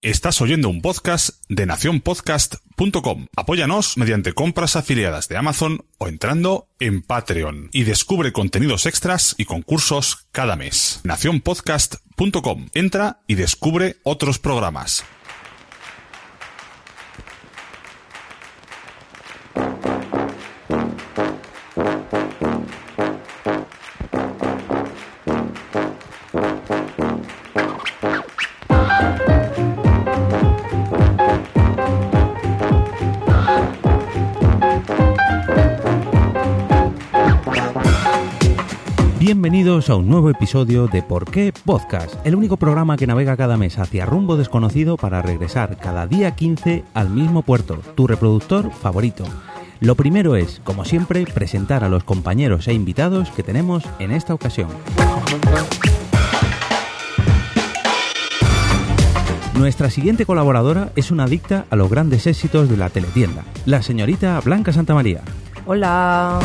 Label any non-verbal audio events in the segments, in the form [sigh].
Estás oyendo un podcast de nacionpodcast.com. Apóyanos mediante compras afiliadas de Amazon o entrando en Patreon y descubre contenidos extras y concursos cada mes. Nacionpodcast.com. Entra y descubre otros programas. A un nuevo episodio de Por qué Podcast, el único programa que navega cada mes hacia rumbo desconocido para regresar cada día 15 al mismo puerto, tu reproductor favorito. Lo primero es, como siempre, presentar a los compañeros e invitados que tenemos en esta ocasión. Nuestra siguiente colaboradora es una adicta a los grandes éxitos de la teletienda, la señorita Blanca Santamaría. Hola.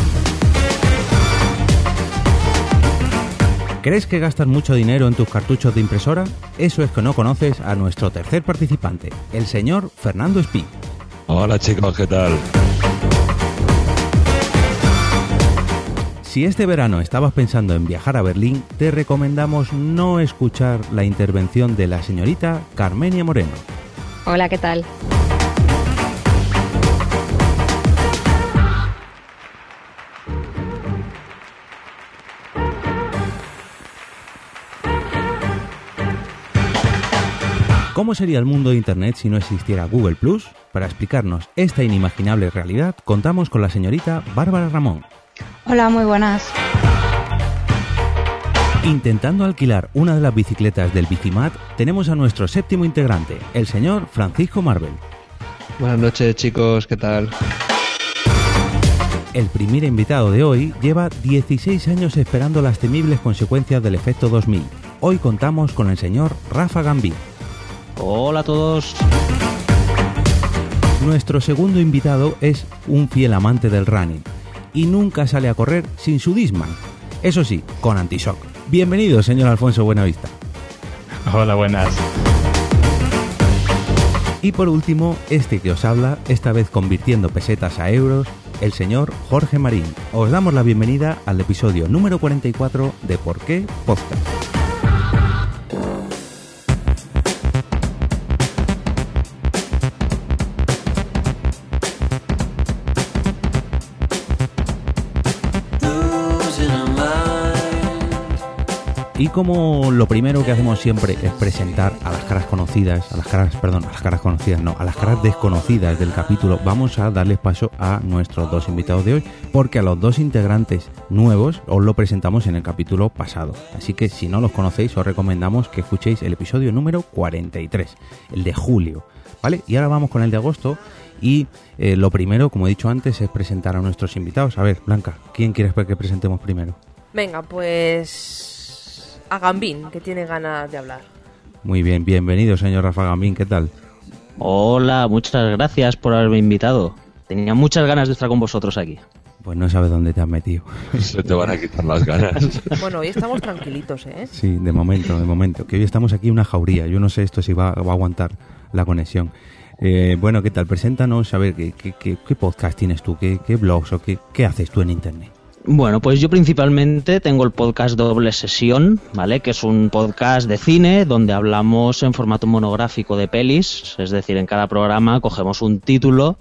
¿Crees que gastas mucho dinero en tus cartuchos de impresora? Eso es que no conoces a nuestro tercer participante, el señor Fernando Espí. Hola chicos, ¿qué tal? Si este verano estabas pensando en viajar a Berlín, te recomendamos no escuchar la intervención de la señorita Carmenia Moreno. Hola, ¿qué tal? ¿Cómo sería el mundo de Internet si no existiera Google Plus? Para explicarnos esta inimaginable realidad, contamos con la señorita Bárbara Ramón. Hola, muy buenas. Intentando alquilar una de las bicicletas del Bicimat, tenemos a nuestro séptimo integrante, el señor Francisco Marvel. Buenas noches chicos, ¿qué tal? El primer invitado de hoy lleva 16 años esperando las temibles consecuencias del efecto 2000. Hoy contamos con el señor Rafa Gambí. Hola a todos. Nuestro segundo invitado es un fiel amante del running y nunca sale a correr sin su Disman. Eso sí, con antishock. Bienvenido, señor Alfonso Buenavista. Hola, buenas. Y por último, este que os habla, esta vez convirtiendo pesetas a euros, el señor Jorge Marín. Os damos la bienvenida al episodio número 44 de Por qué Podcast. Y como lo primero que hacemos siempre es presentar a las caras conocidas, a las caras, perdón, a las caras conocidas, no, a las caras desconocidas del capítulo, vamos a darles paso a nuestros dos invitados de hoy, porque a los dos integrantes nuevos os lo presentamos en el capítulo pasado. Así que si no los conocéis, os recomendamos que escuchéis el episodio número 43, el de julio. ¿Vale? Y ahora vamos con el de agosto. Y eh, lo primero, como he dicho antes, es presentar a nuestros invitados. A ver, Blanca, ¿quién quieres que presentemos primero? Venga, pues a Gambín, que tiene ganas de hablar. Muy bien, bienvenido, señor Rafa Gambín, ¿qué tal? Hola, muchas gracias por haberme invitado. Tenía muchas ganas de estar con vosotros aquí. Pues no sabes dónde te has metido. [laughs] Se te van a quitar las ganas. Bueno, hoy estamos tranquilitos, ¿eh? Sí, de momento, de momento. Que hoy estamos aquí en una jauría. Yo no sé esto si va, va a aguantar la conexión. Eh, bueno, ¿qué tal? Preséntanos, a ver, ¿qué, qué, qué, qué podcast tienes tú? ¿Qué, qué blogs o qué, qué haces tú en Internet? Bueno, pues yo principalmente tengo el podcast Doble Sesión, ¿vale? Que es un podcast de cine donde hablamos en formato monográfico de pelis, es decir, en cada programa cogemos un título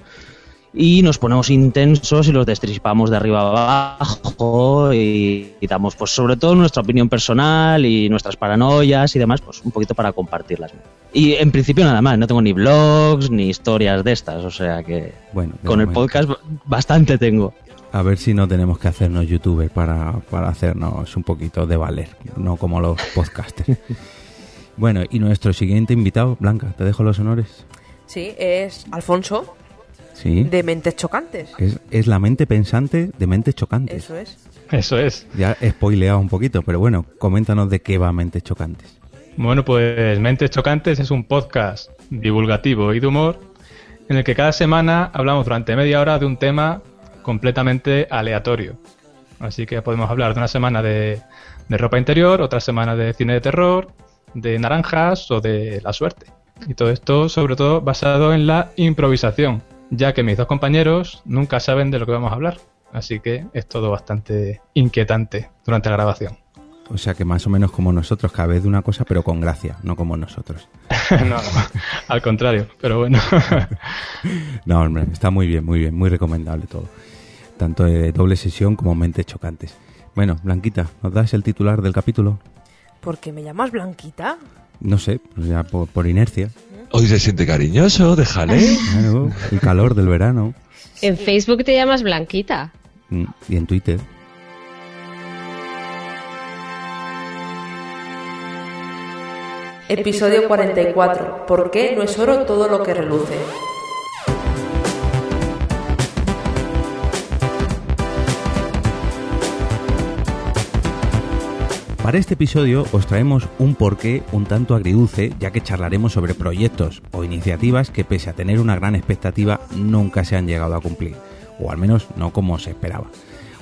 y nos ponemos intensos y los destripamos de arriba abajo y, y damos pues sobre todo nuestra opinión personal y nuestras paranoias y demás, pues un poquito para compartirlas. Y en principio nada más, no tengo ni blogs ni historias de estas, o sea que Bueno, con el momento. podcast bastante tengo. A ver si no tenemos que hacernos youtubers para, para hacernos un poquito de valer, no como los [laughs] podcasters. bueno, y nuestro siguiente invitado, Blanca, te dejo los honores. Sí, es Alfonso, Sí. de Mentes Chocantes. Es, es la mente pensante de mentes chocantes. Eso es. Eso es. Ya he spoileado un poquito, pero bueno, coméntanos de qué va Mentes Chocantes. Bueno, pues Mentes Chocantes es un podcast divulgativo y de humor en el que cada semana hablamos durante media hora de un tema completamente aleatorio. Así que podemos hablar de una semana de, de ropa interior, otra semana de cine de terror, de naranjas o de la suerte. Y todo esto, sobre todo, basado en la improvisación, ya que mis dos compañeros nunca saben de lo que vamos a hablar. Así que es todo bastante inquietante durante la grabación. O sea que más o menos como nosotros, cada vez de una cosa, pero con gracia, no como nosotros. no, [laughs] no, al contrario, pero bueno. [laughs] no, hombre, está muy bien, muy bien, muy recomendable todo. Tanto de doble sesión como mentes chocantes. Bueno, Blanquita, ¿nos das el titular del capítulo? ¿Por qué me llamas Blanquita? No sé, pues ya por, por inercia. Hoy se siente cariñoso, déjale. Claro, el calor del verano. En Facebook te llamas Blanquita. Mm, Y en Twitter. Episodio 44. ¿Por qué no es oro todo lo que reluce? Para este episodio os traemos un porqué un tanto agridulce, ya que charlaremos sobre proyectos o iniciativas que pese a tener una gran expectativa nunca se han llegado a cumplir, o al menos no como se esperaba.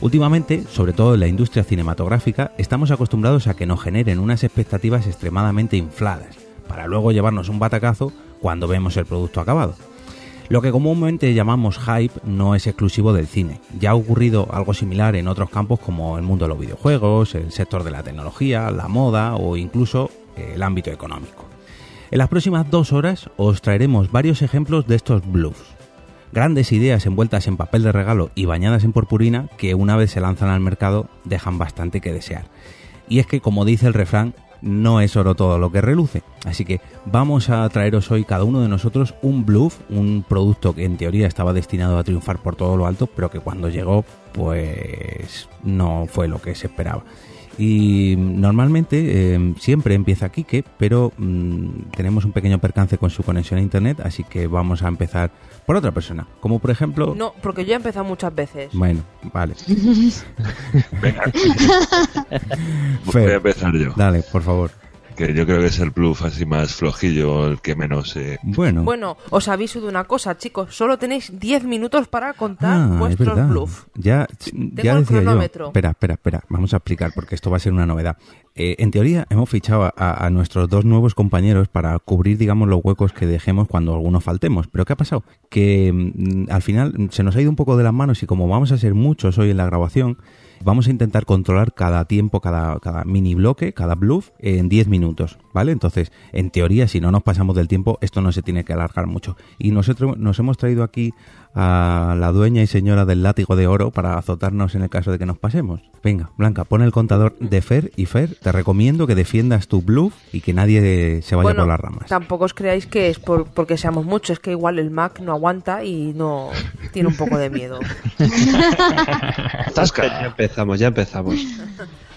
Últimamente, sobre todo en la industria cinematográfica, estamos acostumbrados a que nos generen unas expectativas extremadamente infladas, para luego llevarnos un batacazo cuando vemos el producto acabado. Lo que comúnmente llamamos hype no es exclusivo del cine. Ya ha ocurrido algo similar en otros campos como el mundo de los videojuegos, el sector de la tecnología, la moda o incluso el ámbito económico. En las próximas dos horas os traeremos varios ejemplos de estos bluffs. Grandes ideas envueltas en papel de regalo y bañadas en purpurina que una vez se lanzan al mercado dejan bastante que desear. Y es que, como dice el refrán, no es oro todo lo que reluce. Así que vamos a traeros hoy cada uno de nosotros un bluff, un producto que en teoría estaba destinado a triunfar por todo lo alto, pero que cuando llegó pues no fue lo que se esperaba. Y normalmente eh, siempre empieza Kike, pero mmm, tenemos un pequeño percance con su conexión a internet, así que vamos a empezar por otra persona. Como por ejemplo. No, porque yo he empezado muchas veces. Bueno, vale. [laughs] Venga. Fer, [laughs] Voy a empezar yo. Dale, por favor. Que yo creo que es el bluff así más flojillo, el que menos. Eh... Bueno. Bueno, os aviso de una cosa, chicos. Solo tenéis 10 minutos para contar Ah, es vuestros bluff. Ya, Tengo ya el decía yo. cronómetro. Espera, espera, espera. Vamos a explicar porque esto va a ser una novedad. Eh, en teoría hemos fichado a, a nuestros dos nuevos compañeros para cubrir, digamos, los huecos que dejemos cuando algunos faltemos. Pero ¿qué ha pasado? Que mm, al final se nos ha ido un poco de las manos y como vamos a ser muchos hoy en la grabación, vamos a intentar controlar cada tiempo, cada, cada mini bloque, cada bluff en 10 minutos, ¿vale? Entonces, en teoría, si no nos pasamos del tiempo, esto no se tiene que alargar mucho. Y nosotros nos hemos traído aquí a la dueña y señora del látigo de oro para azotarnos en el caso de que nos pasemos. Venga, Blanca, pon el contador de Fer y Fer, te recomiendo que defiendas tu bluff y que nadie se vaya bueno, por las ramas. tampoco os creáis que es por, porque seamos muchos. Es que igual el Mac no aguanta y no tiene un poco de miedo. Ya empezamos, ya empezamos.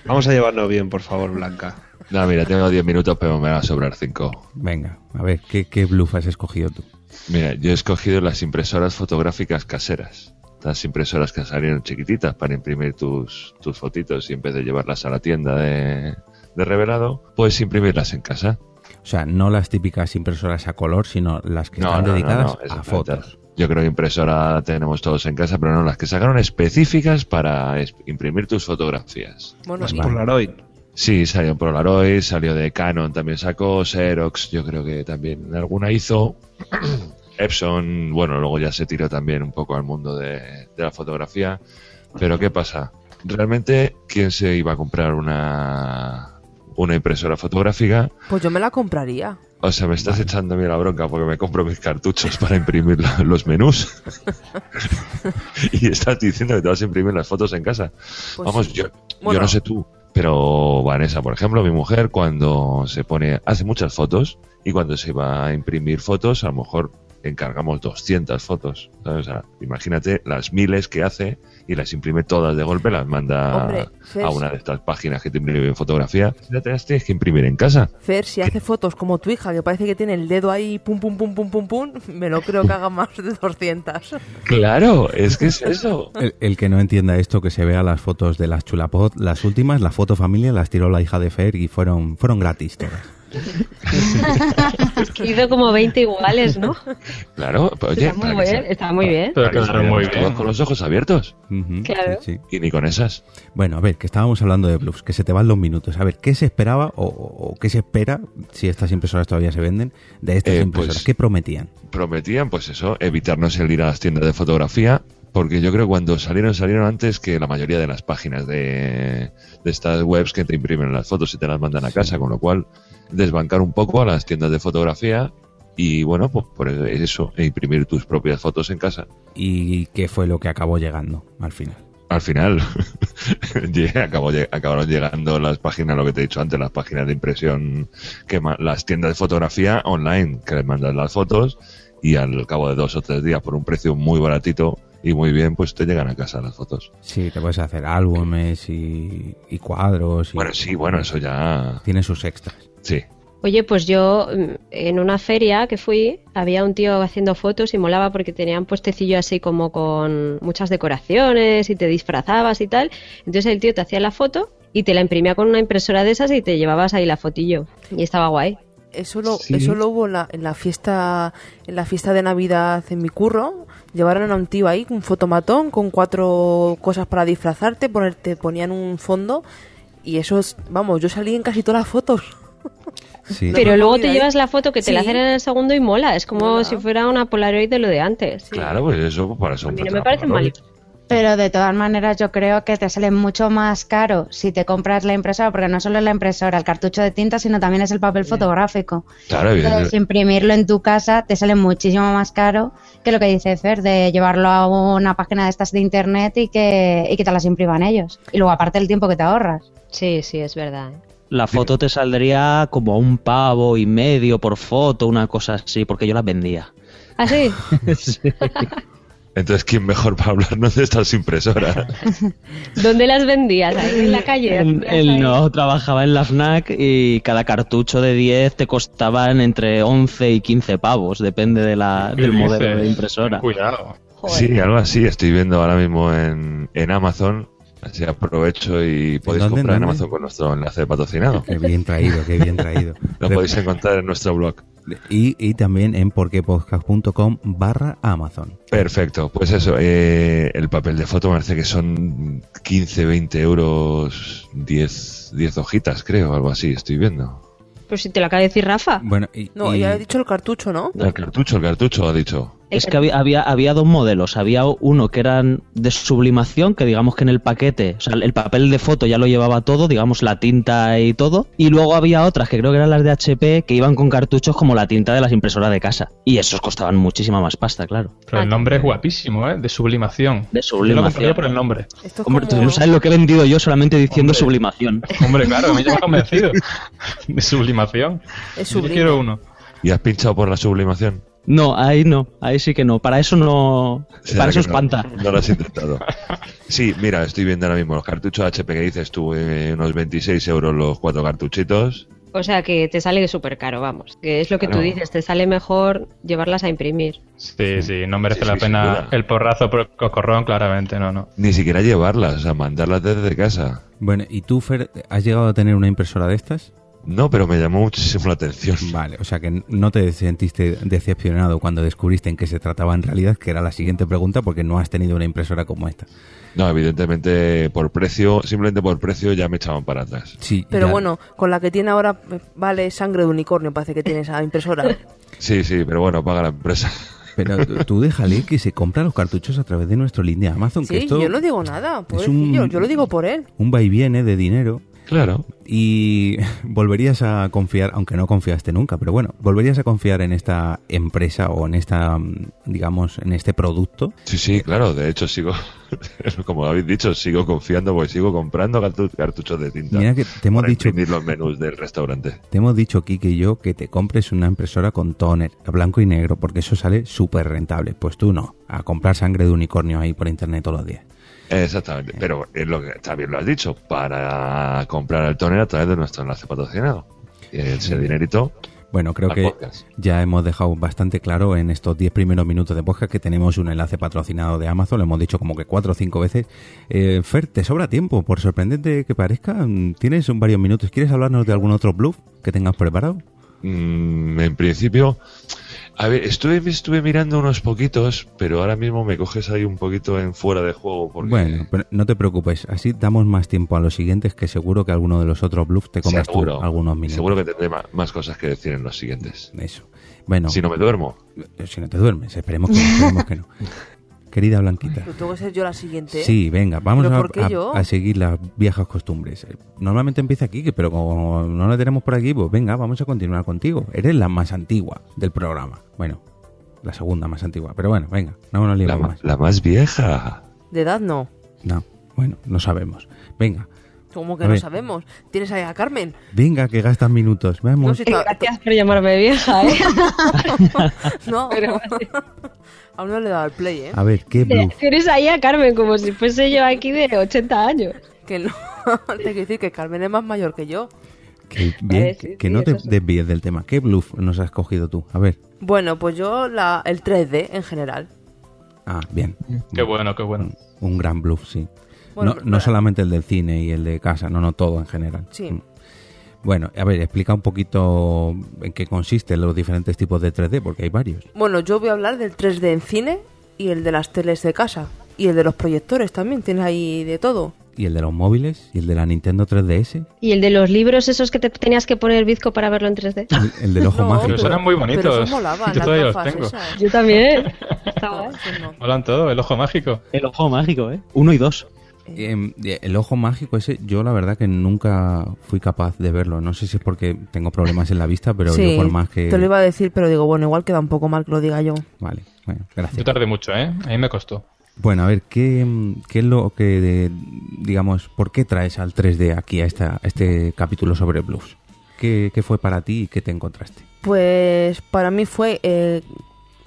Vamos a llevarnos bien, por favor, Blanca. No, mira, tengo 10 minutos, pero me van a sobrar 5. Venga, a ver, ¿qué, qué bluff has escogido tú? Mira, yo he escogido las impresoras fotográficas caseras. Las impresoras que salieron chiquititas para imprimir tus, tus fotitos y en vez de llevarlas a la tienda de, de revelado, puedes imprimirlas en casa. O sea, no las típicas impresoras a color, sino las que están dedicadas a fotos. Yo creo que impresora tenemos todos en casa, pero no, las que sacaron específicas para es- imprimir tus fotografías. Bueno, Las y- Polaroid. Sí, salió Polaroid, salió de Canon, también sacó Xerox, yo creo que también alguna hizo. [clears throat] Epson, bueno, luego ya se tiró también un poco al mundo de, de la fotografía. Pero ¿qué pasa? Realmente, ¿quién se iba a comprar una, una impresora fotográfica? pues yo me la compraría. O sea, me estás echando a mí la bronca porque me compro mis cartuchos para imprimir los menús. [laughs] [laughs] y estás diciendo que te vas a imprimir las fotos en casa. Pues Vamos, yo, yo no sé tú, pero Vanessa, por ejemplo, mi mujer, cuando se pone, hace muchas fotos y cuando se va a imprimir fotos, a lo mejor encargamos 200 fotos. O sea, imagínate las miles que hace y las imprime todas de golpe, las manda Hombre, Fer, a una de estas páginas que te imprimen fotografía. Ya te las tienes que imprimir en casa. Fer, si hace fotos como tu hija, que parece que tiene el dedo ahí, pum, pum, pum, pum, pum, pum, me lo creo que haga más de 200. Claro, es que es eso. El, el que no entienda esto, que se vea las fotos de las chulapot, las últimas, la foto familia, las tiró la hija de Fer y fueron, fueron gratis todas. Es que hizo como 20 iguales, ¿no? Claro, pues, oye, está muy bien, se- está muy bien. Pero muy todos bien. con los ojos abiertos. Claro. sí, sí. Y ni con esas. Bueno, a ver, que estábamos hablando de blues, que se te van los minutos. A ver, ¿qué se esperaba o, o qué se espera, si estas impresoras todavía se venden, de estas Eh, impresoras? pues- ¿Qué prometían? Prometían, pues eso, evitarnos el ir a las tiendas de fotografía, porque yo creo que cuando salieron, salieron antes que la mayoría de las páginas de, de estas webs que te imprimen las fotos y te las mandan a casa, con lo cual desbancar un poco a las tiendas de fotografía y bueno, pues por eso, e imprimir tus propias fotos en casa. ¿Y qué fue lo que acabó llegando al final? Al final, [laughs] acabó acabaron llegando las páginas, lo que te he dicho antes, las páginas de impresión, que las tiendas de fotografía online, que les mandas las fotos y al cabo de dos o tres días, por un precio muy baratito y muy bien, pues te llegan a casa las fotos. Sí, te puedes hacer álbumes y, y cuadros. Y Bueno, sí, bueno, eso ya... Tiene sus extras. Sí. Oye, pues yo mm, en una feria que fui, había un tío haciendo fotos y molaba porque tenía un puestecillo así como con muchas decoraciones y te disfrazabas y tal. Entonces el tío te hacía la foto y te la imprimía con una impresora de esas y te llevabas ahí la fotillo. Y estaba guay. Eso lo, Sí. eso lo hubo en la, en la fiesta en la fiesta de Navidad en mi curro. Llevaron a un tío ahí, un fotomatón con cuatro cosas para disfrazarte, ponerte, ponían un fondo y eso es, vamos, yo salí en casi todas las fotos. Sí. Pero no, luego te ahí- llevas la foto que te la hacen en el segundo y mola. Es como Mola. si fuera una Polaroid de lo de antes. Claro, pues eso, para eso... A mí un no me parece mal. Pero de todas maneras yo creo que te sale mucho más caro si te compras la impresora, porque no solo es la impresora, el cartucho de tinta, sino también es el papel fotográfico. Claro, Entonces, evidentemente. imprimirlo en tu casa te sale muchísimo más caro que lo que dice Fer, de llevarlo a una página de estas de internet y que, y que te las impriman ellos. Y luego aparte el tiempo que te ahorras. Sí, sí, es verdad. ¿eh? La foto te saldría como un pavo y medio por foto, una cosa así, porque yo las vendía. ¿Ah, [laughs] sí? Entonces, ¿quién mejor para hablarnos de estas impresoras? [laughs] ¿Dónde las vendías? ¿Ahí en la calle? No, trabajaba en la FNAC y cada cartucho de 10 te costaban entre 11 y 15 pavos, depende de la, ¿Qué del modelo dices? de impresora. Cuidado. Joder. Sí, algo así estoy viendo ahora mismo en, en Amazon. Así aprovecho y podéis dónde, comprar en? Amazon con nuestro enlace de patrocinado. Qué bien traído, qué bien traído. [laughs] Lo podéis encontrar en nuestro blog. y, y también en porquepodcast.com barra Amazon. Perfecto, pues eso, eh, el papel de foto me parece que son 15, 20 euros, 10, 10 hojitas, creo, algo así, estoy viendo. Pues si te lo acaba de decir Rafa. Bueno, y, No, y- ya he dicho el cartucho, ¿no? El cartucho, el cartucho, ha dicho. Es que había, había, había dos modelos. Había uno que eran de sublimación, que digamos que en el paquete, o sea, el papel de foto ya lo llevaba todo, digamos la tinta y todo. Y luego había otras que creo que eran las de HP que iban con cartuchos como la tinta de las impresoras de casa. Y esos costaban muchísima más pasta, claro. Pero el nombre es guapísimo, ¿eh? De sublimación. De Yo lo sublimación. compraría por el nombre. Esto es Hombre, tú no sabes lo que he vendido yo solamente diciendo Hombre. sublimación. [laughs] Hombre, claro, me lleva convencido. [laughs] De sublimación. Es Yo quiero uno. ¿Y has pinchado por la sublimación? No, ahí no, ahí sí que no. Para eso no. ¿Será Para eso no- espanta. No, lo has intentado. Sí, mira, estoy viendo ahora mismo los cartuchos HP que dices tú, eh, unos 26 euros los cuatro cartuchitos. O sea que te sale súper caro, vamos. Que es lo que tú dices, te sale mejor llevarlas a imprimir. Sí, sí, no merece Sí, la sí, pena el porrazo por cocorrón, claramente, no, no. Ni siquiera llevarlas, o sea, mandarlas desde casa. bueno, ¿y tú, Fer, has llegado a tener una impresora de estas? No, pero me llamó muchísimo la atención. [laughs] Vale, o sea que no te sentiste decepcionado cuando descubriste en qué se trataba en realidad, que era la siguiente pregunta, porque no has tenido una impresora como esta. No, evidentemente por precio, simplemente por precio ya me echaban para atrás. Sí, Pero ya- bueno, con la que tiene ahora eh, vale sangre de unicornio, parece que tiene esa impresora. [laughs] Sí, sí, pero bueno, paga la empresa. Pero tú déjale que se compra los cartuchos a través de nuestro link de Amazon, que Sí, esto yo no digo nada, es pobrecillo, un- yo lo digo por él. un va y viene de dinero Claro. y [laughs] volverías a confiar, aunque no confiaste nunca, pero bueno, volverías a confiar en esta empresa o en esta, mm, digamos, en este producto. Sí, sí, claro. De hecho, sigo, [laughs] como habéis dicho, sigo confiando porque sigo comprando cartu- cartuchos de tinta. Mira que te hemos para dicho los [laughs] menús del restaurante. Te hemos dicho, Kike y yo, que te compres una impresora con toner, a blanco y negro, porque eso sale súper rentable. Pues tú no, a comprar sangre de unicornio ahí por internet todos los días. Exactamente. Pero es lo que también lo has dicho, para comprar el toner a través de nuestro enlace patrocinado. Y ese dinerito, Bueno, creo que podcast. ya hemos dejado bastante claro en estos 10 primeros minutos de podcast que tenemos un enlace patrocinado de Amazon, lo hemos dicho como que cuatro o cinco veces. Eh, Fer, te sobra tiempo, por sorprendente que parezca, mm, tienes un varios minutos. ¿Quieres hablarnos de algún otro bluff que tengas preparado? Mm, en principio, a ver, estuve, estuve mirando unos poquitos, pero ahora mismo me coges ahí un poquito en fuera de juego. Porque Bueno, pero no te preocupes, así damos más tiempo a los siguientes que seguro que alguno de los otros bluffs te comes tú seguro, algunos minutos. seguro que tendré más cosas que decir en los siguientes. Eso. Bueno, Si no me duermo. si no te duermes, esperemos que, no, esperemos que no. [laughs] Querida Blanquita. Pero tengo que ser yo la siguiente. ¿eh? Sí, venga, vamos ¿Pero a, seguir las viejas costumbres. Eh, Normalmente empieza aquí, pero como no la tenemos por aquí, pues venga, vamos a continuar contigo. Eres la más antigua del programa. Bueno, la segunda más antigua. Pero bueno, venga, no nos La, liemos ma- más. la más vieja. De edad no. No, bueno, no sabemos. Venga, Como que A no ver. sabemos. Tienes ahí a Carmen. venga, que gastas minutos. Vamos. No, si to- Gracias por llamarme vieja, ¿eh? [laughs] no. Pero- [laughs] Aún no le he dado el play, ¿eh? A ver, ¿qué bluff? Tienes ahí a Carmen como si fuese yo aquí de 80 años. Que no. [laughs] Te quiero decir que Carmen es más mayor que yo. Que, bien, ver, que, sí, que sí, no te sí. desvíes del tema. ¿Qué bluff nos has cogido tú? A ver. Bueno, pues yo la, el 3D en general. Ah, bien. Qué bueno, qué bueno. Un gran bluff, sí. Bueno, no, no solamente el del cine y el de casa, no, no todo en general. Sí. Mm. Bueno, a ver, explica un poquito en qué consisten los diferentes tipos de 3D, porque hay varios. Bueno, yo voy a hablar del 3D en cine y el de las teles de casa. Y el de los proyectores también, tienes ahí de todo. Y el de los móviles, y el de la Nintendo 3DS, ¿Y el de los libros esos que te tenías que poner el bizco para verlo en 3D? el, el del ojo No, mágico. Pero eran muy bonitos. Pero eso molaba, [laughs] Yo todavía los tengo. esas. Yo también. Está guay. No. Molan todo, el ojo mágico. El ojo mágico, ¿eh? Uno y dos. Em, el ojo mágico ese, yo la verdad que nunca fui capaz de verlo. No sé si es porque tengo problemas en la vista, pero sí, yo por más que... te lo iba a decir, pero digo, bueno, igual queda un poco mal que lo diga yo. Vale, bueno, Yo gracias. tardé mucho, ¿eh? A mí me costó. Bueno, a ver, ¿qué, qué es lo que, de- digamos, por qué traes al 3D aquí a, esta, a este capítulo sobre blues? ¿Qué, ¿Qué fue para ti y qué te encontraste? Pues para mí fue eh,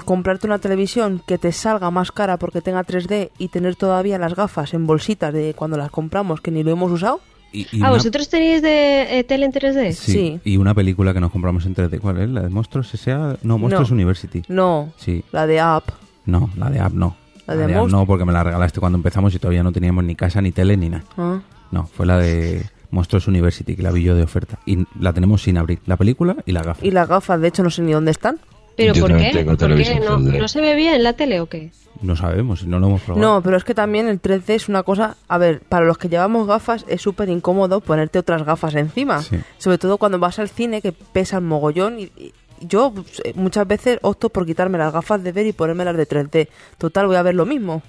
comprarte una televisión que te salga más cara porque tenga 3D y tener todavía las gafas en bolsitas de cuando las compramos que ni lo hemos usado. Y, y Ah, una- ¿vosotros tenéis de eh, tele en 3D? Sí, Sí. y una película que nos compramos en 3D. ¿Cuál es? ¿La de Monstruos S.A.? No, Monstruos No. University. No, Sí, la de App. no, la de App no. ¿La de App Monst- no, porque me la regalaste cuando empezamos y todavía no teníamos ni casa, ni tele, ni nada. Ah. No, fue la de Monstruos University, que la vi yo de oferta. Y la tenemos sin abrir. La película y la gafa. Y las gafas, de hecho, no sé ni dónde están. ¿Pero Yo por qué? tengo ¿Por qué? televisión ¿No, 3D. ¿No se ve bien la tele o qué? No sabemos, no lo hemos probado. No, pero es que también el 3D es una cosa... A ver, para los que llevamos gafas es súper incómodo ponerte otras gafas encima. Sí. Sobre todo cuando vas al cine que pesa el mogollón. Y, y yo eh, muchas veces opto por quitarme las gafas de ver y ponerme las de 3D. Total, voy a ver lo mismo.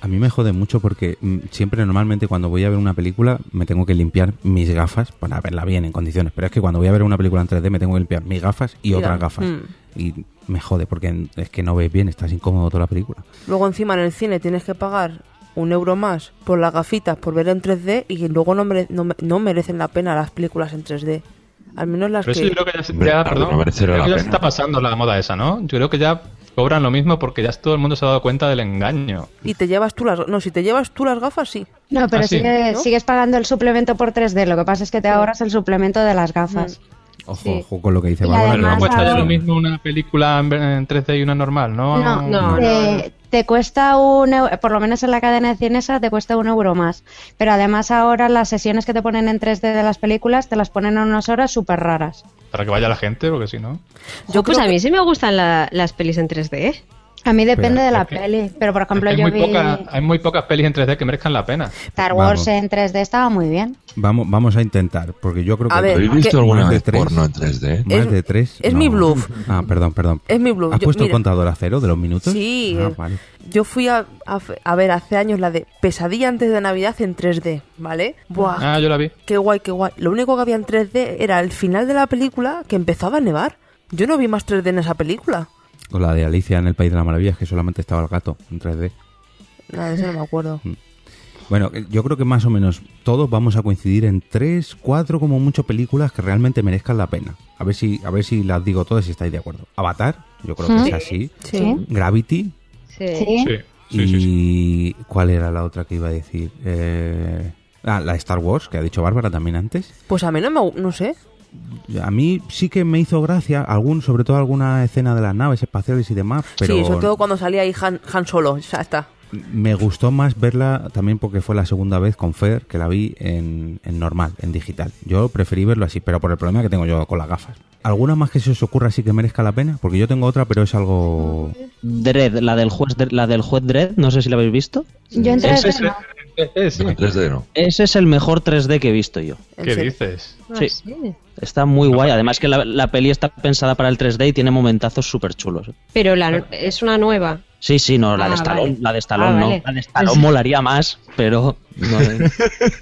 A mí me jode mucho porque mm, siempre normalmente cuando voy a ver una película me tengo que limpiar mis gafas para verla bien en condiciones. Pero es que cuando voy a ver una película en 3D me tengo que limpiar mis gafas y Mira, otras gafas. mm. Y me jode porque es que no ves bien, estás incómodo toda la película. Luego encima en el cine tienes que pagar un euro más por las gafitas, por ver en 3D y luego no, mere- no, me- no merecen la pena las películas en 3D. Al menos las Pero eso que... yo creo que ya, ya, perdón, no creo que la ya se está pasando la moda esa, ¿no? Yo creo que ya cobran lo mismo porque ya todo el mundo se ha dado cuenta del engaño. Y te llevas tú las... No, si te llevas tú las gafas, sí. No, pero Ah, sí. sigue- ¿No? sigues pagando el suplemento por 3D. Lo que pasa es que te ahorras el suplemento de las gafas. Ojo, Sí. ojo con lo que dice Bárbara. además que Cuesta a- ya lo mismo una película en en 3D y una normal, ¿no? No, no, te, te cuesta un eu- por lo menos en la cadena de cine esa te cuesta un euro más. Pero además ahora las sesiones que te ponen en 3D de las películas te las ponen en unas horas súper raras. Para que vaya la gente, porque si no. Yo pues a mí sí me gustan la- las pelis en 3D. A mí depende Pero, de la es que- peli, pero por ejemplo hay, yo muy vi poca- hay muy pocas pelis en 3D que merezcan la pena. Star Wars Vamos. en 3D estaba muy bien. Vamos, vamos a intentar, porque yo creo que A ver, ¿Habéis ¿qué- visto alguna vez tres. porno en 3D? más Es- de tres. es no. mi bluff. Ah, perdón, perdón. Es mi bluff. ¿Has Yo- puesto el mira, contador a cero de los minutos? Sí, Ah, vale. yo fui a, a, a ver hace años la de Pesadilla antes de Navidad en 3D, ¿vale? Buah, Ah, yo la vi. qué guay, qué guay. Lo único que había en 3D era el final de la película que empezaba a nevar. Yo no vi más 3D en esa película. O la de Alicia en el País de las Maravillas, que solamente estaba el gato en 3D. Nada, de eso no me acuerdo. Bueno, eh, yo creo que más o menos todos vamos a coincidir en tres, cuatro como mucho películas que realmente merezcan la pena. A ver si, a ver si las digo todas y estáis de acuerdo. Avatar, yo creo que es así. Sí. Gravity Sí. Sí. Sí, sí, y sí, sí. ¿cuál era la otra que iba a decir? Eh, Ah, la Star Wars, que ha dicho Bárbara también antes. Pues a mí no me... no sé. A mí sí que me hizo gracia, algún, sobre todo alguna escena de las naves espaciales y demás, pero Sí, sobre todo cuando salía ahí Han, Han Solo, o sea, está. me gustó más verla también porque fue la segunda vez con Fer que la vi en, en normal, en digital. Yo preferí verlo así, pero por el problema que tengo yo con las gafas. ¿Alguna más que se os ocurra así que merezca la pena? Porque yo tengo otra, pero es algo... Dredd, la del juez, la del juez Dredd, no sé si la habéis visto. Yo en Ese 3D es- ese No, en 3D no. Ese es el mejor 3D que he visto yo. ¿En ¿Qué dices? Ah, Sí. sí. Está muy guay. Además que la, la peli está pensada para el 3D y tiene momentazos súper chulos. Pero la, es una nueva. Sí, sí, no, la Ah, de Stallone, vale. la de Stallone Ah, no. vale. La de Stallone molaría más, pero no,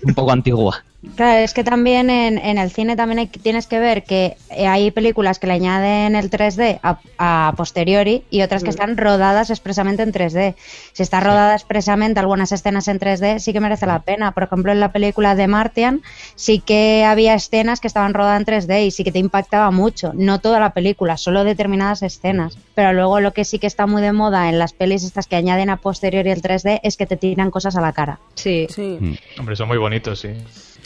un poco antigua. Claro, es que también en, en el cine también hay- tienes que ver que eh, hay películas que le añaden el 3D a, a posteriori y otras que están rodadas expresamente en 3D. Si está rodada expresamente algunas escenas en 3D, sí que merece la pena. Por ejemplo, en la película de Martian sí que había escenas que estaban rodadas en 3D y sí que te impactaba mucho. No toda la película, solo determinadas escenas. Pero luego lo que sí que está muy de moda en las pelis estas que añaden a posteriori el 3D es que te tiran cosas a la cara. Sí. Sí. Mm. Hombre, son muy bonitos, sí.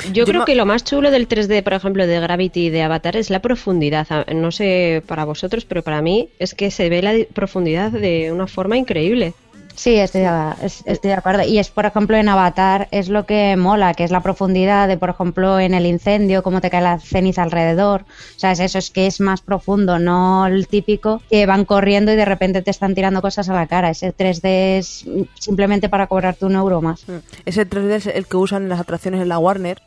Yo, Yo creo que lo más chulo del 3D, por ejemplo, de Gravity y de Avatar es la profundidad. A- No sé para vosotros, pero para mí es que se ve la di- profundidad de una forma increíble. Sí, estoy estoy de acuerdo. Y es, por ejemplo, en Avatar es lo que mola, que es la profundidad de, por ejemplo, en el incendio, cómo te cae la ceniza alrededor. O sea, es eso, es que es más profundo, no el típico que van corriendo y de repente te están tirando cosas a la cara. Ese 3D es simplemente para cobrarte un euro más. Mm. Ese 3D es el que usan en las atracciones en la Warner.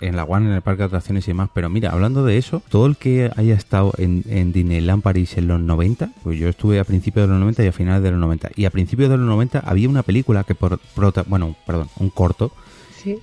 en la One, en el parque de atracciones y demás. Pero mira, hablando de eso, todo el que haya estado en, en Disneyland París en los 90, pues yo estuve a principios de los 90 y a finales de los 90. Y a principios de los 90 había una película que, por, prota- bueno, perdón, un corto,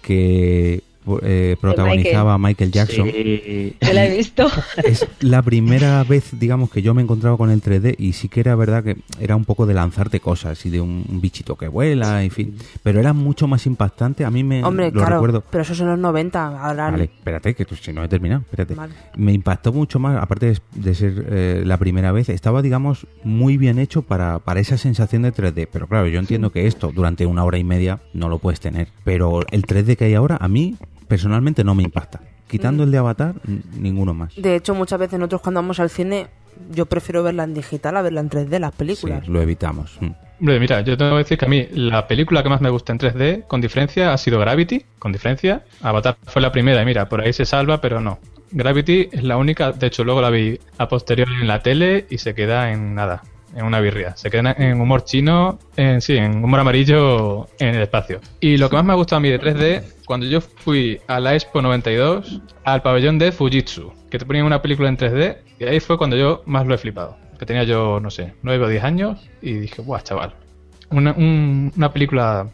que eh, protagonizaba a Michael Jackson. Sí. Yo la he visto. [laughs] Es la primera vez, digamos, que yo me encontraba con el 3D y sí que era verdad que era un poco de lanzarte cosas y de un, un bichito que vuela, en fin. Pero era mucho más impactante. A mí me Hombre, lo claro, recuerdo. pero eso son los 90. Ahora Vale, espérate, que tú- si no he terminado, espérate. Vale. Me impactó mucho más, aparte de, de ser eh, la primera vez, estaba, digamos, muy bien hecho para, para esa sensación de 3D. Pero claro, yo entiendo que esto durante una hora y media no lo puedes tener. Pero el 3D que hay ahora, a mí personalmente no me impacta. Quitando el de Avatar, ninguno más. De hecho, muchas veces nosotros cuando vamos al cine, yo prefiero verla en digital a verla en 3D, las Sí, películas. lo evitamos. Mm. Hombre, mira, yo tengo que decir que a mí la película que más me gusta en 3D, con diferencia, ha sido Gravity, con diferencia. Avatar fue la primera y mira, por ahí se salva, pero no. Gravity es la única, de hecho luego la vi a posteriori en la tele y se queda en nada, en una birria. Se queda en humor chino, en, sí, en humor amarillo en el espacio. Y lo que más me ha gustado a mí de 3D, cuando yo fui a la Expo 92, al pabellón de Fujitsu, que te ponían una película en 3D, y ahí fue cuando yo más lo he flipado. Que tenía yo, no sé, 9 o 10 años, y dije, guau, chaval. Una, un- una película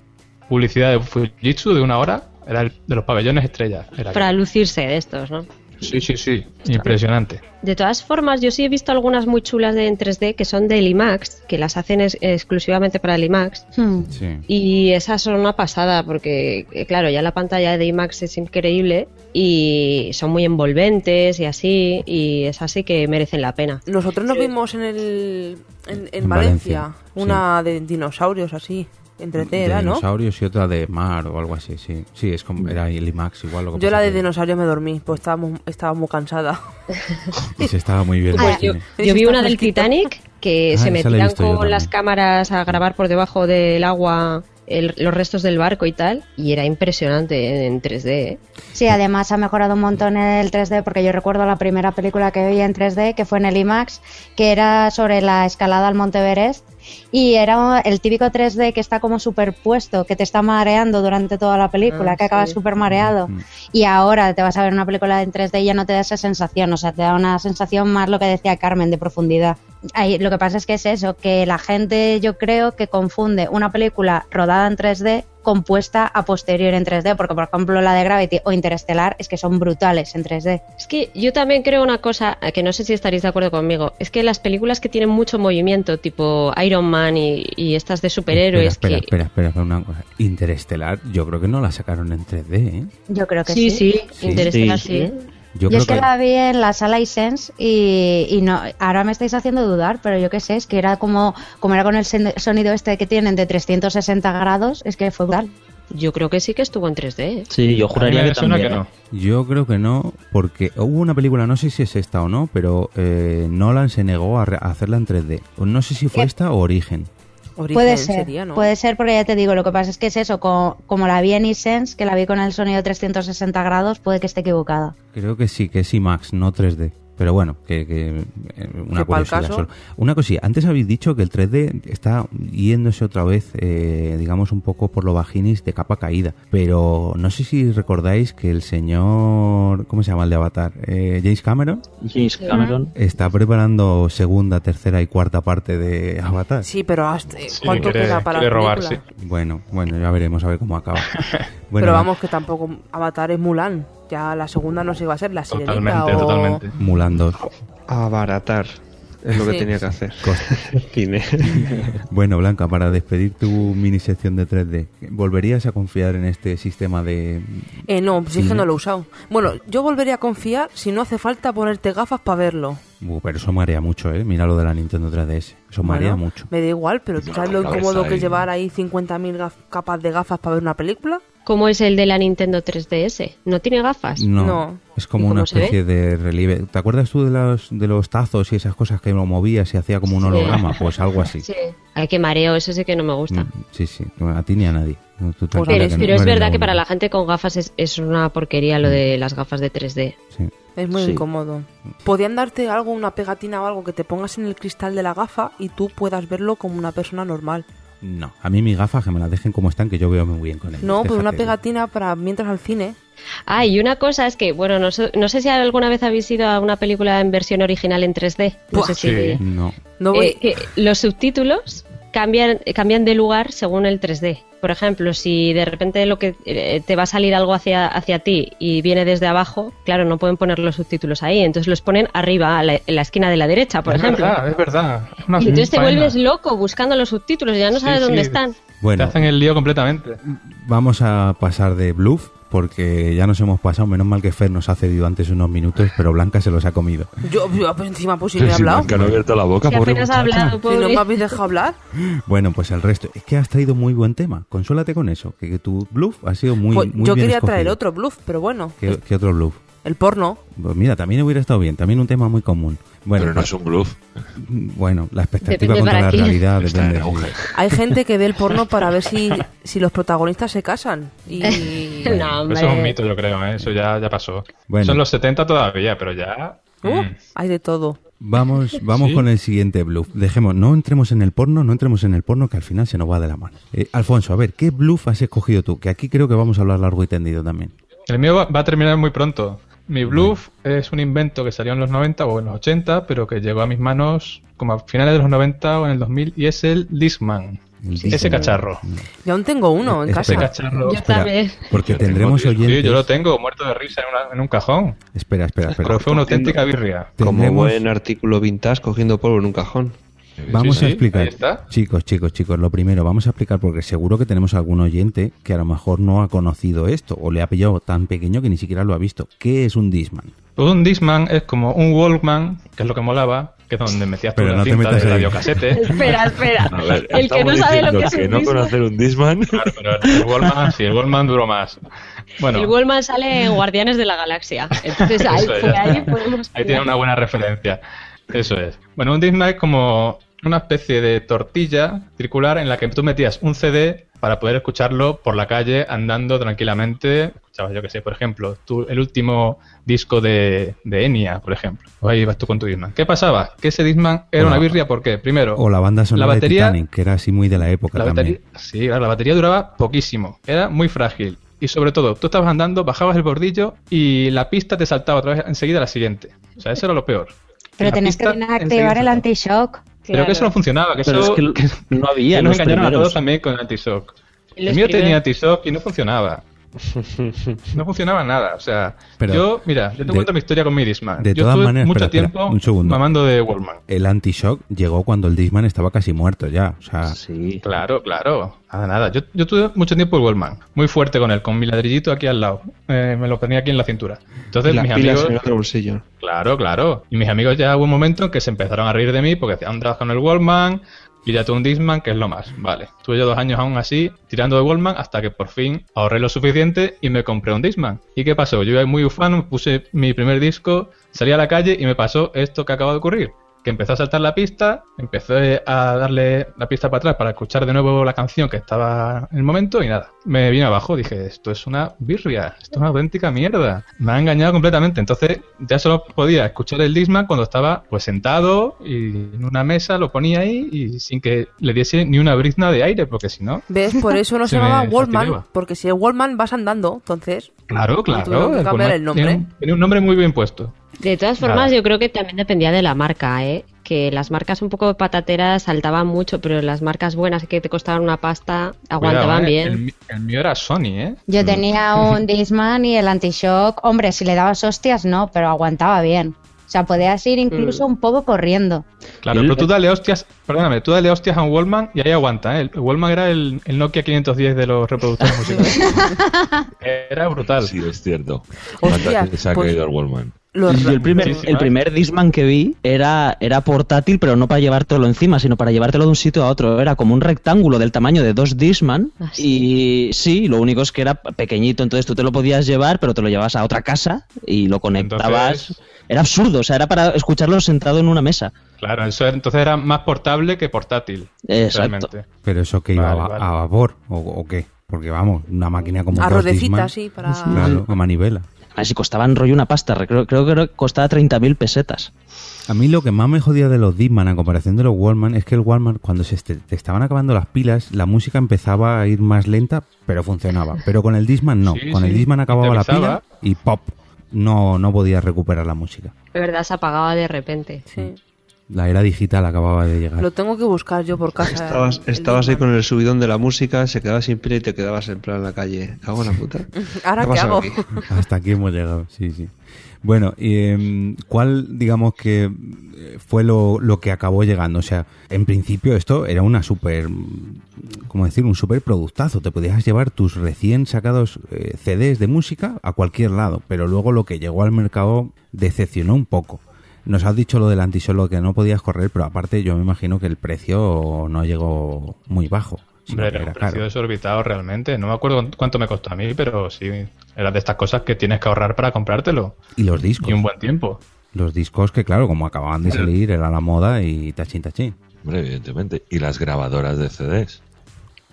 publicidad de Fujitsu de una hora, era el de los pabellones estrellas. Para lucirse de estos, ¿no? Sí, sí, sí. Impresionante. De todas formas, yo sí he visto algunas muy chulas de en 3D que son del IMAX, que las hacen es- exclusivamente para el IMAX. Hmm. Sí. Y esas son una pasada porque, eh, claro, ya la pantalla de IMAX es increíble y son muy envolventes y así, y es así que merecen la pena. Nosotros nos vimos en el en, en En Valencia, Valencia, una de dinosaurios así, en 3D de era, ¿no? dinosaurios y otra de mar o algo así, sí. Sí, es como, era el IMAX igual. Lo que Yo la de dinosaurios me dormí, pues estaba muy, estaba muy cansada. y [laughs] se estaba muy bien. Pues yo, cine. yo vi una del. Titanic que Ah, se metían con las cámaras a grabar por debajo del agua el- los restos del barco y tal, y era impresionante en, en 3D. ¿eh? Sí, además ha mejorado un montón el 3D porque yo recuerdo la primera película que vi en 3D que fue en el IMAX, que era sobre la escalada al Monte Everest y era el típico 3D que está como superpuesto, que te está mareando durante toda la película, Ah, que acabas sí. súper mareado. Mm. Y ahora te vas a ver una película en 3D y ya no te da esa sensación, o sea, te da una sensación más lo que decía Carmen de profundidad. Ahí, lo que pasa es que es eso, que la gente yo creo que confunde una película rodada en 3D compuesta a posteriori en 3D, porque por ejemplo la de Gravity o Interestelar es que son brutales en 3D. Es que yo también creo una cosa, eh, que no sé si estaréis de acuerdo conmigo, es que las películas que tienen mucho movimiento, tipo Iron Man y, y estas de superhéroes, espera, que... espera, espera, espera, una cosa. Interestelar, yo creo que no la sacaron en 3D, ¿eh? Yo creo que Sí, sí. sí, Sí. Interestelar Sí, sí. Yo es que, la vi en la sala iSense y, y no, ahora me estáis haciendo dudar, pero yo qué sé, es que era como, como era con el sonido este que tienen de 360 grados, es que fue brutal. Yo creo que sí que estuvo en 3D. ¿eh? Sí, yo juraría que también. que ¿eh? no. Yo creo que no, porque hubo una película, no sé si es esta o no, pero eh, Nolan se negó a, re- a hacerla en 3D. O No sé si fue ¿Qué? esta o Origen. Origen Puede ser, sería, ¿no? puede ser porque ya te digo, lo que pasa es que es eso, co- como, la vi en iSense, que la vi con el sonido 360 grados, puede que esté equivocada. Creo que sí, que es IMAX, no 3D. Pero bueno, que, que, eh, una curiosidad caso. solo. Una cosilla, antes habéis dicho que el 3D está yéndose otra vez, eh, digamos, un poco por lo vaginis de capa caída. Pero no sé si recordáis que el señor, ¿cómo se llama el de Avatar? Eh, James Cameron James Cameron. está preparando segunda, tercera y cuarta parte de Avatar. Sí, pero hasta- Sí, ¿cuánto quiere- queda para quiere la robar, película? Bueno, bueno, ya veremos a ver cómo acaba. [laughs] Bueno, pero vamos, que tampoco Avatar es Mulan. Ya la segunda no sé si va a ser la sirenita Totalmente, o... totalmente. Mulan 2. Abaratar. Es lo que Sí. tenía que hacer. [laughs] Cine. [laughs] Bueno, Blanca, para despedir tu mini sección de 3D, ¿volverías a confiar en este sistema de... Eh, no, si es que no lo he usado. Bueno, yo volvería a confiar si no hace falta ponerte gafas para verlo. Uh, pero eso marea mucho, ¿eh? Mira lo de la Nintendo 3DS. Eso marea Bueno, mucho. Me da igual, pero ¿tú sabes lo incómodo que ahí. llevar ahí 50.000 gaf- capas de gafas para ver una película? ¿Cómo es el de la Nintendo 3DS? ¿No tiene gafas? No, No. es como ¿Y una especie de relieve. ¿Te acuerdas tú de los, de los tazos y esas cosas que lo movías y hacía como un Sí. holograma? Pues algo así. Sí. Ay, qué mareo, eso sí que no me gusta. Mm, Sí, sí. A ti ni a nadie. No, tú Pero, pero no es verdad que para la gente con gafas es, es una porquería lo de las gafas de 3D. Sí. Es muy Sí. incómodo. Podían darte algo, una pegatina o algo que te pongas en el cristal de la gafa y tú puedas verlo como una persona normal. No, a mí mis gafas que me las dejen como están, que yo veo muy bien con ellas. No, pues una pegatina para mientras al cine. Ah, y una cosa es que, bueno, no sé, no sé si alguna vez habéis ido a una película en versión original en 3D. No Buah, sé si... sí. No. No voy... Eh, que los subtítulos cambian, cambian de lugar según el 3D. Por ejemplo, si de repente lo que eh, te va a salir algo hacia, hacia ti y viene desde abajo, claro, no pueden poner los subtítulos ahí, entonces los ponen arriba, a la- en la esquina de la derecha, por es ejemplo. verdad, es verdad. Es Y entonces te vuelves loco buscando los subtítulos, ya no Sí, sabes dónde sí. están. Te Bueno, hacen el lío completamente. vamos a pasar de bluff porque ya nos hemos pasado. Menos mal que Fer nos ha cedido antes unos minutos, pero Blanca se los ha comido. Yo, yo, pues encima pues si no he hablado. Blanca no ha abierto la boca, Si pobre apenas ha hablado, Si no me habéis dejado hablar. Bueno, pues el resto. Es que has traído muy buen tema. Consuélate con eso. Que, que tu bluff ha sido muy, Pues muy yo bien quería escogido. traer otro bluff, pero bueno. ¿Qué, qué otro bluff? El porno. Pues mira, también hubiera estado bien. También un tema muy común. Bueno, Pero no es un bluff. bueno la expectativa Depende contra la quién. realidad depende. auge. Hay gente que ve el porno [laughs] para ver si, si los protagonistas se casan. Y... [laughs] no, hombre. Eso es un mito, yo creo, ¿eh? eso ya, ya pasó. Bueno. Son los 70 todavía, pero ya... Uh, mm. hay de todo. Vamos, [laughs] vamos Sí. con el siguiente bluff. Dejemos, no entremos en el porno, no entremos en el porno, que al final se nos va de la mano. Eh, Alfonso, a ver, ¿qué bluff has escogido tú? Que aquí creo que vamos a hablar largo y tendido también. El mío va, va a terminar muy pronto. Mi bluff es un invento que salió en los 90 o en los 80, pero que llegó a mis manos como a finales de los 90 o en el 2000 y es el Discman. El Ese cacharro. Yo aún tengo uno en Espera. Ese casa. cacharro. Yo también. porque Yo tengo, tendremos tío, oyentes. Sí, yo lo tengo muerto de risa en, una- en un cajón. Espera, espera, espera. Pero fue una auténtica birria. Como buen artículo vintage cogiendo polvo en un cajón. Vamos Sí, a explicar. ahí está. Chicos, chicos, chicos, lo primero, vamos a explicar porque seguro que tenemos algún oyente que a lo mejor no ha conocido esto o le ha pillado tan pequeño que ni siquiera lo ha visto. ¿Qué es un Disman? Pues un Discman es como un Walkman, que es lo que molaba, que es donde metías tú Pero la no te cinta metas de ahí. radiocasete. [laughs] Espera, espera. Ver, el que no sabe lo que es un que no conocer un Disman. Claro, pero el Wallman, sí, el Wallman duró más. Bueno, El Wallman sale en Guardianes de la Galaxia. Entonces ahí, Eso por ahí está. podemos. Ahí tiene una buena referencia. Eso es. Bueno, un Discman es como una especie de tortilla circular en la que tú metías un CD para poder escucharlo por la calle andando tranquilamente. Escuchabas, yo que sé, por ejemplo, tú, el último disco de, de Enya, por ejemplo. O ahí vas tú con tu Discman. ¿Qué pasaba? Que ese Discman era O una birria, ¿por qué? Primero, O la banda sonora la batería, de Titanic, que era así muy de la época la también. batería, sí, claro, la batería duraba poquísimo, era muy frágil. Y sobre todo, tú estabas andando, bajabas el bordillo y la pista te saltaba otra vez enseguida a la siguiente. O sea, eso era lo peor. Pero La tenías que activar el saltaba. Anti-shock. Pero que eso no funcionaba, que Pero eso es que no había que nos engañaron a primeros. todos también con el anti-shock. El mío primeros- tenía anti-shock y no funcionaba. No funcionaba nada. O sea, Pero- yo, mira, yo te de- cuento mi historia con mi Discman. de yo todas maneras, mucho espera, espera, tiempo un segundo. mamando de Wallman. El anti-shock llegó cuando el Disman estaba casi muerto ya. O sea, Sí. Claro, claro. Nada, nada. Yo, yo tuve mucho tiempo el Wallman. Muy fuerte con él, con mi ladrillito aquí al lado. Eh, me lo ponía aquí en la cintura. Entonces, mis amigos. en el otro bolsillo. Claro, claro. Y mis amigos ya hubo un momento en que se empezaron a reír de mí porque decían, andas con el Wallman, Píllate un Disman, que es lo más. Vale. Estuve yo dos años aún así, tirando de Wallman, hasta que por fin ahorré lo suficiente y me compré un Disman. ¿Y qué pasó? Yo iba muy ufano, puse mi primer disco, salí a la calle y me pasó esto que acaba de ocurrir. Que empezó a saltar la pista, empecé a darle la pista para atrás para escuchar de nuevo la canción que estaba en el momento y nada. Me vine abajo, dije, esto es una birria, esto es una auténtica mierda. Me ha engañado completamente. Entonces ya solo podía escuchar el Disman cuando estaba pues sentado y en una mesa lo ponía ahí y sin que le diese ni una brizna de aire, porque si no... [laughs] ¿Ves? Por eso no [laughs] se, Se me llamaba Wallman, fastidiaba. porque si es Wallman vas andando, entonces... Claro, claro. Que el cambiar Wallman el nombre. Tiene un, tiene un nombre muy bien puesto. De todas formas, Nada. yo creo que también dependía de la marca, ¿eh? Que las marcas un poco patateras saltaban mucho, pero las marcas buenas que te costaban una pasta aguantaban Cuidado, ¿eh? bien. El, mío era Sony, ¿eh? Yo tenía un [laughs] Disman y el anti-shock. Hombre, si le dabas hostias, no, pero aguantaba bien. O sea, podías ir incluso un poco corriendo. Claro, pero tú dale hostias, perdóname, tú dale hostias a un Wallman y ahí aguanta, ¿eh? El Wallman era el, el Nokia 510 de los reproductores musicales. [laughs] Era brutal. Sí, es cierto. Hostia, ¿Cuántas veces ha pues- caído el Wallman? Los el primer, el primer Disman que vi era, era portátil, pero no para llevártelo encima, sino para llevártelo de un sitio a otro. Era como un rectángulo del tamaño de dos Disman. Ah, sí. Y sí, lo único es que era pequeñito, entonces tú te lo podías llevar, pero te lo llevas a otra casa y lo conectabas. Entonces- Era absurdo, o sea, era para escucharlo sentado en una mesa. Claro, eso era- entonces era más portable que portátil. Exacto. realmente. Pero eso que iba Vale, a, vale. a vapor, o, o qué? Porque vamos, una máquina como A rodecita, Discman, sí, para... Claro, a manivela. A ver si costaban rollo una pasta, creo, creo que costaba 30.000 pesetas. A mí lo que más me jodía de los Discman a comparación de los Wallman es que el Wallman cuando se te estaban acabando las pilas, la música empezaba a ir más lenta, pero funcionaba. Pero con el Discman no, Sí, con el sí, te acababa la pila y pop, no no podías recuperar la música. De verdad, se apagaba de repente. Sí. La era digital acababa de llegar. Lo tengo que buscar yo por casa. Estabas, el estabas ahí con el subidón de la música, se quedaba sin pila y te quedabas en plan en la calle. Cago en la puta. [laughs] ¿Ahora qué hago? aquí? [laughs] Hasta aquí hemos llegado, sí, sí. Bueno, y, em, ¿cuál, digamos que eh, fue lo, lo que acabó llegando? O sea, en principio esto era una súper, ¿cómo decir? Un súper productazo. Te podías llevar tus recién sacados eh, CDs de música a cualquier lado, pero luego lo que llegó al mercado decepcionó un poco. Nos has dicho lo del antisolo que no podías correr, pero aparte yo me imagino que el precio no llegó muy bajo. Hombre, era un precio caro. desorbitado realmente. No me acuerdo cuánto me costó a mí, pero sí, era de estas cosas que tienes que ahorrar para comprártelo. Y los discos. Y un buen tiempo. Los discos que, claro, como acababan de salir, era la moda y tachín, tachín. Hombre, evidentemente. Y las grabadoras de CDs.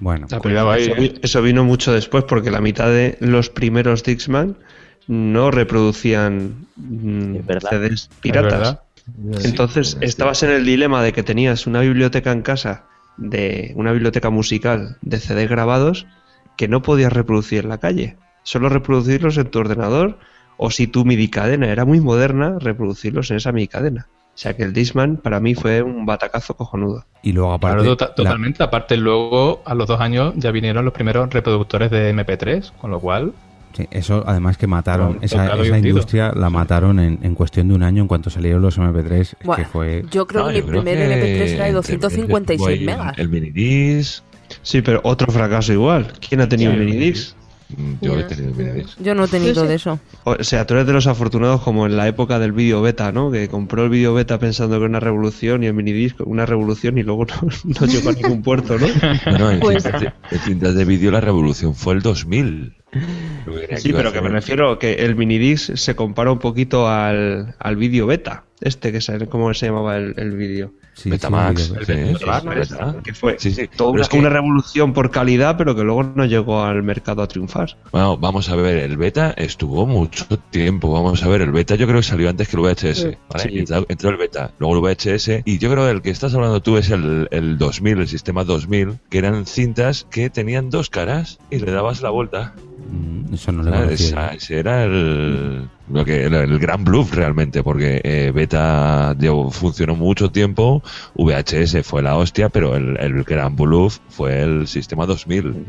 Bueno, ahí, eso, eh. eso vino mucho después porque la mitad de los primeros Dixman no reproducían mm. CDs ¿Es piratas. Entonces Sí, estabas en el dilema de que tenías una biblioteca en casa, de una biblioteca musical de CDs grabados que no podías reproducir en la calle. Solo reproducirlos en tu ordenador o si tu MIDI cadena era muy moderna, reproducirlos en esa MIDI cadena. O sea que el Discman para mí fue un batacazo cojonudo. y luego aparte... Claro, tota- la- totalmente. Aparte, luego, a los dos años, ya vinieron los primeros reproductores de MP3, con lo cual, sí, eso además que mataron, Con esa, industria la mataron en, en cuestión de un año en cuanto salieron los MP3, es que fue... Yo creo No, que creo primer que MP3 era de entre- 256 fue el- megas. El minidisc. Sí, pero otro fracaso igual. ¿Quién ha tenido Sí, un minidisc? Yo he tenido minidisc. Yo no he tenido de eso. O sea, tú eres de los afortunados como en la época del vídeo beta, ¿no? Que compró el vídeo beta pensando que era una revolución y el minidisc una revolución y luego [laughs] no, no llegó a ningún puerto, ¿no? Bueno, en, Pues- cintas de, vídeo la revolución fue el 2000. Lo que Sí, pero que me refiero que el minidisc se compara un poquito al, al vídeo beta. Este, que sabe cómo se llamaba el, el vídeo. sí, Betamax. sí, Sí, El sí, Betamax, verdad. Que fue Sí, sí. toda Pero una, es que- una revolución por calidad, pero que luego no llegó al mercado a triunfar. Bueno, vamos a ver, el beta estuvo mucho tiempo. Vamos a ver, el beta yo creo que salió antes que el VHS. ¿vale? Sí. Entró, entró el beta, luego el VHS. Y yo creo que el que estás hablando tú es el, el 2000, el sistema 2000, que eran cintas que tenían dos caras y le dabas la vuelta. Mm, Eso no le Ah, esa- yo. ese era el, lo que, el, el gran bluff realmente, porque eh, beta dio- funcionó mucho tiempo, VHS fue la hostia, pero el, el gran bluff fue el sistema 2000.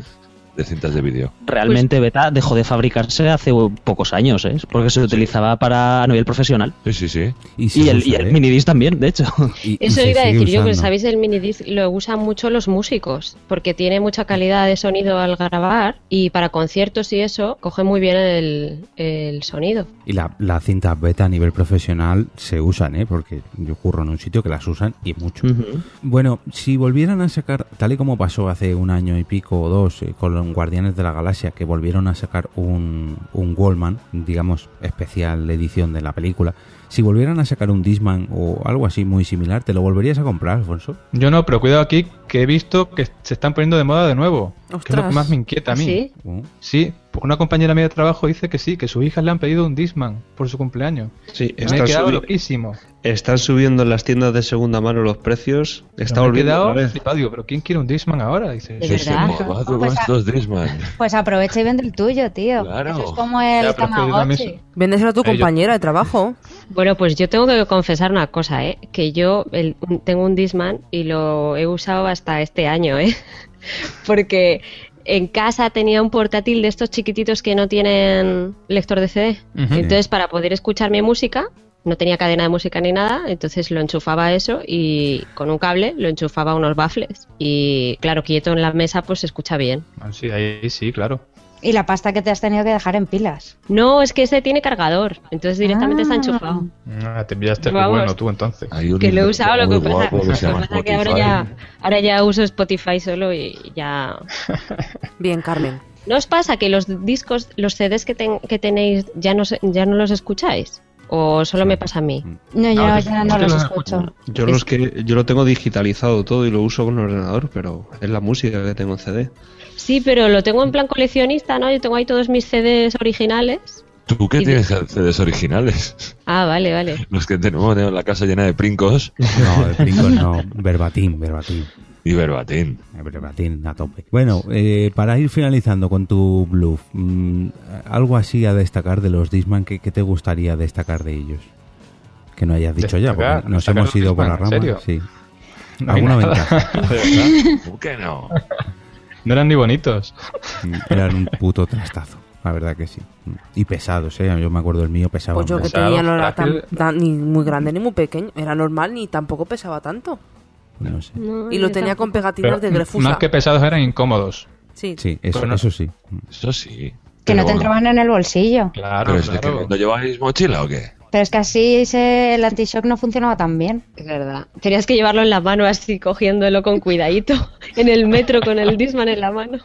De cintas de vídeo. Realmente Beta dejó de fabricarse hace pocos años, ¿eh? porque se utilizaba para a nivel profesional. Sí, sí, sí. Y, se Y el, usa, y el ¿eh? minidisc también, de hecho. Y- Eso iba a decir yo, que usando. sabéis, el minidisc lo usan mucho los músicos, porque tiene mucha calidad de sonido al grabar y para conciertos y eso coge muy bien el, el sonido. Y la, la cinta beta a nivel profesional se usan, ¿eh? Porque yo curro en un sitio que las usan y mucho. Ujú. Bueno, si volvieran a sacar, tal y como pasó hace un año y pico o dos eh, con Guardianes de la Galaxia, que volvieron a sacar un, un Wallman, digamos, especial edición de la película, si volvieran a sacar un Disman o algo así muy similar, ¿te lo volverías a comprar, Alfonso? Yo no, pero cuidado aquí que he visto que se están poniendo de moda de nuevo. Que es lo que más me inquieta a mí. ¿Sí? Uh, Sí, porque una compañera mía de trabajo dice que sí, que su hija le han pedido un Disman por su cumpleaños. Sí, Me he están, quedado loquísimo. están subiendo en las tiendas de segunda mano los precios. Está Me he quedado digo, pero ¿quién quiere un Disman ahora? Dice, ¿De verdad? Pues Disman. Pues aprovecha y vende el tuyo, tío. Claro. Eso es como el Ya, Tamagotchi. Véndeselo a tu Eh, yo- compañera de trabajo. Bueno, pues yo tengo que confesar una cosa, ¿eh? Que yo el- tengo un Disman y lo he usado hasta este año, ¿eh? [laughs] Porque en casa tenía un portátil de estos chiquititos que no tienen lector de CD. Entonces, para poder escuchar mi música, no tenía cadena de música ni nada, entonces lo enchufaba a eso y con un cable lo enchufaba a unos baffles. Y claro, quieto en la mesa, pues se escucha bien. Ah, Sí, ahí sí, claro. Y la pasta que te has tenido que dejar en pilas. No, es que ese tiene cargador, entonces directamente está Ah. enchufado. Ah, te pillaste Vamos. bueno tú entonces. Que lo he usado, lo muy que pasa, guapo que se que llama pasa que ahora ya, ahora ya uso Spotify solo y ya... [laughs] Bien, Carmen. ¿No os pasa que los discos, los CDs que, ten- que tenéis ya no, se- ya no los escucháis? ¿O solo me pasa a mí? No, yo Ah, ya no los escucho. Yo, los que, yo lo tengo digitalizado todo y lo uso con el ordenador, pero es la música que tengo en CD. Sí, pero lo tengo en plan coleccionista, ¿no? Yo tengo ahí todos mis CDs originales. ¿Tú qué Y de- tienes CDs originales? Ah, vale, vale. Los que tenemos, tenemos la casa llena de princos No, de Pringles no, verbatim, verbatim. y verbatín. Verbatim a tope. Bueno, eh, para ir finalizando con tu bluff, mm, algo así a destacar de los Disman que, que te gustaría destacar de ellos. Que no hayas dicho ya, porque nos hemos ido por la Discman, ¿en rama. Sí. No ¿Alguna ventaja? [laughs] ¿Cómo que no? No eran ni bonitos. Mm, Eran un puto trastazo, la verdad que sí. Mm. Y pesados, ¿eh? Yo me acuerdo el mío pesaba. Pues yo que tenía no era tan, ni muy grande ni muy pequeño. Era normal ni tampoco pesaba tanto. No sé. No, Y lo tenía con pegatinas Pero de Grefusa. más que pesados eran incómodos. Sí. Sí, eso, no- eso sí. Eso sí. Que Pero no te bueno, entraban en el bolsillo. Claro, Pero es de que claro. ¿no lleváis mochila o qué? Pero es que así se- el anti-shock no funcionaba tan bien. Es verdad. Tenías que llevarlo en la mano así, cogiéndolo con cuidadito. En el metro con el Disman en la mano.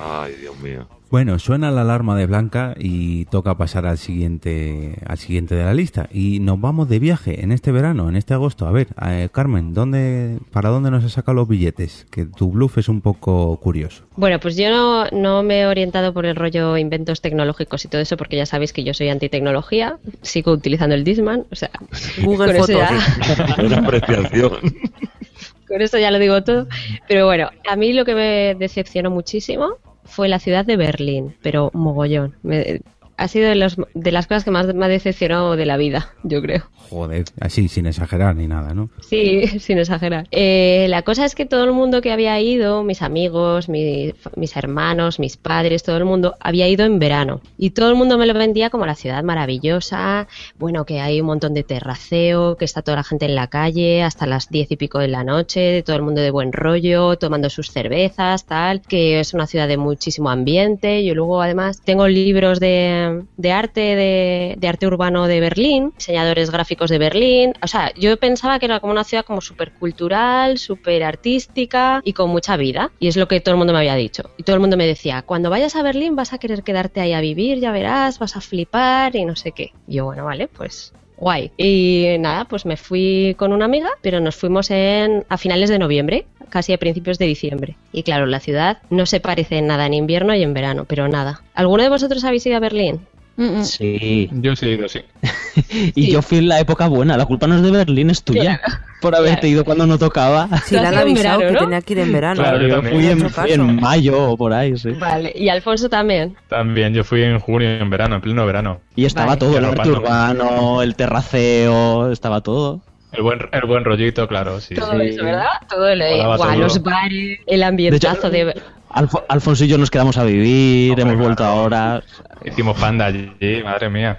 Ay, Dios mío. Bueno, suena la alarma de Blanca y toca pasar al siguiente, al siguiente de la lista. Y nos vamos de viaje en este verano, en este agosto. A ver, eh, Carmen, ¿dónde, ¿para dónde nos has sacado los billetes? Que tu bluff es un poco curioso. Bueno, pues yo no, no me he orientado por el rollo inventos tecnológicos y todo eso, porque ya sabéis que yo soy antitecnología. Sigo utilizando el Disman. O sea, [laughs] Google con eso Fotos. ya- [laughs] Una apreciación. [laughs] Con esto ya lo digo todo. Pero bueno, a mí lo que me decepcionó muchísimo fue la ciudad de Berlín, pero mogollón. Me- ha sido de, los, de las cosas que más me ha decepcionado de la vida, yo creo. Joder, así, sin exagerar ni nada, ¿no? Sí, [laughs] sin exagerar. Eh, la cosa es que todo el mundo que había ido, mis amigos, mi- mis hermanos, mis padres, todo el mundo había ido en verano. Y todo el mundo me lo vendía como la ciudad maravillosa, bueno, que hay un montón de terraceo, que está toda la gente en la calle hasta las diez y pico de la noche, todo el mundo de buen rollo, tomando sus cervezas, tal, que es una ciudad de muchísimo ambiente. Yo luego además tengo libros de, de arte, de, arte urbano de Berlín, diseñadores gráficos de Berlín. O sea, yo pensaba que era como una ciudad como súper cultural, súper artística y con mucha vida. Y es lo que todo el mundo me había dicho. Y todo el mundo me decía, cuando vayas a Berlín vas a querer quedarte ahí a vivir, ya verás, vas a flipar y no sé qué. Y yo, bueno, vale, pues guay. Y nada, pues me fui con una amiga, pero nos fuimos en, a finales de noviembre, casi a principios de diciembre. Y claro, la ciudad no se parece en nada en invierno y en verano, pero nada. ¿Alguno de vosotros habéis ido a Berlín? Mm, mm. Sí. Yo sí he ido, sí. [laughs] Y Sí. yo fui en la época buena. La culpa no es de Berlín, es tuya. por haberte ido cuando no tocaba. Si le han avisado verano, que ¿no? tenía que ir en verano. Claro, yo yo fui también. en, fui mayo o por ahí, sí. Vale, y Alfonso también. También, yo fui en junio, en verano, en pleno verano. Y estaba Vale. todo, el arte urbano, el terraceo, estaba todo. El buen, el buen rollito, claro, sí. Todo eso, ¿verdad? Todo todo. los bares, el ambientazo de... Alfo- Alfonso y yo nos quedamos a vivir, hemos vuelto ahora. Hicimos panda allí, madre mía.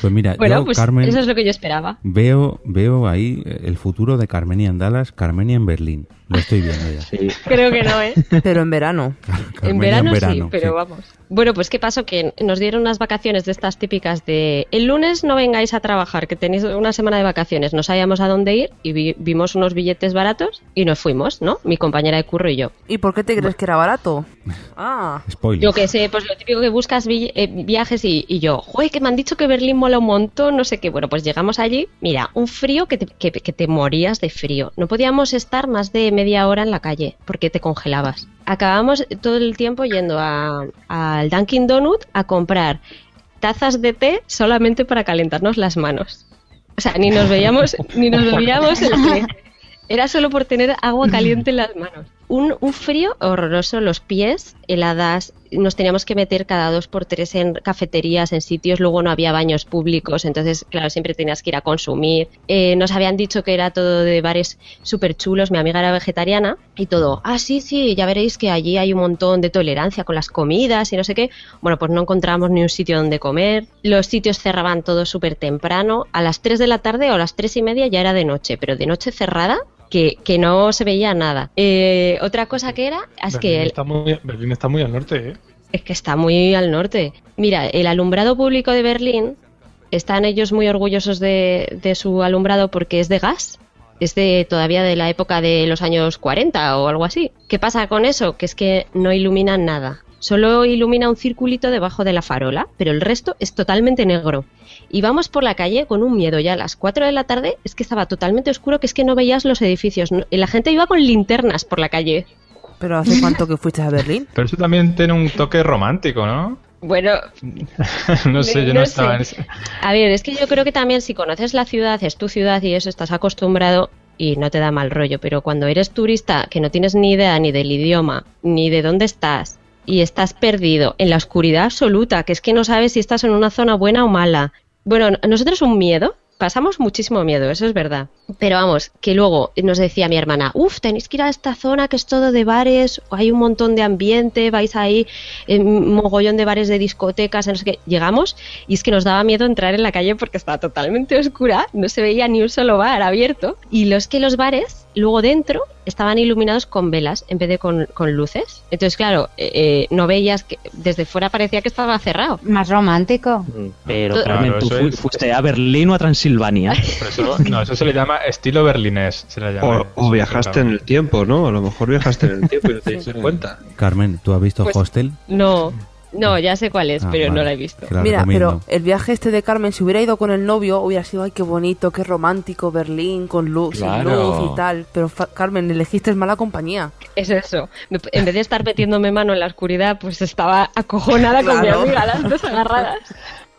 Pues mira, Bueno, yo, pues Carmen, eso es lo que yo esperaba. veo, veo ahí eh, el futuro de Carmenia en Dallas, Carmenia en Berlín. Lo estoy viendo ya. Sí. Creo que no, ¿eh? [laughs] Pero en verano. [laughs] En verano, sí, pero vamos. Bueno, pues qué pasó que nos dieron unas vacaciones de estas típicas de el lunes no vengáis a trabajar, que tenéis una semana de vacaciones. No sabíamos a dónde ir y vi- vimos unos billetes baratos y nos fuimos, ¿no? Mi compañera de curro y yo. ¿Y por qué te crees que era barato? [laughs] Ah, Spoiler. Yo que sé, pues lo típico que buscas vi- eh, viajes y, y yo, joder, que me han dicho que Berlín mola un montón, no sé qué. Bueno, pues llegamos allí, mira, un frío que te, que- que te morías de frío. No podíamos estar más de media hora en la calle porque te congelabas. Acabamos todo el tiempo yendo a- al Dunkin' Donut a comprar tazas de té solamente para calentarnos las manos. O sea, ni nos veíamos, ni nos [laughs] bebíamos el té. Era solo por tener agua caliente en las manos. Un, frío horroroso, los pies heladas, nos teníamos que meter cada dos por tres en cafeterías, en sitios, luego no había baños públicos, entonces, claro, siempre tenías que ir a consumir. Eh, nos habían dicho que era todo de bares súper chulos, mi amiga era vegetariana y todo, ah, sí, sí, ya veréis que allí hay un montón de tolerancia con las comidas y no sé qué. Bueno, pues no encontramos ni un sitio donde comer, los sitios cerraban todo súper temprano, a las 3 de la tarde o a las tres y media ya era de noche, pero de noche cerrada que, que no se veía nada. Eh, otra cosa que era es que Berlín, el- está muy, Berlín está muy al norte, ¿eh? es que está muy al norte. Mira, el alumbrado público de Berlín están ellos muy orgullosos de, de su alumbrado porque es de gas. Es de todavía de la época de los años 40 o algo así. ¿Qué pasa con eso? Que es que no ilumina nada. Solo ilumina un circulito debajo de la farola, pero el resto es totalmente negro. Y vamos por la calle con un miedo ya a las 4 de la tarde, es que estaba totalmente oscuro, que es que no veías los edificios. No- y la gente iba con linternas por la calle. pero ¿hace cuánto que fuiste a Berlín? Pero eso también tiene un toque romántico, ¿no? Bueno, [laughs] no sé, yo No no, sé. estaba en ese... A ver, es que yo creo que también si conoces la ciudad, es tu ciudad y eso, estás acostumbrado y no te da mal rollo, pero cuando eres turista que no tienes ni idea ni del idioma, ni de dónde estás, y estás perdido en la oscuridad absoluta, que es que no sabes si estás en una zona buena o mala. Bueno, nosotros un miedo, pasamos muchísimo miedo, eso es verdad. Pero vamos, que luego nos decía mi hermana, uff, tenéis que ir a esta zona que es todo de bares, hay un montón de ambiente, vais ahí, en mogollón de bares de discotecas, no sé qué. Llegamos y es que nos daba miedo entrar en la calle porque estaba totalmente oscura, no se veía ni un solo bar abierto. Y los que los bares, luego dentro, estaban iluminados con velas en vez de con, con luces. Entonces, claro, eh, eh, no veías que desde fuera parecía que estaba cerrado. Más romántico. Pero Claro, Carmen, ¿tú eso fu- es- fuiste a Berlín o a Transilvania? [laughs] Pero eso, no, eso se le llama estilo berlinés. Se le llama. O, o viajaste en el tiempo, ¿no? A lo mejor viajaste en el tiempo y no te diste cuenta. Carmen, ¿tú has visto Pues- Hostel? No, no, ya sé cuál es, Ah, pero no vale. la he visto. La Mira, recomiendo. pero el viaje este de Carmen, si hubiera ido con el novio, hubiera sido, ay, qué bonito, qué romántico, Berlín, con luz, Claro. luz y tal. Pero Carmen, elegiste mala compañía. Es eso. En vez de estar metiéndome mano en la oscuridad, pues estaba acojonada con mi Claro. amiga, las dos agarradas.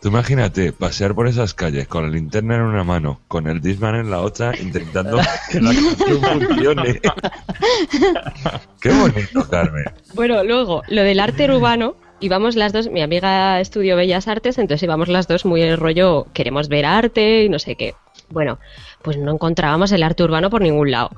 Tú imagínate pasear por esas calles con la linterna en una mano, con el Disman en la otra, intentando [laughs] que la canción funcione. [laughs] Qué bonito, Carmen. Bueno, luego, lo del arte urbano, íbamos las dos, mi amiga estudió Bellas Artes, entonces íbamos las dos muy el rollo, queremos ver arte y no sé qué. Bueno, pues no encontrábamos el arte urbano por ningún lado.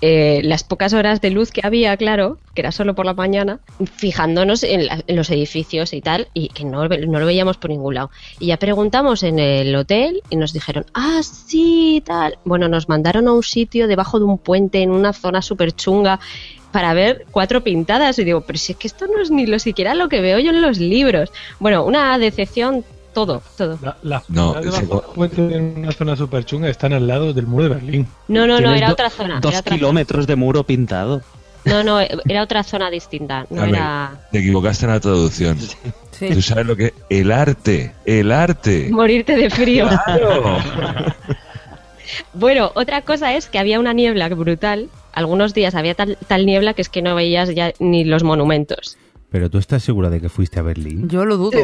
Eh, las pocas horas de luz que había, claro, que era solo por la mañana, fijándonos en, la- los edificios y tal, y que no, no lo veíamos por ningún lado. Y ya preguntamos en el hotel y nos dijeron, ah, sí, tal. Bueno, nos mandaron a un sitio debajo de un puente en una zona súper chunga para ver cuatro pintadas. Y digo, pero si es que esto no es ni lo siquiera lo que veo yo en los libros. Bueno, una decepción, todo, todo. La, la No, ciudad ese- debajo del puente en una zona súper chunga están al lado del muro de Berlín. No, no, no, era do- otra zona. Dos era otra kilómetros de muro pintado. No, no, era otra zona distinta. No Carmen, era te equivocaste en la traducción. Sí. Tú sabes lo que el arte, el arte. morirte de frío. Claro. [laughs] Bueno, otra cosa es que había una niebla brutal. Algunos días había tal, tal niebla que es que no veías ya ni los monumentos. Pero tú estás segura de que fuiste a Berlín? Yo lo dudo.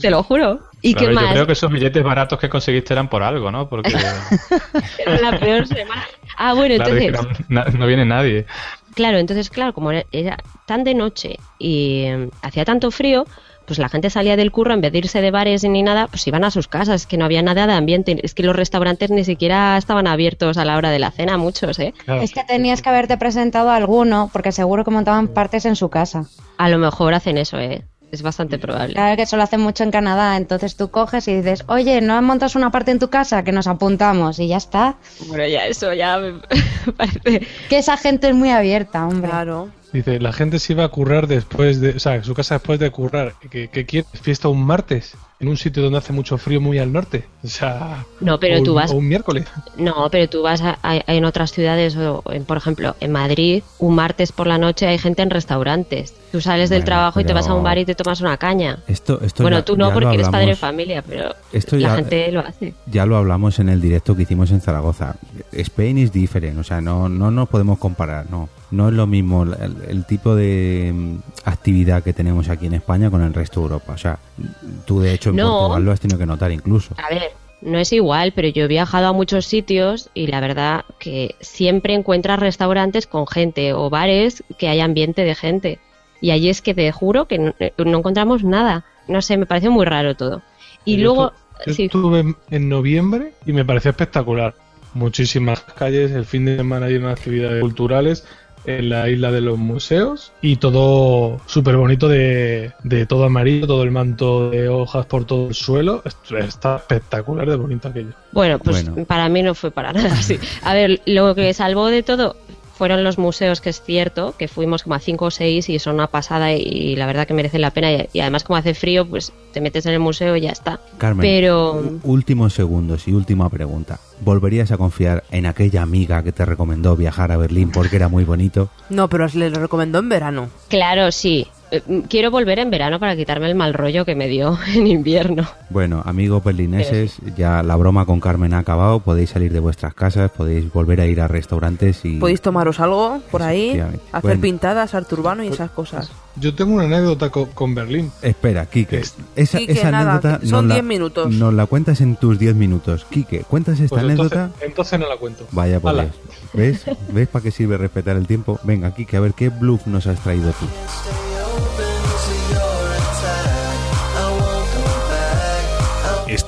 Te lo juro. ¿Y qué ver, más? Yo creo que esos billetes baratos que conseguiste eran por algo, ¿no? Porque [laughs] Era la peor semana. Ah, bueno, claro, es entonces, que no, viene nadie. claro, entonces, claro, como era, era tan de noche y eh, hacía tanto frío, pues la gente salía del curro, en vez de irse de bares ni nada, pues iban a sus casas, que no había nada de ambiente. Es que los restaurantes ni siquiera estaban abiertos a la hora de la cena, muchos, ¿eh? Claro. Es que tenías que haberte presentado a alguno, porque seguro que montaban partes en su casa. A lo mejor hacen eso, ¿eh? Es bastante probable. Claro que eso lo hacen mucho en Canadá, entonces tú coges y dices, oye, ¿no montas una parte en tu casa? Que nos apuntamos y ya está. Bueno, ya eso ya me [laughs] parece... Que esa gente es muy abierta, hombre. Claro. Dice, la gente se iba a currar después de, o sea, su casa después de currar. ¿Qué, qué quieres? ¿Fiesta un martes? En un sitio donde hace mucho frío muy al norte. O sea, No, pero o tú un- vas- o un miércoles. No, pero tú vas a- a- en otras ciudades, o en, por ejemplo, en Madrid, un martes por la noche hay gente en restaurantes. Tú sales del Bueno, trabajo y te vas a un bar y te tomas una caña. Esto, esto bueno, ya- tú no porque eres padre de familia, pero Esto la ya- gente lo hace. Ya lo hablamos en el directo que hicimos en Zaragoza. Spain is different, o sea, no, no nos podemos comparar, no. No es lo mismo el, el tipo de mm, actividad que tenemos aquí en España con el resto de Europa. O sea, tú de hecho en No. Portugal lo has tenido que notar incluso. A ver, no es igual, pero yo he viajado a muchos sitios y la verdad que siempre encuentras restaurantes con gente o bares que hay ambiente de gente. Y allí es que te juro que no, no encontramos nada. No sé, me parece muy raro todo. Y Yo luego, Yo sí, estuve en- en noviembre y me pareció espectacular. Muchísimas calles, el fin de semana hay unas actividades culturales en la isla de los museos y todo súper bonito de, de todo amarillo, todo el manto de hojas por todo el suelo. Esto Está espectacular de bonito aquello. Bueno, pues Bueno. para mí no fue para nada [laughs] así. A ver, lo que salvó de todo fueron los museos, que es cierto, que fuimos como a cinco o seis y son una pasada y, y la verdad que merece la pena. Y, y además como hace frío, pues te metes en el museo y ya está. Carmen, Pero últimos segundos y última pregunta. ¿Volverías a confiar en aquella amiga que te recomendó viajar a Berlín porque era muy bonito? No, pero le lo recomendó en verano. claro, sí. Eh, Quiero volver en verano para quitarme el mal rollo que me dio [laughs] en invierno. Bueno, amigos berlineses, ya la broma con Carmen ha acabado. Podéis salir de vuestras casas, podéis volver a ir a restaurantes y... Podéis tomaros algo por ahí, hacer Bueno. pintadas, arte urbano y esas cosas. Yo tengo una anécdota co- con Berlín. Espera, Quique. Es- Esa, Quique, esa nada, anécdota son nos la- 10 minutos. Nos la cuentas en tus 10 minutos. Quique, ¿cuentas esta Pues anécdota? entonces, entonces no la cuento. Vaya. Dios. ¿Ves? ¿Ves para qué sirve respetar el tiempo? Venga, Quique, a ver qué bluff nos has traído tú.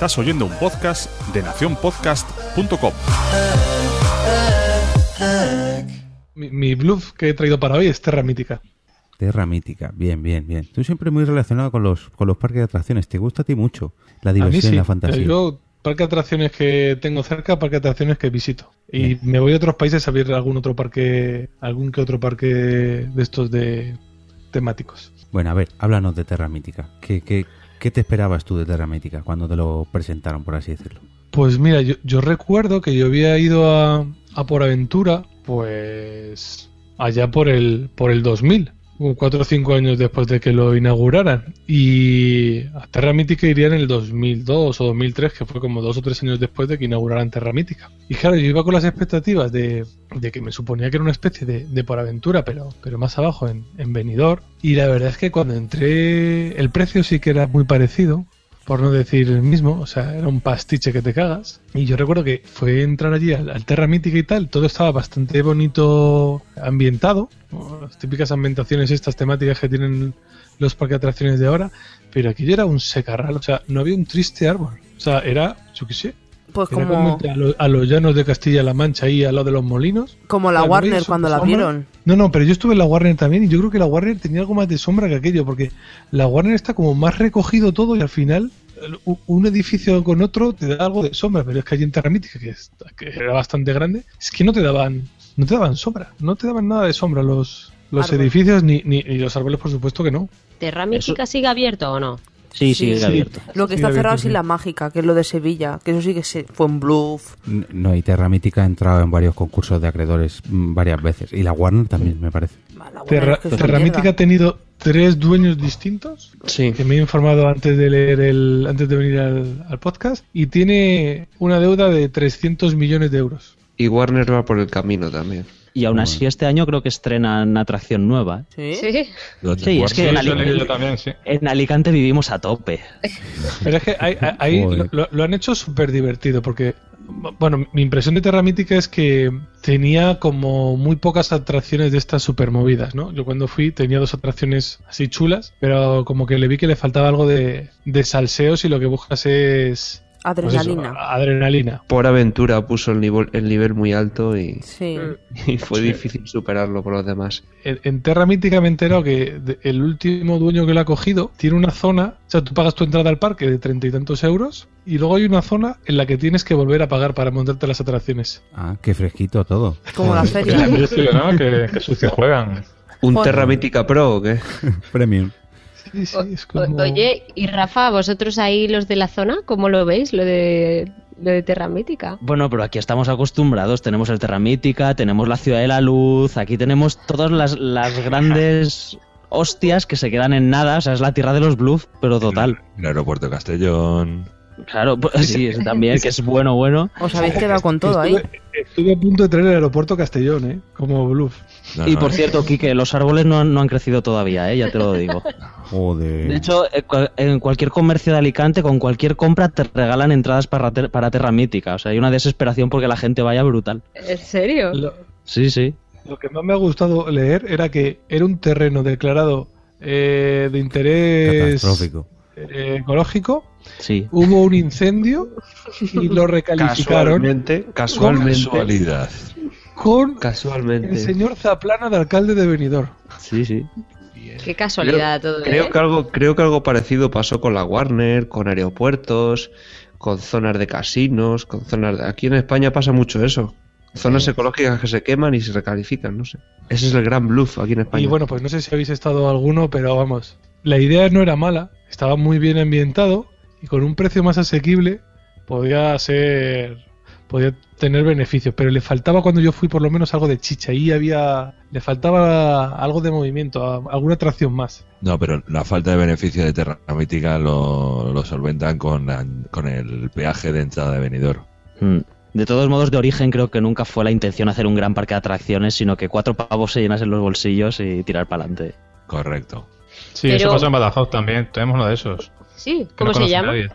Estás oyendo un podcast de nacionpodcast.com. Mi, mi bluff que he traído para hoy es Terra Mítica. Terra mítica. Bien, bien, bien. Tú siempre muy relacionado con los, con los parques de atracciones. Te gusta a ti mucho la A mí diversión sí. y la fantasía. Yo, parque de atracciones que tengo cerca, parque de atracciones que visito. Y me voy a otros países a ver algún otro parque, algún que otro parque de estos de temáticos. Bueno, a ver, háblanos de Terra mítica. ¿Qué, qué, qué te esperabas tú de Terra mítica cuando te lo presentaron, por así decirlo? Pues mira, yo, recuerdo que yo había ido a, a por aventura, pues allá por el por el 2000, como cuatro o cinco años después de que lo inauguraran. Y a Terra Mítica iría en el 2002 o 2003, que fue como dos o tres años después de que inauguraran Terra Mítica. Y claro, yo iba con las expectativas de, de que me suponía que era una especie de, de por aventura, pero, pero más abajo en, en Benidorm. Y la verdad es que cuando entré, el precio sí que era muy parecido, por no decir el mismo, o sea, era un pastiche que te cagas. Y yo recuerdo que fue entrar allí al, al Terra Mítica y tal, todo estaba bastante bonito ambientado, las típicas ambientaciones estas temáticas que tienen los parques de atracciones de ahora, pero aquello era un secarral, o sea, no había un triste árbol, o sea, era, yo qué sé, Pues era como, como a, lo- a los llanos de Castilla-La Mancha, ahí al lado de los molinos. como la Warner veis cuando la sombra. vieron. No, no, pero yo estuve en la Warner también y yo creo que la Warner tenía algo más de sombra que aquello, porque la Warner está como más recogido todo y al final un edificio con otro te da algo de sombra, pero es que allí en Terra Mítica, que, es- que era bastante grande, es que no te daban no te daban sombra, no te daban nada de sombra los, los edificios ni, ni y los árboles, por supuesto que no. ¿Terra Mítica sigue abierto o no? Sí, Sí, sigue sí. abierto. Lo que Sí, está abierto, cerrado sí. es la mágica, que es lo de Sevilla, que eso sí que se, fue un bluff. No, y Terra mítica ha entrado en varios concursos de acreedores mm, varias veces. Y la Warner también, me parece. La Warner Terra, es que Terra. Mítica ha tenido tres dueños distintos Sí. que me he informado antes de leer el antes de venir al, al podcast y tiene una deuda de 300 millones de euros. Y Warner va por el camino también. Y aún así este año creo que estrenan atracción nueva. ¿eh? ¿Sí? Sí. Sí, es que en, eso he leído yo Ali- también, sí. en Alicante vivimos a tope. [laughs] Pero es que ahí, ahí Joder. lo, lo han hecho súper divertido porque Bueno, mi impresión de Terra Mítica es que tenía como muy pocas atracciones de estas super movidas, ¿no? Yo cuando fui tenía dos atracciones así chulas, pero como que le vi que le faltaba algo de, de salseos y lo que buscas es... pues eso, Adrenalina. adrenalina. Por aventura puso el nivel, el nivel muy alto y, Sí. [laughs] y fue difícil superarlo por los demás. En, en Terra Mítica me he enterado que el último dueño que lo ha cogido tiene una zona, o sea, tú pagas tu entrada al parque de treinta y tantos euros y luego hay una zona en la que tienes que volver a pagar para montarte las atracciones. Ah, qué fresquito todo. Como la feria. [laughs] Que, que sucio juegan. ¿Un. Terra Mítica Pro o qué? [laughs] Premium. Sí, sí, es O- como... Oye, y Rafa, vosotros ahí los de la zona, ¿cómo lo veis? Lo de, lo de Terra Mítica. Bueno, pero aquí estamos acostumbrados. Tenemos el Terra Mítica, tenemos la Ciudad de la Luz, aquí tenemos todas las, las [laughs] grandes hostias que se quedan en nada. O sea, es la tierra de los bluff, pero total. El aeropuerto de Castellón. Claro, pues sí, eso también, que es bueno, bueno. Os habéis quedado con todo ahí. Estuve, a punto de traer el aeropuerto Castellón, ¿eh? Como bluff. No, Y no, por cierto, Quique, los árboles no han, no han crecido todavía, ¿eh? ya te lo digo. [laughs] Joder. De hecho, eh, en cualquier comercio de Alicante, con cualquier compra, te regalan entradas para, ter- para Terra Mítica. O sea, hay una desesperación porque la gente vaya brutal. ¿En serio? Lo, Sí, sí. lo que más me ha gustado leer era que era un terreno declarado eh, de interés Catastrófico. Eh, ecológico. Sí. Hubo un incendio y lo recalificaron Casualmente, casualmente, Casualidad. con casualmente. el señor Zaplana de alcalde de Benidorm. Sí, sí. Qué casualidad todo, Creo ¿eh? que algo, creo que algo parecido pasó con la Warner, con aeropuertos, con zonas de casinos, con zonas de... Aquí en España pasa mucho eso. Zonas ecológicas que se queman y se recalifican, no sé. Ese es el gran bluff aquí en España. Y bueno, pues no sé si habéis estado alguno, pero vamos, la idea no era mala, estaba muy bien ambientado y con un precio más asequible podía ser, podía tener beneficios, pero le faltaba cuando yo fui por lo menos algo de chicha, ahí había, le faltaba algo de movimiento, alguna atracción más. No, pero la falta de beneficio de Terra Mítica lo, lo solventan con, la- con el peaje de entrada de Benidorm. Mm. De todos modos, de origen creo que nunca fue la intención hacer un gran parque de atracciones, sino que cuatro pavos se llenasen los bolsillos y tirar para adelante. Correcto. Sí, Pero- eso pasó en Badajoz también. Tenemos uno de esos. Sí, que ¿cómo no se llama? nadie.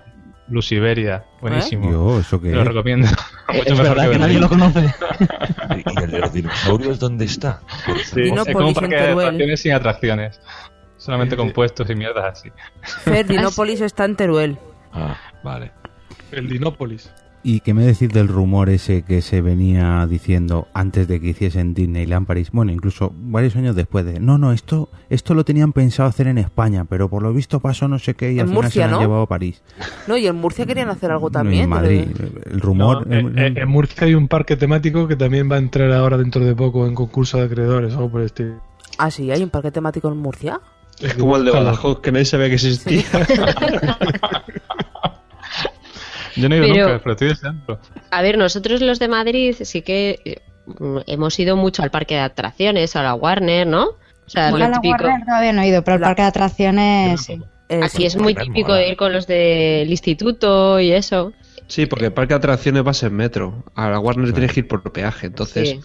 Luciberia. Buenísimo. Yo, ¿eso qué lo [laughs] es? recomiendo. Es Mucho mejor verdad que nadie Berlín. lo conoce. [laughs] ¿Y el de los dinosaurios dónde está? Favor. Dinopolis Es como un en parque de Teruel. atracciones sin atracciones. Solamente Eh, compuestos y mierdas así. Fer, [laughs] Dinópolis está en Teruel. Ah, vale. El Dinópolis. ¿Y qué me decís del rumor ese que se venía diciendo antes de que hiciesen Disneyland París? Bueno, incluso varios años después de... No, no, esto esto lo tenían pensado hacer en España, pero por lo visto pasó no sé qué y En al final Murcia, se lo han llevado a París. No, y en Murcia querían hacer algo No, también. en Madrid. pero- El rumor... No, en, en- en Murcia hay un parque temático que también va a entrar ahora dentro de poco en concurso de acreedores, algo por el estilo. Ah, sí, hay un parque temático en Murcia. es como el de Badajoz, que nadie sabía que existía. [laughs] Yo no he ido Pero- nunca, pero estoy deseando. A ver, nosotros los de Madrid sí que mm, hemos ido mucho al parque de atracciones, a la Warner, ¿no? O sea, Yo lo a la típico. Warner todavía no he ido, pero La- parque de atracciones sí. Eh, Aquí sí. es muy típico mola. de ir con los del instituto y eso. Sí, porque el parque de atracciones va a ser metro. A la Warner tienes que ir por peaje, entonces Sí.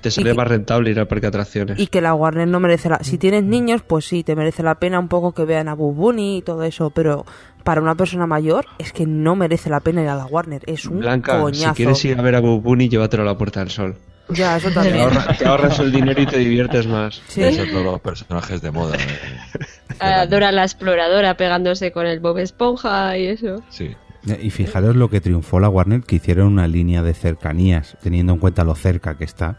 Te sale Y- más rentable ir al parque de atracciones. Y que la Warner no merece la... Si tienes niños, pues sí, te merece la pena un poco que vean a Boo Bunny y todo eso, pero para una persona mayor es que no merece la pena ir a la Warner. Es un Blanca, coñazo. si quieres ir a ver a Bob Bunny, llévatelo a la Puerta del Sol. Ya, eso Te, también. ahorra- te ahorras el dinero y te diviertes más. Sí. Esos son los personajes de moda. eh. [laughs] A Dora la exploradora pegándose con el Bob Esponja y eso. Sí. Y fijaros lo que triunfó la Warner, que hicieron una línea de cercanías, teniendo en cuenta lo cerca que está,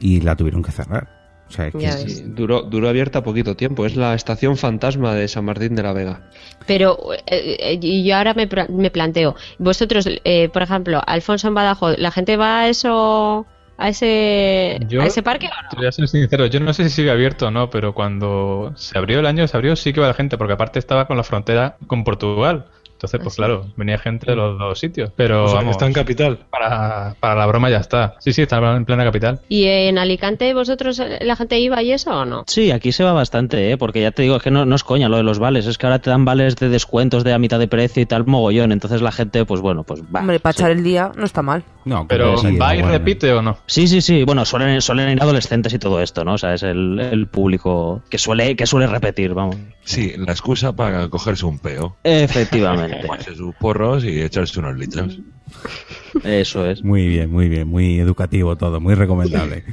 y la tuvieron que cerrar. O sea, es que. Sí, duró, duró abierta poquito tiempo. Es la estación fantasma de San Martín de la Vega. Pero, eh, eh, y yo ahora me, me planteo, vosotros, eh, por ejemplo, Alfonso en Badajoz, ¿la gente va a eso, a ese, Yo- a ese parque o no? Te voy a ser sincero, yo no sé si sigue abierto o no, pero cuando se abrió el año, se abrió, sí que iba la gente, porque aparte estaba con la frontera con Portugal. Entonces, pues ¿Ah, sí? claro, venía gente de los dos sitios. Pero O sea, que vamos, está en capital. para, para la broma ya está. Sí, sí, está en plena capital. ¿Y en Alicante vosotros eh, la gente iba y eso o no? Sí, aquí se va bastante, ¿eh? porque ya te digo, es que no, no es coña lo de los vales, es que ahora te dan vales de descuentos de a mitad de precio y tal, mogollón, entonces la gente, pues bueno, pues va. Hombre, para sí. echar el día no está mal. No, Pero, sí, ¿va y repite o no? Sí, sí, sí, bueno, suelen, suelen ir adolescentes y todo esto, ¿no? O sea, es el, el público que suele, que suele repetir, vamos. Sí, la excusa para cogerse un peo. Efectivamente. [laughs] Tomarse sus porros y echarse unos litros. Eso es. Muy bien, muy bien, muy educativo todo, muy recomendable.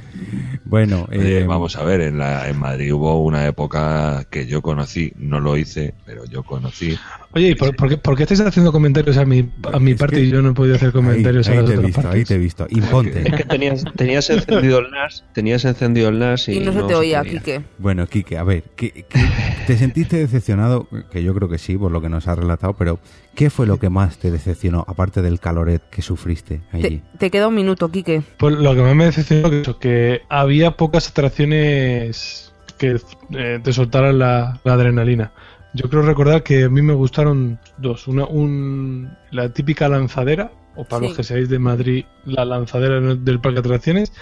Bueno, Oye, eh, vamos a ver, en, la, en Madrid hubo una época que yo conocí, no lo hice, pero yo conocí. Oye, ¿y por, por qué, por qué estáis haciendo comentarios a mi, a mi Es parte que- y yo no he podido hacer comentarios ahí, a ahí las te he otras visto, partes? ahí te he visto. Imponte. Es que tenías, tenías encendido el NAS, tenías encendido el NAS y, Y no se te oía. Quique. Bueno, Quique, a ver, ¿qué, qué- te sentiste decepcionado? Que yo creo que sí, por lo que nos has relatado, pero ¿qué fue lo que más te decepcionó, aparte del caloret que sufriste allí? Te, te queda un minuto, Quique. Pues lo que más me decepcionó eso, que había pocas atracciones que eh, te soltaran la, la adrenalina. Yo creo recordar que a mí me gustaron dos. Una, un, la típica lanzadera, o para Sí. los que seáis de Madrid, la lanzadera del parque de atracciones,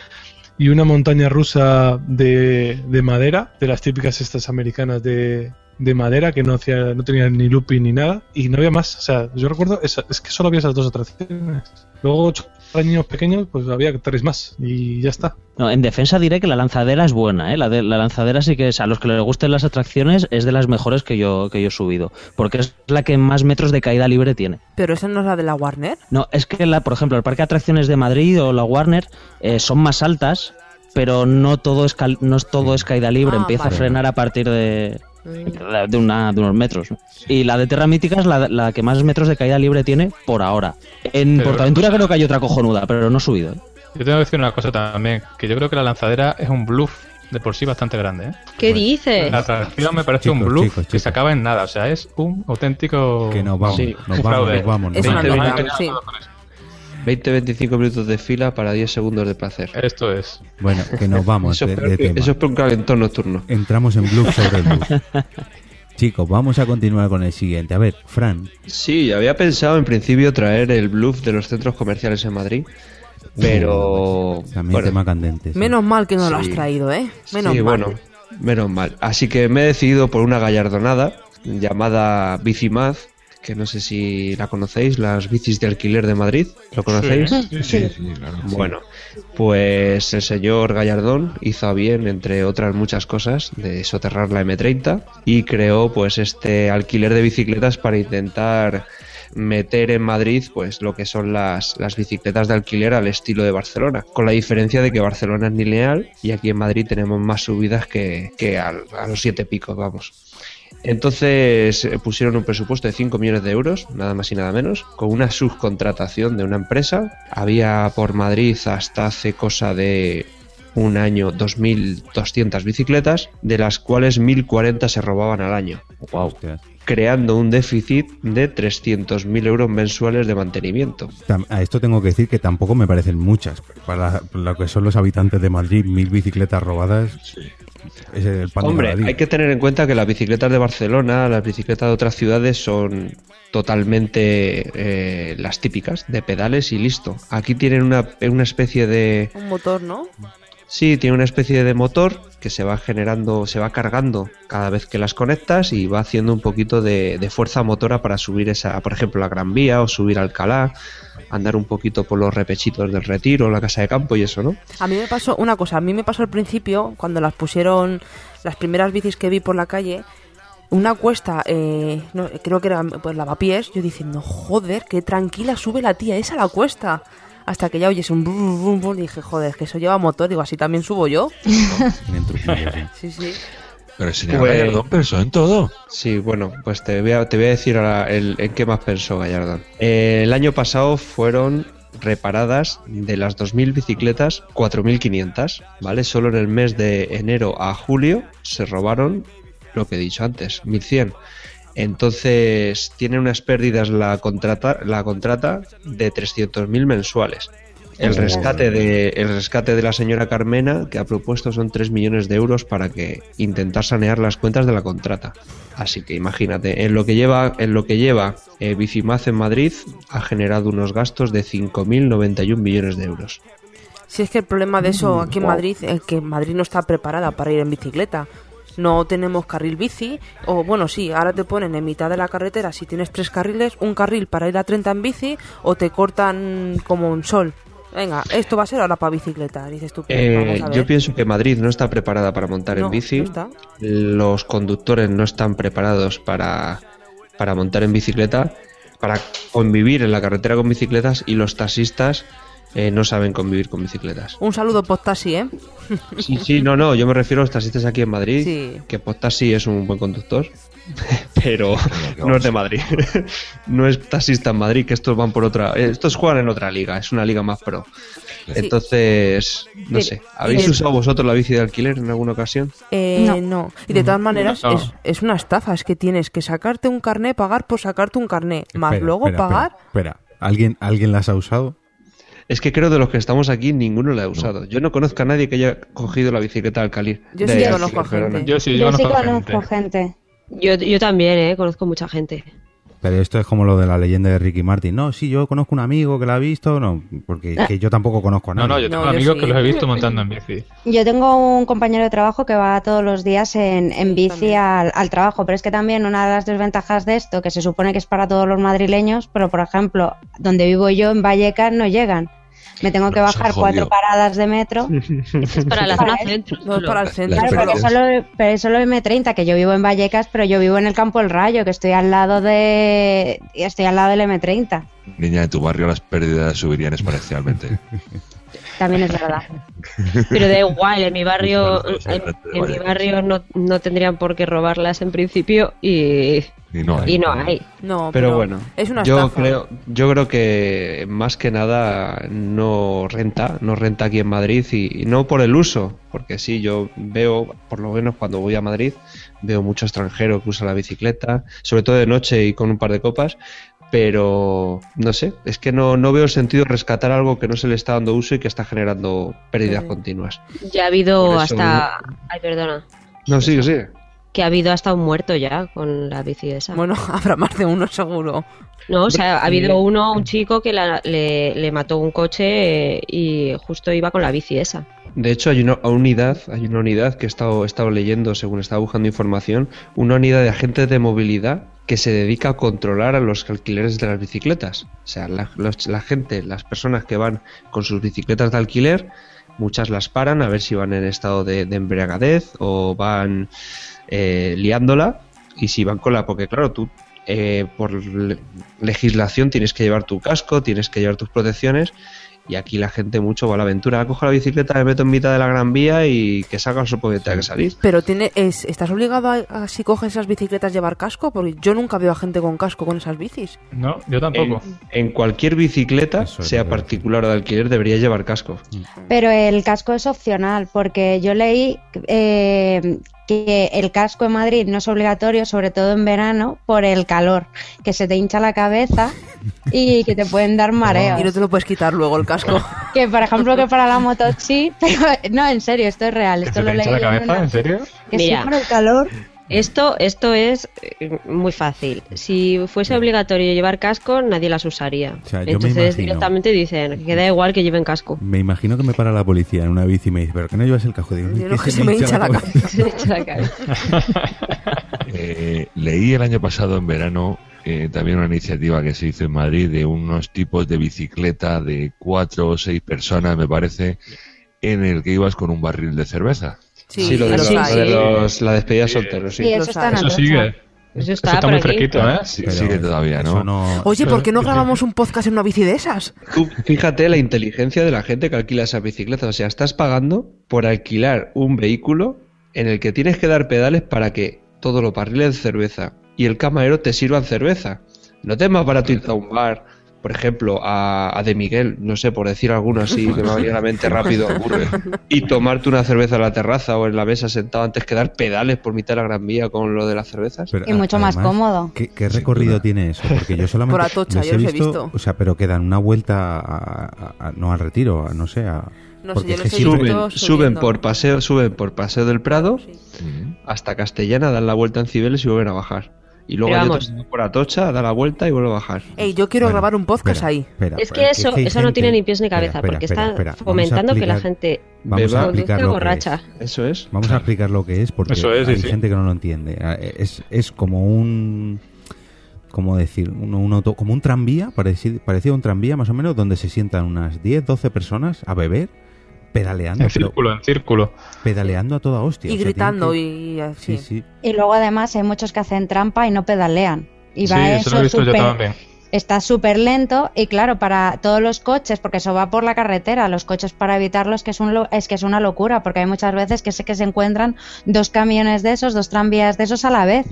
y una montaña rusa de, de madera, de las típicas estas americanas de, de madera, que no hacía, no tenía ni looping ni nada, y no había más. O sea, yo recuerdo, esa- es que solo había esas dos atracciones. Luego, niños pequeños, pues había tres más, y ya está. No, en defensa diré que la lanzadera es buena, ¿eh? La, de- la lanzadera sí que es, a los que les gusten las atracciones, es de las mejores que yo, que yo he subido. Porque es la que más metros de caída libre tiene. Pero esa no es la de la Warner. No, es que, la, por ejemplo, el Parque de Atracciones de Madrid o la Warner eh, son más altas, pero no todo es, cal- no es todo es caída libre. Ah, Empieza vale. a frenar a partir de, de, una, de unos metros. Y la de Terra Mítica es la, la que más metros de caída libre tiene por ahora. En Pero- Portaventura creo que hay otra cojonuda, pero no he subido. ¿eh? Yo tengo que decir una cosa también, que yo creo que la lanzadera es un bluff de por sí bastante grande. ¿eh? ¿Qué dices? La atracción me parece un bluff chicos, que se acaba en nada, o sea, es un auténtico... Que nos vamos, Sí, nos vamos, nos vamos. nos Es una vamos. Sí. 20-25 minutos de fila para 10 segundos de placer. Esto es. Bueno, que nos vamos Eso de, es, peor de que, tema. eso es por un calentón nocturno. Entramos en bluff sobre el bluff. [laughs] Chicos, vamos a continuar con el siguiente. A ver, Fran, Sí, había pensado en principio traer el bluff de los centros comerciales en Madrid, pero... también bueno, tema candente. sí. Menos mal que no lo has traído, ¿eh? Menos sí, mal. bueno, menos mal. Así que me he decidido por una gallardonada llamada Bicimaz, que no sé si la conocéis, las bicis de alquiler de Madrid. ¿Lo conocéis? Sí, sí, claro. Bueno, pues el señor Gallardón hizo a bien, entre otras muchas cosas, de soterrar la M30 y creó pues este alquiler de bicicletas para intentar meter en Madrid pues lo que son las, las bicicletas de alquiler al estilo de Barcelona, con la diferencia de que Barcelona es lineal y aquí en Madrid tenemos más subidas que, que al- a los siete picos, vamos. Entonces eh, pusieron un presupuesto de 5 millones de euros, nada más y nada menos, con una subcontratación de una empresa. Había por Madrid hasta hace cosa de un año 2.200 bicicletas, de las cuales 1.040 se robaban al año, Hostias. Creando un déficit de 300.000 euros mensuales de mantenimiento. A esto tengo que decir que tampoco me parecen muchas. Para lo que son los habitantes de Madrid, mil bicicletas robadas. Es el pan Hombre, hay que tener en cuenta que las bicicletas de Barcelona, las bicicletas de otras ciudades son totalmente eh, las típicas, de pedales y listo. Aquí tienen una, una especie de... Un motor, ¿no? Sí, tiene una especie de motor que se va generando, se va cargando cada vez que las conectas y va haciendo un poquito de, fuerza motora para subir esa, por ejemplo, la Gran Vía o subir Alcalá, andar un poquito por los repechitos del retiro, la casa de campo y eso, ¿no? A mí me pasó una cosa, a mí me pasó al principio, cuando las pusieron, las primeras bicis que vi por la calle, una cuesta, eh, no, creo que era pues lavapiés, yo diciendo, joder, qué tranquila sube la tía esa la cuesta. Hasta que ya oyes un brum, brum, brum, dije, joder, que eso lleva motor, digo, así también subo yo. [laughs] [laughs] Sí, sí. Pero el señor Pues- Gallardón pensó en todo. Sí, bueno, pues te voy a, te voy a decir ahora el, en qué más pensó Gallardón. Eh, el año pasado fueron reparadas de las 2.000 bicicletas 4.500, ¿vale? Solo en el mes de enero a julio se robaron lo que he dicho antes, 1.100. Entonces tiene unas pérdidas la contrata, la contrata de 300.000 mensuales. El rescate, de, el rescate de la señora Carmena que ha propuesto son 3 millones de euros para que intentar sanear las cuentas de la contrata. Así que imagínate, en lo que lleva, en lo que lleva eh, Bicimaz en Madrid ha generado unos gastos de 5.091 millones de euros. Si es que el problema de eso Mm, aquí en. Madrid es que Madrid no está preparada para ir en bicicleta. No tenemos carril bici, o bueno, sí, ahora te ponen en mitad de la carretera, si tienes tres carriles, un carril para ir a 30 en bici, o te cortan como un sol. Venga, esto va a ser ahora para bicicleta, dices tú. Eh, yo pienso que Madrid no está preparada para montar No, en bici. no está. Los conductores no están preparados para, para montar en bicicleta. para convivir en la carretera con bicicletas y los taxistas eh, no saben convivir con bicicletas. Un saludo Postasi, ¿eh? Sí, sí, no, no, yo me refiero a los taxistas aquí en Madrid, Sí. que Postasi es un buen conductor, [laughs] pero no es de Madrid. [laughs] no es taxista en Madrid, que estos van por otra... eh, Estos juegan en otra liga, es una liga más pro. Entonces, no sé, ¿habéis Y- usado vosotros la bici de alquiler en alguna ocasión? Eh, no. No. Y de todas maneras, No. es, es una estafa. Es que tienes que sacarte un carné, pagar por sacarte un carné, más Espera, luego espera, pagar. Espera, espera. ¿Alguien, ¿Alguien las ha usado? Es que creo de los que estamos aquí ninguno la ha usado. Yo no conozco a nadie que haya cogido la bicicleta de alquiler. Yo sí conozco a gente. Yo sí, yo, Yo sí conozco conozco gente. gente. Yo, yo también, ¿eh? Conozco mucha gente. Pero esto es como lo de la leyenda de Ricky Martin. No, sí, yo conozco un amigo que la ha visto. No, porque es que yo tampoco conozco a No, nadie. no, yo tengo No, yo amigos sí. que los he visto montando en bici. Yo tengo un compañero de trabajo que va todos los días en, en bici al, al trabajo, pero es que también una de las desventajas de esto, que se supone que es para todos los madrileños, pero por ejemplo, donde vivo yo en Vallecas no llegan. Me tengo que bajar cuatro paradas de metro. [laughs] Es para la zona centro. No es para el centro. Claro, pero solo, pero es solo M30, que yo vivo en Vallecas, pero yo vivo en el Campo del Rayo, que estoy al lado de estoy al lado del M30. Niña, de tu barrio las pérdidas subirían exponencialmente. [laughs] También es verdad. Pero da igual, en mi barrio, Bueno, pues, en, en mi barrio no, no tendrían por qué robarlas en principio y, Y no hay. y no hay. No, Pero bueno, es una yo estafa. creo, yo creo que más que nada no renta, no renta aquí en Madrid y, y no por el uso, porque sí, yo veo, por lo menos cuando voy a Madrid, veo mucho extranjero que usa la bicicleta, sobre todo de noche y con un par de copas, pero no sé, es que no, no veo sentido rescatar algo que no se le está dando uso y que está generando pérdidas Sí. continuas. Ya ha habido eso hasta... Ay, perdona. No, sigue, sigue. Que ha habido hasta un muerto ya con la bici esa. Bueno, [laughs] habrá más de uno seguro. No, o sea, ha habido uno, un chico que la- le, le mató un coche eh, y justo iba con la bici esa. De hecho, hay una unidad, hay una unidad que he estado, he estado leyendo según estaba buscando información, una unidad de agentes de movilidad que se dedica a controlar a los alquileres de las bicicletas. O sea, la, los- la gente, las personas que van con sus bicicletas de alquiler, muchas las paran a ver si van en estado de, de embriagadez o van eh, liándola y si van con la... Porque claro, tú eh, por le- legislación tienes que llevar tu casco, tienes que llevar tus protecciones y aquí la gente mucho va a la aventura. Cojo la bicicleta, me meto en mitad de la gran vía y que salga el sopo que tenga que salir. Pero tiene, es, ¿estás obligado a, a, si coges esas bicicletas llevar casco? Porque yo nunca veo a gente con casco con esas bicis. No, yo tampoco. En, en cualquier bicicleta, Eso sea particular o de alquiler, debería llevar casco. Pero el casco es opcional, porque yo leí eh, que el casco en Madrid no es obligatorio, sobre todo en verano, por el calor, que se te hincha la cabeza y que te pueden dar [laughs] mareos. Y no te lo puedes quitar luego el casco. [laughs] Que por ejemplo que para la moto sí, [laughs] pero no, en serio, esto es real. ¿Que Esto se lo te hincha la en cabeza? una- ¿En serio? Que sí, Mira. por el calor. Esto, esto es eh, muy fácil. Si fuese obligatorio llevar casco, nadie las usaría. O sea, yo me Entonces imagino- directamente dicen que da igual que lleven casco. Me imagino que me para la policía en una bici y me dice, ¿pero que no llevas el casco? Digo, Yo "Es no, que se me hincha la cabeza. Se le echa la cabeza. Eh, leí el año pasado en verano eh, también una iniciativa que se hizo en Madrid de unos tipos de bicicleta de cuatro o seis personas, me parece, en el que ibas con un barril de cerveza. Sí, Sí, lo de, los lo de los- la despedida soltero, sí. Sí, eso está en. Eso sigue. Eso Eso está, muy aquí. fresquito, ¿eh? Sí, sigue todavía, ¿no? Oye, ¿por qué no grabamos un podcast en una bici de esas? Tú fíjate la inteligencia de la gente que alquila esas bicicletas. O sea, estás pagando por alquilar un vehículo en el que tienes que dar pedales para que todos los barriles de cerveza y el camarero te sirvan cerveza. ¿No te es más barato irte a un bar, por ejemplo, a, a De Miguel, no sé, por decir alguno así que me va a venir a la mente rápido, ocurre, y tomarte una cerveza en la terraza o en la mesa sentado antes que dar pedales por mitad de la gran vía con lo de las cervezas? Pero, Y mucho más cómodo. ¿qué, qué recorrido tiene eso? Porque yo [laughs] solamente Por Atocha, yo los he visto. O sea, pero que dan una vuelta, a- a- a- no al retiro, a- no sé, a... No sé, porque yo he visto. Suben, suben por paseo, suben por paseo del Prado hasta Castellana, dan la vuelta en Cibeles y vuelven a bajar. Y luego que van por Atocha, da la vuelta y vuelve a bajar. Ey, yo quiero Bueno, grabar un podcast espera, ahí. espera, Es espera, que eso, eso no tiene ni pies ni cabeza, espera, porque espera, está fomentando que la gente Vamos Beba. a explicar lo que borracha. es. Eso es. Vamos a explicar lo que es porque Eso es, sí, hay sí. gente que no lo entiende. Ah, Es, es como un ¿cómo decir? Un, un auto, como un tranvía, parecido, parecido a un tranvía más o menos, donde se sientan unas 10, 12 personas a beber, pedaleando, En pero círculo, en círculo. pedaleando a toda hostia. Y O sea, gritando y que- así. Sí, sí. Y luego además hay muchos que hacen trampa y no pedalean. Y Sí, va eso lo he visto yo súper también. está súper lento y claro, para todos los coches, porque eso va por la carretera, los coches para evitarlo es que es, un lo- es que es una locura, porque hay muchas veces que sé que se encuentran dos camiones de esos, dos tranvías de esos a la vez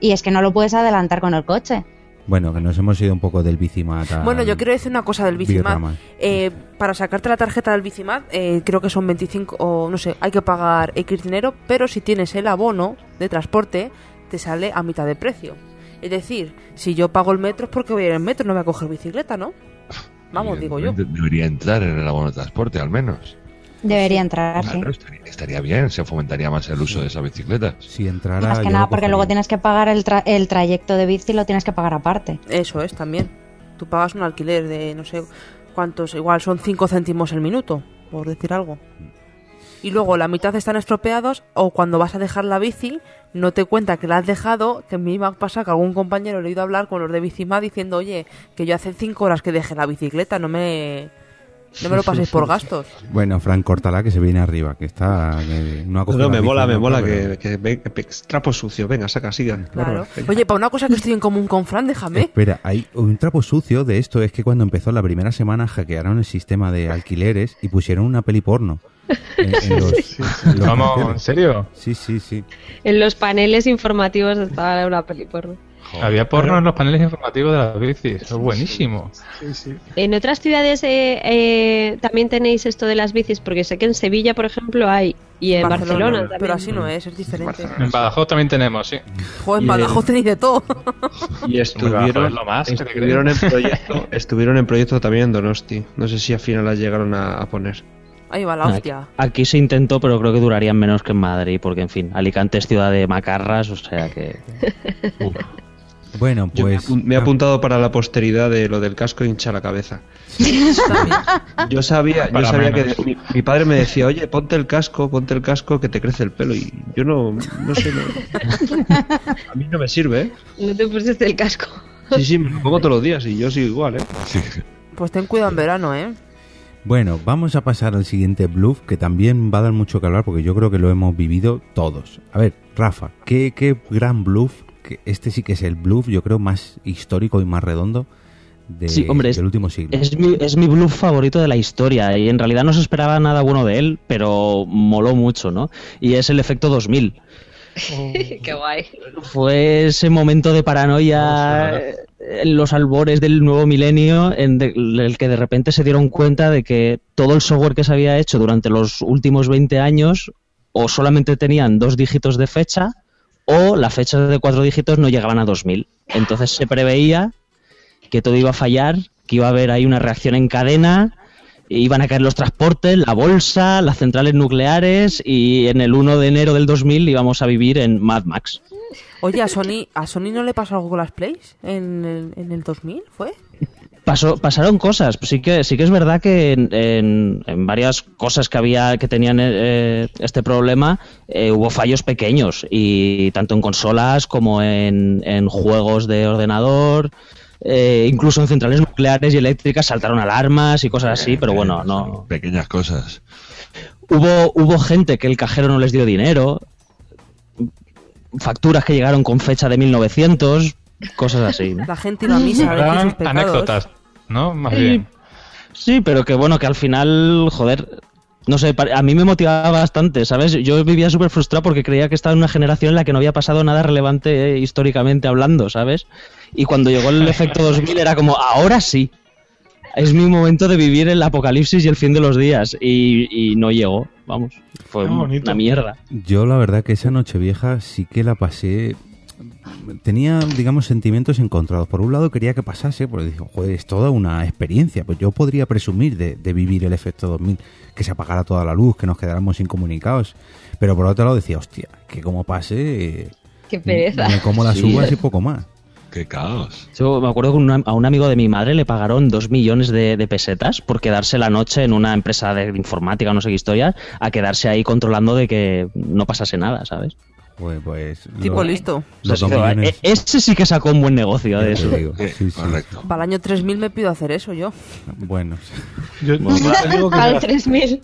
y es que no lo puedes adelantar con el coche. Bueno, que nos hemos ido un poco del bicimat. Bueno, yo quiero decir una cosa del Bicimat. Eh, para sacarte la tarjeta del Bicimat, eh, creo que son 25 o no sé, hay que pagar X dinero, pero si tienes el abono de transporte, te sale a mitad de precio. Es decir, si yo pago el metro es porque voy a ir en metro, no voy a coger bicicleta, ¿no? [laughs] Vamos, digo yo. Debería entrar en el abono de transporte, al menos. Debería entrar, sí. Claro, estaría, estaría bien, se fomentaría más el uso de esas bicicletas. Si entrara. Más que nada porque luego tienes que pagar el, tra- el trayecto de bici, lo tienes que pagar aparte. Eso es también. Tú pagas un alquiler de no sé cuántos, igual son 5 céntimos el minuto, por decir algo. Y luego la mitad están estropeados o cuando vas a dejar la bici no te cuenta que la has dejado, que me iba a pasar que algún compañero le he ido a hablar con los de Bicima diciendo, oye, que yo hace 5 horas que dejé la bicicleta, no me, no me lo paséis por gastos. [laughs] Bueno, Frank, córtala que se viene arriba, que está. Que no No, me la mola, me mola que, que, trapo sucio. Venga, saca, siga. Claro. Venga. Oye, para una cosa que estoy en común con Fran, déjame. Espera, hay un trapo sucio de esto es que cuando empezó la primera semana hackearon el sistema de alquileres y pusieron una peli porno. En, en [laughs] los, en los Vamos, carteles. ¿en serio? Sí, sí, sí. En los paneles informativos estaba una peli porno. Había porno en los paneles informativos de las bicis. Es buenísimo. En otras ciudades eh, eh, también tenéis esto de las bicis, porque sé que en Sevilla, por ejemplo, hay. Y en Barcelona, también. Pero así no es, es diferente. En Badajoz también tenemos, sí. Joder, en Badajoz en- tenéis de todo. [laughs] Y estuvieron, es lo más, ¿qué te estuvieron, en proyecto, [laughs] estuvieron en proyecto también en Donosti. No sé si al final las llegaron a, a poner. Ahí va la hostia. Aquí se intentó, pero creo que durarían menos que en Madrid, porque en fin, Alicante es ciudad de macarras, o sea que. [laughs] Bueno, pues. me he apuntado para la posteridad de lo del casco hincha la cabeza. Yo sabía, yo sabía que mi, mi padre me decía, oye, ponte el casco, ponte el casco que te crece el pelo. Y yo no, no sé, no- a mí no me sirve, ¿eh? No te pusiste el casco. Sí, sí, me lo pongo todos los días y yo sigo igual, ¿eh? Pues ten cuidado en verano, ¿eh? Bueno, vamos a pasar al siguiente bluff que también va a dar mucho que hablar porque yo creo que lo hemos vivido todos. A ver, Rafa, ¿qué, qué gran bluff? Que este sí que es el bluff, yo creo, más histórico y más redondo de- Sí, hombre, es- del último siglo. Es mi, es mi bluff favorito de la historia y en realidad no se esperaba nada bueno de él, pero moló mucho, ¿no? Y es el efecto 2000. [laughs] Qué guay. Fue ese momento de paranoia eh, en los albores del nuevo milenio en de- en el que de repente se dieron cuenta de que todo el software que se había hecho durante los últimos 20 años o solamente tenían dos dígitos de fecha o las fechas de cuatro dígitos no llegaban a 2000. Entonces se preveía que todo iba a fallar, que iba a haber ahí una reacción en cadena, iban a caer los transportes, la bolsa, las centrales nucleares y en el 1 de enero del 2000 íbamos a vivir en Mad Max. Oye, ¿a Sony, ¿a Sony no le pasó algo con las Plays en el, en el 2000? ¿Fue? Pasó, pasaron cosas, sí que sí que es verdad que en, en- en varias cosas que había que tenían eh, este problema eh, hubo fallos pequeños y tanto en consolas como en, en juegos de ordenador, eh, incluso en centrales nucleares y eléctricas saltaron alarmas y cosas así, pero bueno, no Pequeñas cosas. hubo hubo gente que el cajero no les dio dinero, facturas que llegaron con fecha de 1900, cosas así. ¿no? La gente iba a misa sus anécdotas, ¿no? Más bien. Sí, pero que bueno, que al final, joder, no sé, a mí me motivaba bastante, ¿sabes? Yo vivía súper frustrado porque creía que estaba en una generación en la que no había pasado nada relevante eh, históricamente hablando, ¿sabes? Y cuando llegó el efecto [laughs] 2000 era como, ahora sí, es mi momento de vivir el apocalipsis y el fin de los días. Y, y no llegó, vamos, fue una mierda. Yo la verdad que esa noche vieja sí que la pasé. Tenía, digamos, sentimientos encontrados. Por un lado quería que pasase, porque digo, joder, es toda una experiencia. Pues yo podría presumir de, de vivir el efecto 2000, que se apagara toda la luz, que nos quedáramos incomunicados. Pero por otro lado decía, hostia, que como pase, Qué pereza. me como las Sí, uvas y poco más. Qué caos. Yo me acuerdo que un- a un amigo de mi madre le pagaron dos millones de, de pesetas por quedarse la noche en una empresa de informática, no sé qué historia, a quedarse ahí controlando de que no pasase nada, ¿sabes? Pues, pues Tipo lo- listo. Los dos Pero, millones, ese sí que sacó un buen negocio de eso. digo. Sí, Sí, sí. correcto. Para el año 3000 me pido hacer eso yo. Bueno, Yo, yo te [laughs] digo que Al las, 3000.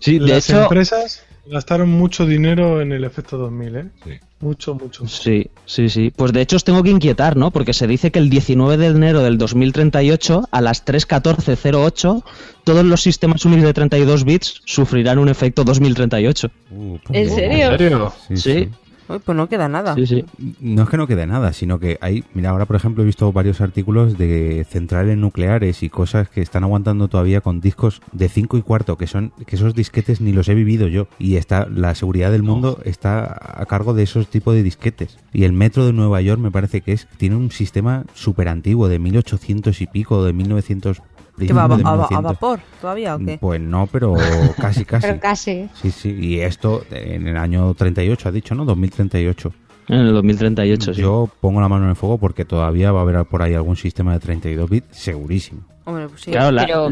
Sí, de las hecho, empresas Gastaron mucho dinero en el efecto 2000, ¿eh? Sí. Mucho, mucho. Sí, sí, sí. Pues de hecho os tengo que inquietar, ¿no? Porque se dice que el 19 de enero del 2038, a las 3.14.08, todos los sistemas Unix de 32 bits sufrirán un efecto 2038. Uh, ¿En serio? ¿En serio? Sí, Sí. sí. Uy, pues no queda nada. Sí, sí. No es que no quede nada, sino que hay, mira, ahora por ejemplo he visto varios artículos de centrales nucleares y cosas que están aguantando todavía con discos de 5 y cuarto, que son que esos disquetes ni los he vivido yo y está la seguridad del mundo está a cargo de esos tipos de disquetes. Y el metro de Nueva York me parece que es tiene un sistema súper antiguo de 1800 y pico, de 1900 ¿Que va a, de a- a 1900. vapor todavía o qué? Pues no, pero [laughs] casi casi. Pero casi. Sí, sí, y esto en el año 38 ha dicho, ¿no? 2038. En el 2038, sí. Yo pongo la mano en el fuego porque todavía va a haber por ahí algún sistema de 32 bits, segurísimo. Hombre, pues sí. Claro, la, Pero-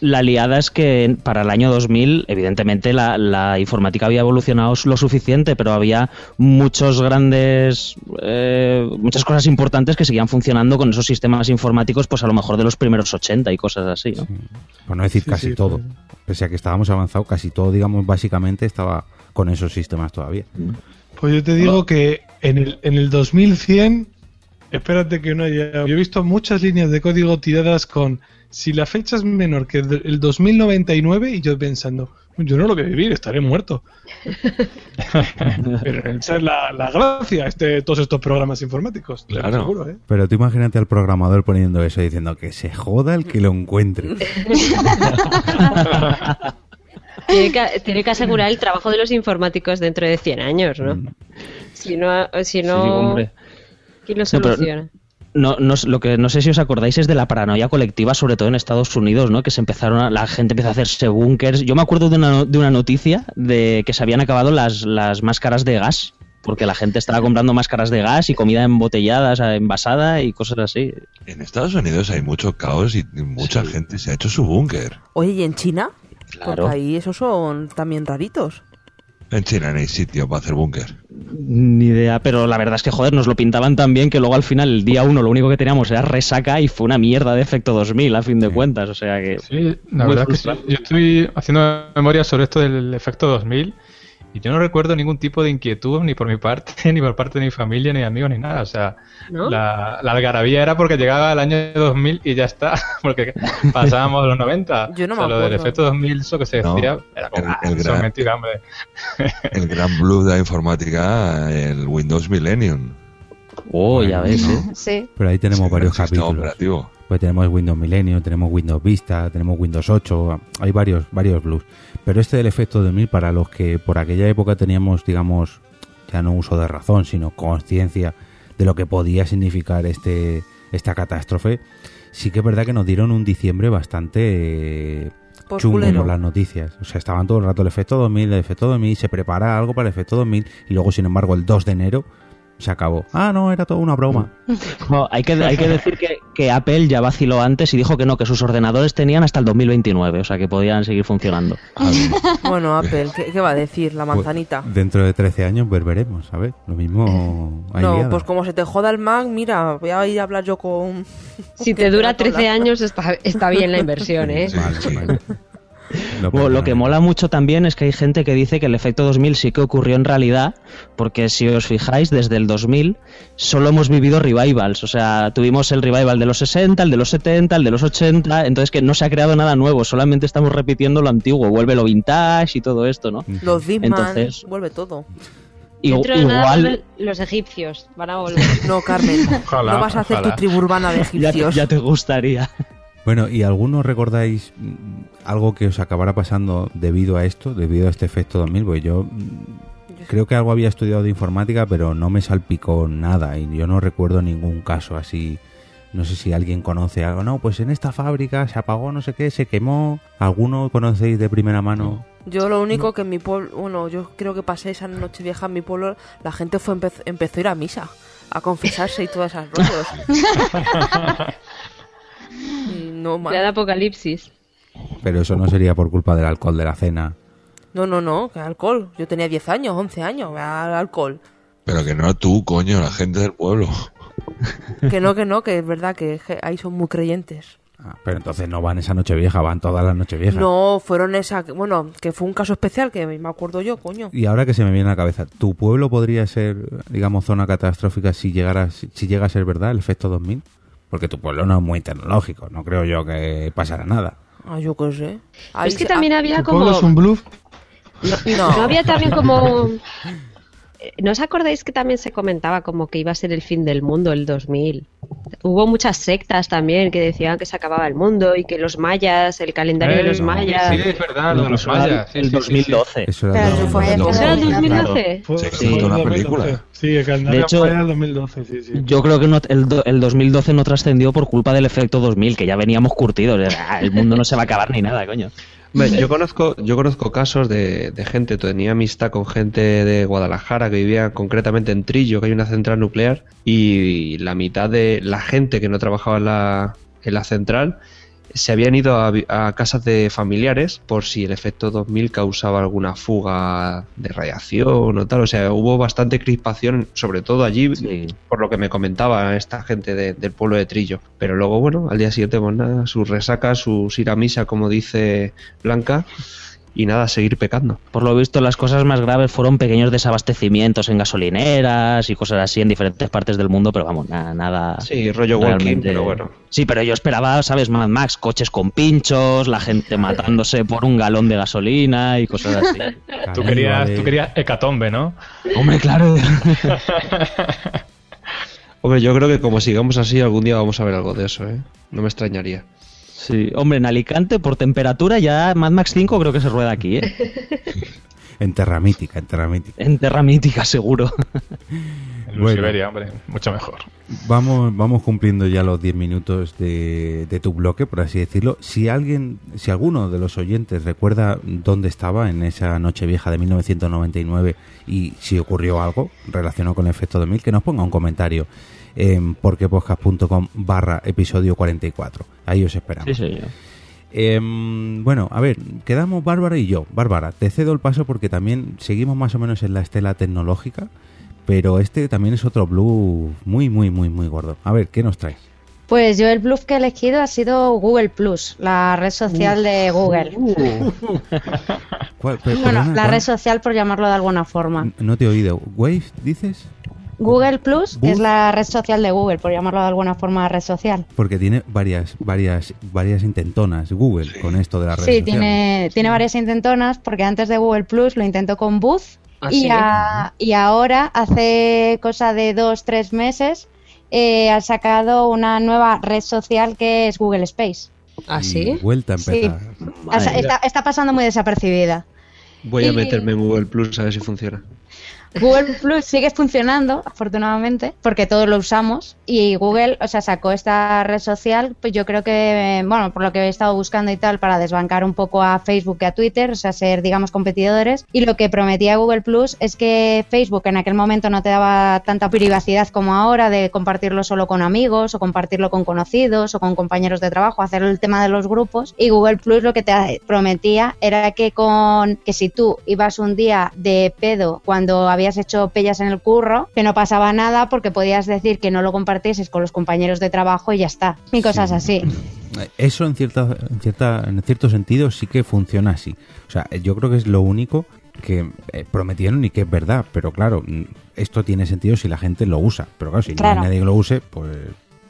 la- liada es que para el año 2000, evidentemente, la, la informática había evolucionado lo suficiente, pero había muchos grandes, eh, muchas cosas importantes que seguían funcionando con esos sistemas informáticos, pues a lo mejor de los primeros 80 y cosas así, ¿no? Por no decir Sí, casi sí, todo. pero- Pese a que estábamos avanzados, casi todo, digamos, básicamente estaba con esos sistemas todavía. Pues yo te digo que en el, en el 2100, espérate que no haya... Yo he visto muchas líneas de código tiradas con si la fecha es menor que el el 2099 y yo pensando, yo no lo voy a vivir, estaré muerto. [laughs] Pero esa es la, la gracia este, todos estos programas informáticos. Claro. ¿eh? Pero tú imagínate al programador poniendo eso diciendo que se joda el que lo encuentre. [laughs] Tiene que, tiene que asegurar el trabajo de los informáticos dentro de 100 años, ¿no? Si no, si no Sí, hombre. ¿Quién lo No, soluciona? No, no, lo que no sé si os acordáis es de la paranoia colectiva, sobre todo en Estados Unidos, ¿no? Que se empezaron a- la gente empezó a hacerse búnkers. Yo me acuerdo de una, de una noticia de que se habían acabado las, las máscaras de gas, porque la gente estaba comprando máscaras de gas y comida embotelladas, eh, envasada y cosas así. En Estados Unidos hay mucho caos y mucha gente se ha hecho su búnker. Oye, ¿y en China? Claro. Porque ahí esos son también raritos. En China no hay sitio para hacer búnker. Ni idea, pero la verdad es que, joder, nos lo pintaban tan bien que luego al final, el día uno, lo único que teníamos era resaca y fue una mierda de efecto 2000, a fin de cuentas. O sea que. Sí, la verdad que sí. frustrante. Yo estoy haciendo memoria sobre esto del efecto 2000 y yo no recuerdo ningún tipo de inquietud ni por mi parte, [laughs] ni por parte de mi familia, ni amigos, ni nada. O sea, ¿No? la, la algarabía era porque llegaba el año 2000 y ya está, [laughs] porque pasábamos los 90. [laughs] Yo no o sea, me lo del efecto 2000, eso que se No, decía, era como, el- "Ah, el gran- es mentira, hombre. El gran blue de la informática, el Windows Millennium. Oh, ya ves, ¿eh? Sí. Pero ahí tenemos varios capítulos. operativo. Pues tenemos Windows Millennium, tenemos Windows Vista, tenemos Windows 8, hay varios, varios blues. Pero este del efecto 2000, para los que por aquella época teníamos, digamos, ya no uso de razón, sino conciencia de lo que podía significar este esta catástrofe, sí que es verdad que nos dieron un diciembre bastante eh, Pues chungo culero. por las noticias. O sea, estaban todo el rato el efecto 2000, el efecto 2000, se prepara algo para el efecto 2000 y luego, sin embargo, el 2 de enero se acabó. Ah, no, era todo una broma. [laughs] No, hay, que, hay que decir que, que Apple ya vaciló antes y dijo que no, que sus ordenadores tenían hasta el 2029, o sea que podían seguir funcionando. [laughs] Bueno, Apple, ¿qué, qué va a decir? La Pues, manzanita. dentro de 13 años pues veremos, a ver, lo mismo hay No, liada. pues como se te joda el Mac, mira, voy a ir a hablar yo con... Si te [laughs] dura 13 años está, está bien la inversión, ¿eh? Vale, vale. Lo Bueno, lo que mola mucho también es que hay gente que dice que el efecto 2000 sí que ocurrió en realidad, porque si os fijáis, desde el 2000 solo hemos vivido revivals, o sea, tuvimos el revival de los 60, el de los 70, el de los 80, entonces que no se ha creado nada nuevo, solamente estamos repitiendo lo antiguo, vuelve lo vintage y todo esto, ¿no? Los Entonces- vuelve todo. I- Dentro de nada igual los egipcios van a volver. [laughs] No, Carmen, Ojalá, no vas a hacer ojalá. tu tribu urbana de [laughs] ya, egipcios. ya te gustaría. Bueno, ¿y algunos recordáis mm, algo que os acabara pasando debido a esto, debido a este efecto 2000? Pues yo mm, creo que algo había estudiado de informática, pero no me salpicó nada y yo no recuerdo ningún caso así. No sé si alguien conoce algo. No, pues en esta fábrica se apagó no sé qué, se quemó. ¿Alguno conocéis de primera mano? Yo lo único que en mi pueblo, bueno, yo creo que pasé esa noche vieja en mi pueblo, la gente fue empezó, empezó a ir a misa, a confesarse y todas esas rollos. [laughs] Y no, mal. Ya de apocalipsis. Pero eso no sería por culpa del alcohol de la cena. no, no, no, que alcohol. Yo tenía 10 años, 11 años, al alcohol. Pero que no tú, coño, la gente del pueblo. [laughs] Que no, que no, que es verdad que ahí son muy creyentes. Ah, pero entonces no van esa noche vieja, van todas las noches viejas. No, fueron esa, bueno, que fue un caso especial que me acuerdo yo, coño. Y ahora que se me viene a la cabeza, ¿tu pueblo podría ser, digamos, zona catastrófica si llegara, si llega a ser verdad el efecto 2000? Porque tu pueblo no es muy tecnológico, no creo yo que pasara nada. Ah, yo qué sé. es que también había ¿Tu como... pueblo es un bluff? No. ¿No había también como... [laughs] Eh, ¿No os acordáis que también se comentaba como que iba a ser el fin del mundo el 2000? Hubo muchas sectas también que decían que se acababa el mundo y que los mayas, el calendario de los Eh, mayas... Sí, es verdad, lo de los mayas. sí, el sí, sí, 2012. Eso era eso lo- fue- lo- ¿Eso era el Sí, 2012? Fue- una 2012. película. Sí, el calendario De hecho- fue el 2012, sí, sí. Yo creo que no- el, do- el 2012 no trascendió por culpa del efecto 2000, que ya veníamos curtidos. El mundo no se va a acabar ni nada, coño. Yo conozco, yo conozco casos de, gente, tenía amistad con gente de Guadalajara que vivía concretamente en Trillo, que hay una central nuclear, y la mitad de la gente que no trabajaba en la central se habían ido a, a casas de familiares por si el efecto 2000 causaba alguna fuga de radiación o tal. O sea, hubo bastante crispación, sobre todo allí, Sí. por lo que me comentaba esta gente de- del pueblo de Trillo. Pero luego, bueno, al día siguiente, pues nada, sus resacas, sus ir a misa, como dice Blanca, y nada, seguir pecando. Por lo visto, las cosas más graves fueron pequeños desabastecimientos en gasolineras y cosas así en diferentes partes del mundo, pero vamos, nada. nada Sí, rollo walking, pero bueno. Sí, pero yo esperaba, ¿sabes? Mad Max, coches con pinchos, la gente matándose por un galón de gasolina y cosas así. [laughs] Tú querías, tú querías hecatombe, ¿no? Hombre, claro. [laughs] Hombre, yo creo que como sigamos así, algún día vamos a ver algo de eso, ¿eh? No me extrañaría. Sí, hombre, en Alicante, por temperatura, ya Mad Max 5 creo que se rueda aquí, ¿eh? [laughs] En Terra Mítica, en Terra Mítica. En Terra Mítica, seguro. En Bueno. Siberia, hombre, mucho mejor. Vamos, vamos cumpliendo ya los 10 minutos de, de tu bloque, por así decirlo. Si alguien, si alguno de los oyentes recuerda dónde estaba en esa noche vieja de 1999 y si ocurrió algo relacionado con el efecto 2000, que nos ponga un comentario en porquepodcast.com barra episodio 44. Ahí os esperamos. Sí, señor. Em, bueno, a ver, quedamos Bárbara y yo. Bárbara, te cedo el paso porque también seguimos más o menos en la estela tecnológica, pero este también es otro blue muy, muy, muy, muy gordo. A ver, ¿qué nos traes? Pues yo el bluff que he elegido ha sido Google Plus, la red social de Google. ¿Cuál- Bueno, perdona, la ¿cuál? red social por llamarlo de alguna forma. No te he oído. ¿Wave dices? Google Plus es la red social de Google, por llamarlo de alguna forma red social. Porque tiene varias, varias, varias intentonas Google con esto de la red Sí, social. tiene, tiene varias intentonas, porque antes de Google Plus lo intentó con Buzz ¿Ah, y, sí? a- y ahora, hace cosa de dos, tres meses, eh, ha sacado una nueva red social que es Google Space. ¿Ah, sí? Vuelta a Sí. empezar. Está, está pasando muy desapercibida. Voy a meterme en Google Plus a ver si funciona. Google Plus sigue funcionando, afortunadamente, porque todos lo usamos. Y Google, o sea, sacó esta red social, pues yo creo que, bueno, por lo que he estado buscando y tal, para desbancar un poco a Facebook y a Twitter, o sea, ser, digamos, competidores. Y lo que prometía Google Plus es que Facebook en aquel momento no te daba tanta privacidad como ahora de compartirlo solo con amigos o compartirlo con conocidos o con compañeros de trabajo, hacer el tema de los grupos. Y Google Plus lo que te prometía era que con que si tú ibas un día de pedo cuando habías hecho pellas en el curro, que no pasaba nada porque podías decir que no lo compartieses con los compañeros de trabajo y ya está. Y cosas así. [laughs] Eso en cierta, en cierta, en cierto sentido sí que funciona así. O sea, yo creo que es lo único que eh, prometieron y que es verdad. Pero claro, esto tiene sentido si la gente lo usa. Pero claro, si Claro. no hay nadie que lo use, pues.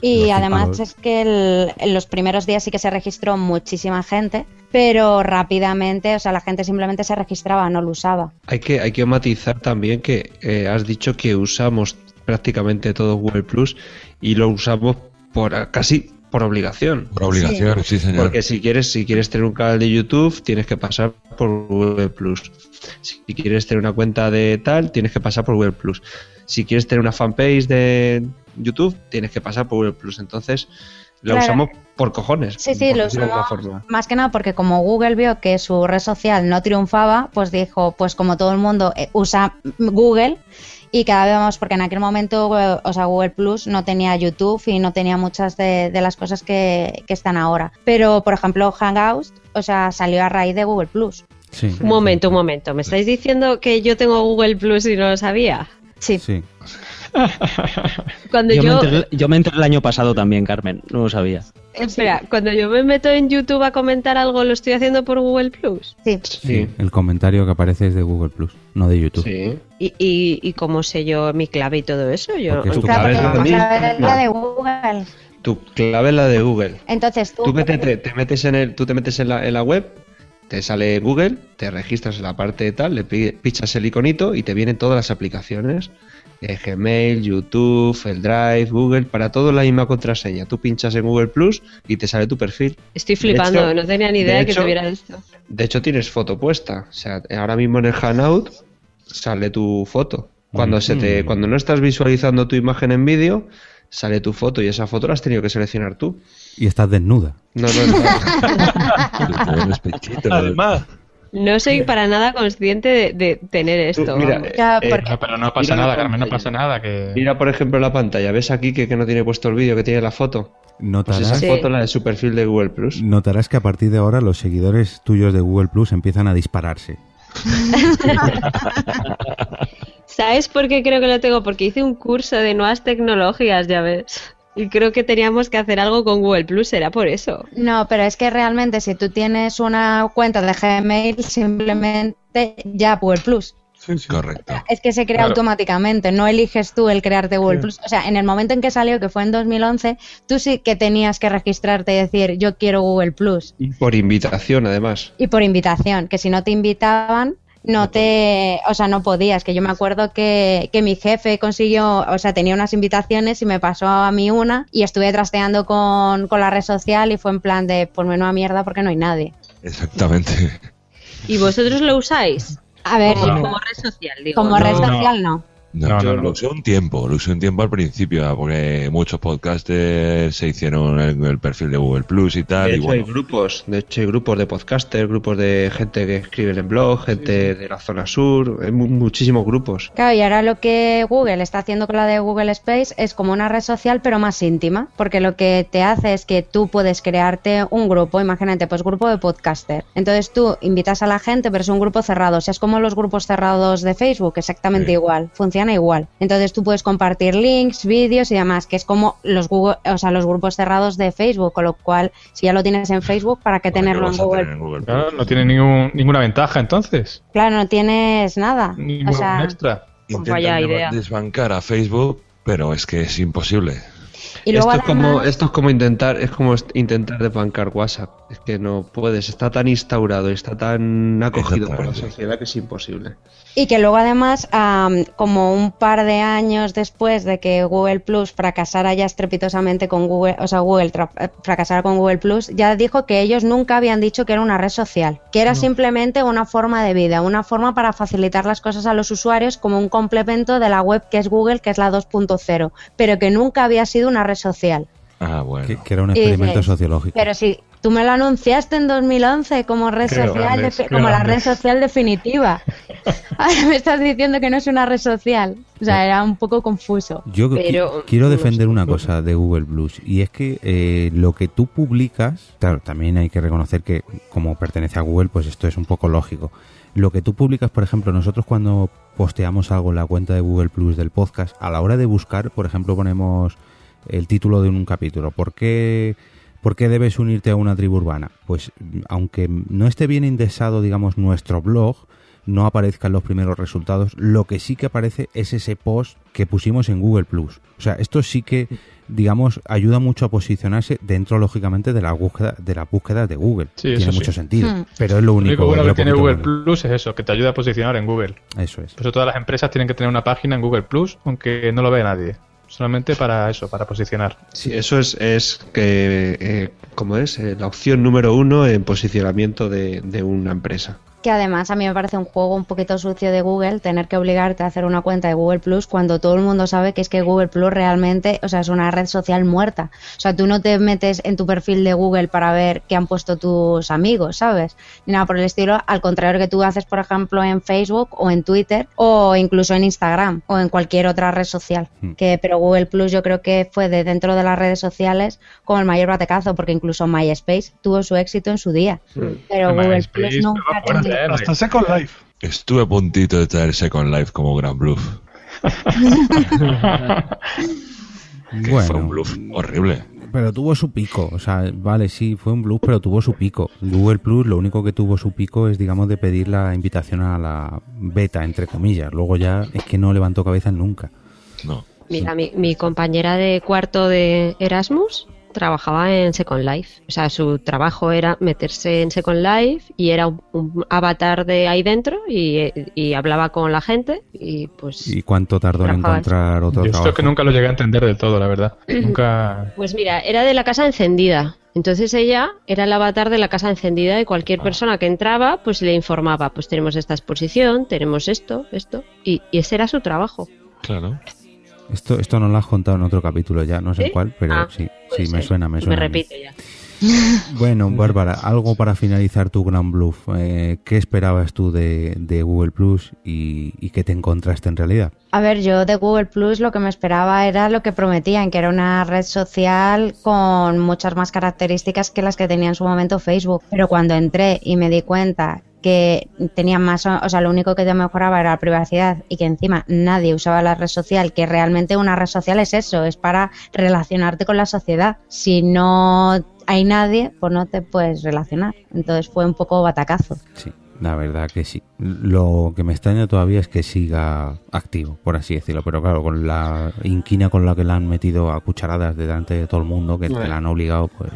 Y los además es que el- en los primeros días sí que se registró muchísima gente, pero rápidamente, o sea, la gente simplemente se registraba, no lo usaba. Hay que, hay que matizar también que eh, has dicho que usamos prácticamente todo Google Plus y lo usamos por casi por obligación. Por obligación, sí, señor. Porque si quieres, si quieres tener un canal de YouTube, tienes que pasar por Google Plus. Si quieres tener una cuenta de tal, tienes que pasar por Google Plus. Si quieres tener una fanpage de YouTube, tienes que pasar por Google Plus. Entonces, la Claro. usamos por cojones. Sí, sí, lo usamos forma. más que nada porque como Google vio que su red social no triunfaba, pues dijo, pues como todo el mundo eh, usa Google y cada vez vamos, porque en aquel momento, eh, o sea, Google Plus no tenía YouTube y no tenía muchas de, de las cosas que, que están ahora. Pero, por ejemplo, Hangouts, o sea, salió a raíz de Google Plus. Sí. Un momento, un momento. ¿Me estáis diciendo que yo tengo Google Plus y no lo sabía? Sí. Sí. [laughs] Cuando Yo, yo, me enteré, yo me enteré el año pasado también, Carmen, no lo sabía. espera, cuando yo me meto en YouTube a comentar algo, lo estoy haciendo por Google Plus. Sí. Sí, El comentario que aparece es de Google Plus, no de YouTube. sí. ¿Y, y, y cómo sé yo mi clave y todo eso? Yo, Porque es tu clave es la misma. ver la de Google. Tu clave es la de Google. Entonces tú, Tú métete- te metes en el, tú te metes en la, en la web, te sale Google, te registras en la parte de tal, le pi- pichas el iconito y te vienen todas las aplicaciones. Eh, Gmail, YouTube, el Drive, Google, para todo la misma contraseña. Tú pinchas en Google Plus y te sale tu perfil. Estoy flipando, hecho- no tenía ni idea de que hecho- tuviera esto. De hecho, tienes foto puesta. O sea, ahora mismo en el Hangout sale tu foto. Cuando, se te, cuando no estás visualizando tu imagen en vídeo, sale tu foto y esa foto la has tenido que seleccionar tú. Y estás desnuda. No, no, no. [laughs] [laughs] Además, No soy para nada consciente de, de tener esto. mira. Ya, eh, porque- No, pero no pasa nada, Carmen, no pasa nada. Que... Mira, por ejemplo, la pantalla. ¿Ves aquí que, que no tiene puesto el vídeo, que tiene la foto? Pues Notarás, esa foto es la de su perfil de Google Plus. notarás que a partir de ahora los seguidores tuyos de Google Plus empiezan a dispararse. [laughs] ¿Sabes por qué creo que lo tengo? Porque hice un curso de nuevas tecnologías, ya ves. Y creo que teníamos que hacer algo con Google Plus, era por eso. No, pero es que realmente si tú tienes una cuenta de Gmail, simplemente ya Google Plus. Correcto. Es que se crea Claro. automáticamente, no eliges tú el crearte Google Plus. O sea, en el momento en que salió, que fue en 2011, tú sí que tenías que registrarte y decir, yo quiero Google Plus. Y por invitación, además. Y por invitación, que si no te invitaban, no te, o sea, no podías. Que yo me acuerdo que, que mi jefe consiguió, o sea, tenía unas invitaciones y me pasó a mí una y estuve trasteando con, con la red social y fue en plan de, pues menuda mierda porque no hay nadie. Exactamente. ¿Y vosotros lo usáis? A ver, No. Como red social, digo. como no, red no. social no. No, No, yo no, no. lo usé un tiempo, lo usé un tiempo al principio, porque muchos podcasters se hicieron el, el perfil de Google Plus y tal. De y hecho, hay grupos, de hecho, hay grupos de podcasters, grupos de gente que escribe en blog, gente de la zona sur, hay mu- muchísimos grupos. Claro, y ahora lo que Google está haciendo con la de Google Space es como una red social, pero más íntima, porque lo que te hace es que tú puedes crearte un grupo, imagínate, pues grupo de podcaster. Entonces tú invitas a la gente, pero es un grupo cerrado, o sea, es como los grupos cerrados de Facebook, exactamente Sí. igual, funciona igual. Entonces tú puedes compartir links, vídeos y demás, que es como los Google, o sea, los grupos cerrados de Facebook, con lo cual, si ya lo tienes en Facebook, ¿para qué ¿para qué tenerlo en Google? tener en Google Plus? No, tiene ningún, ninguna ventaja entonces. Claro, no tienes nada. Ningún O sea, extra. Intentan idea. desbancar a Facebook, pero es que es imposible. Y luego esto, es como, además- esto es como intentar, es como intentar desbancar WhatsApp. Es que no puedes, está tan instaurado, está tan acogido por la sociedad que es imposible. Y que luego además, como un par de años después de que Google Plus fracasara ya estrepitosamente con Google, o sea, Google eh, fracasara con Google Plus, ya dijo que ellos nunca habían dicho que era una red social, que era simplemente una forma de vida, una forma para facilitar las cosas a los usuarios como un complemento de la web que es Google, que es la 2.0, pero que nunca había sido una red social. Ah, bueno. Que, que era un experimento dices, sociológico. Pero si tú me lo anunciaste en 2011 como red Qué social, grandes, como la red social definitiva. [laughs] Ahora me estás diciendo que no es una red social. O sea, era un poco confuso. Yo quiero defender una cosa de Google Plus y es que eh, lo que tú publicas, claro, también hay que reconocer que como pertenece a Google, pues esto es un poco lógico. Lo que tú publicas, por ejemplo, nosotros cuando posteamos algo en la cuenta de Google Plus del podcast, a la hora de buscar, por ejemplo, ponemos el título de un capítulo. ¿Por qué, ¿Por qué debes unirte a una tribu urbana? Pues aunque no esté bien indexado, digamos, nuestro blog, no aparezcan los primeros resultados. Lo que sí que aparece es ese post que pusimos en Google Plus. O sea, esto sí que, digamos, ayuda mucho a posicionarse dentro, lógicamente, de la búsqueda, de las búsquedas de Google. Sí, tiene eso sí. mucho sentido. Hmm. Pero es lo Lo único. único bueno que tiene Google bueno. Plus es eso, que te ayuda a posicionar en Google. Eso es. Por eso todas las empresas tienen que tener una página en Google Plus, aunque no lo ve nadie. Solamente para eso, para posicionar. Sí, eso es, es que, eh, como es, Eh, la opción número uno en posicionamiento de, de una empresa. Que además a mí me parece un juego un poquito sucio de Google tener que obligarte a hacer una cuenta de Google Plus cuando todo el mundo sabe que es que Google Plus realmente, o sea, es una red social muerta. O sea, tú no te metes en tu perfil de Google para ver qué han puesto tus amigos, ¿sabes? Ni nada por el estilo, al contrario que tú haces, por ejemplo, en Facebook o en Twitter o incluso en Instagram o en cualquier otra red social. Hmm. Que, pero Google Plus yo creo que fue de dentro de las redes sociales como el mayor batecazo porque incluso MySpace tuvo su éxito en su día. Pero Google MySpace Plus nunca Hasta Second Life. Estuve a puntito de traer Second Life como gran bluff. [laughs] Que Bueno. Fue un bluff horrible. Pero tuvo su pico, o sea, vale, sí, fue un blues, pero tuvo su pico. Google Plus lo único que tuvo su pico es, digamos, de pedir la invitación a la beta, entre comillas. Luego ya es que no levantó cabeza nunca. No. Mira, mi, mi compañera de cuarto de Erasmus trabajaba en Second Life. O sea, su trabajo era meterse en Second Life y era un, un avatar de ahí dentro y, y hablaba con la gente y pues... ¿Y cuánto tardó en encontrar otro Yo esto trabajo? que nunca lo llegué a entender del todo, la verdad. [clears throat] Nunca... Pues mira, era de la casa encendida. Entonces ella era el avatar de la casa encendida y cualquier persona que entraba pues le informaba, pues tenemos esta exposición, tenemos esto, esto. Y, y ese era su trabajo. Claro. Esto, esto nos lo has contado en otro capítulo ya, no sé en cuál, pero Ah, sí, sí, me suena, me Me suena. mí. repito ya. [laughs] Bueno, Bárbara, algo para finalizar tu gran bluff. Eh, ¿Qué esperabas tú de, de Google Plus y, y qué te encontraste en realidad? A ver, yo de Google Plus lo que me esperaba era lo que prometían, que era una red social con muchas más características que las que tenía en su momento Facebook. Pero cuando entré y me di cuenta que tenía más, o sea, lo único que te mejoraba era la privacidad y que encima nadie usaba la red social, que realmente una red social es eso, es para relacionarte con la sociedad. Si no hay nadie, pues no te puedes relacionar. Entonces fue un poco batacazo. Sí, la verdad que sí. Lo que me extraña todavía es que siga activo, por así decirlo. Pero claro, con la inquina con la que la han metido a cucharadas delante de todo el mundo, que te la han obligado, pues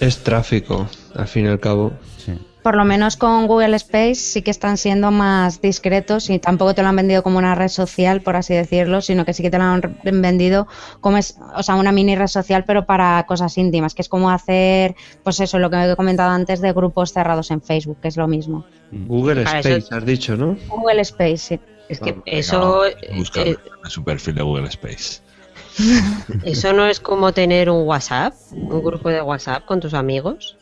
Es tráfico, al fin y al cabo. sí. Por lo menos con Google Space sí que están siendo más discretos y tampoco te lo han vendido como una red social, por así decirlo, sino que sí que te lo han vendido como es, o sea, una mini red social, pero para cosas íntimas, que es como hacer, pues eso, lo que he comentado antes de grupos cerrados en Facebook, que es lo mismo. Google Ah, Space, eso- has dicho, ¿no? Google Space, sí. Es que Venga, eso, a buscar eh, su perfil de Google Space. [laughs] eso no es como tener un WhatsApp, un grupo de WhatsApp con tus amigos.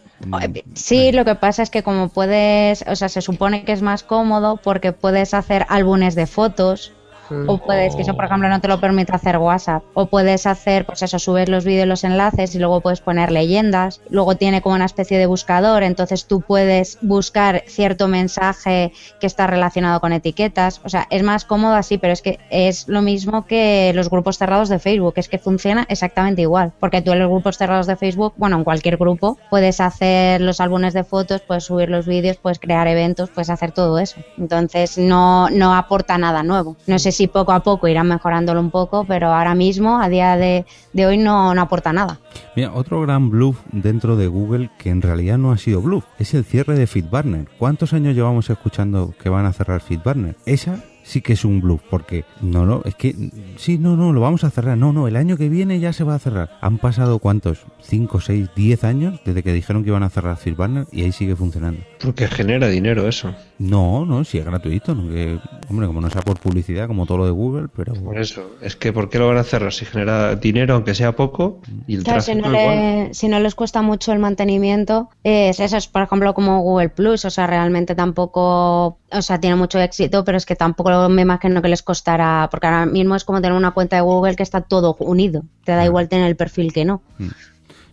Sí, lo que pasa es que como puedes, o sea, se supone que es más cómodo porque puedes hacer álbumes de fotos o puedes, que eso por ejemplo no te lo permite hacer WhatsApp, o puedes hacer, pues eso, subes los vídeos, los enlaces y luego puedes poner leyendas, luego tiene como una especie de buscador, entonces tú puedes buscar cierto mensaje que está relacionado con etiquetas, o sea, es más cómodo así, pero es que es lo mismo que los grupos cerrados de Facebook, es que funciona exactamente igual, porque tú en los grupos cerrados de Facebook, bueno, en cualquier grupo, puedes hacer los álbumes de fotos, puedes subir los vídeos, puedes crear eventos, puedes hacer todo eso. Entonces no, no aporta nada nuevo. No sé si poco a poco irán mejorándolo un poco, pero ahora mismo, a día de, hoy, no, aporta nada. Mira, otro gran bluff dentro de Google que en realidad no ha sido bluff, es el cierre de FeedBurner. ¿Cuántos años llevamos escuchando que van a cerrar FeedBurner? Esa sí que es un bluff, porque no, no, es que sí, no, no, lo vamos a cerrar. No, no, el año que viene ya se va a cerrar. Han pasado cuántos, 5, 6, 10 años desde que dijeron que iban a cerrar FeedBurner y ahí sigue funcionando. Porque genera dinero eso. No, no, sí es gratuito, no, que, hombre, como no sea por publicidad, como todo lo de Google, pero Por eso. Es que ¿por qué lo van a cerrar? Si genera dinero, aunque sea poco, y el Claro, si tráfico no, igual. le- si no les cuesta mucho el mantenimiento, es eso, es por ejemplo como Google Plus, o sea, realmente tampoco, o sea, tiene mucho éxito, pero es que tampoco me imagino que les costará, porque ahora mismo es como tener una cuenta de Google que está todo unido, te da igual tener el perfil que no.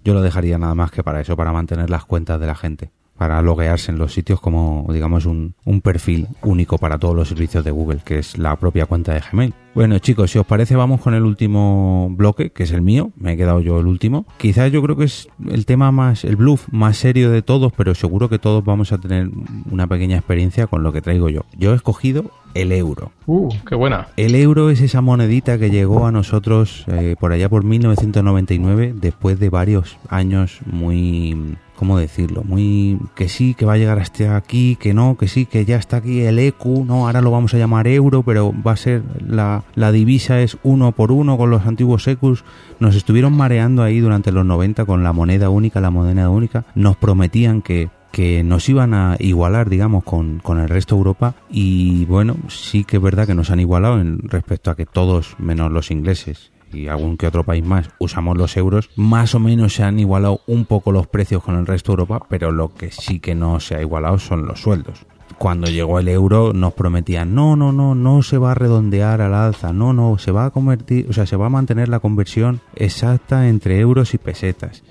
yo lo dejaría nada más que para eso, para mantener las cuentas de la gente, para loguearse en los sitios como, digamos, un, un perfil único para todos los servicios de Google, que es la propia cuenta de Gmail. Bueno, chicos, si os parece, vamos con el último bloque, que es el mío, me he quedado yo el último. Quizás yo creo que es el tema más, el bluff más serio de todos, pero seguro que todos vamos a tener una pequeña experiencia con lo que traigo yo. Yo he escogido el euro. Uh, qué buena. El euro es esa monedita que llegó a nosotros eh, por allá por 1999, después de varios años muy, ¿cómo decirlo? Muy que sí, que va a llegar hasta aquí, que no, que sí, que ya está aquí el ECU, no, ahora lo vamos a llamar euro, pero va a ser la, la divisa es uno por uno con los antiguos ECUs. Nos estuvieron mareando ahí durante los 90 con la moneda única, la moneda única. Nos prometían que que nos iban a igualar, digamos, con, con el resto de Europa y bueno, sí que es verdad que nos han igualado en respecto a que todos, menos los ingleses y algún que otro país más, usamos los euros, más o menos se han igualado un poco los precios con el resto de Europa, pero lo que sí que no se ha igualado son los sueldos. Cuando llegó el euro nos prometían, no, no, no, no se va a redondear al alza, no, no, se va a convertir, o sea, se va a mantener la conversión exacta entre euros y pesetas.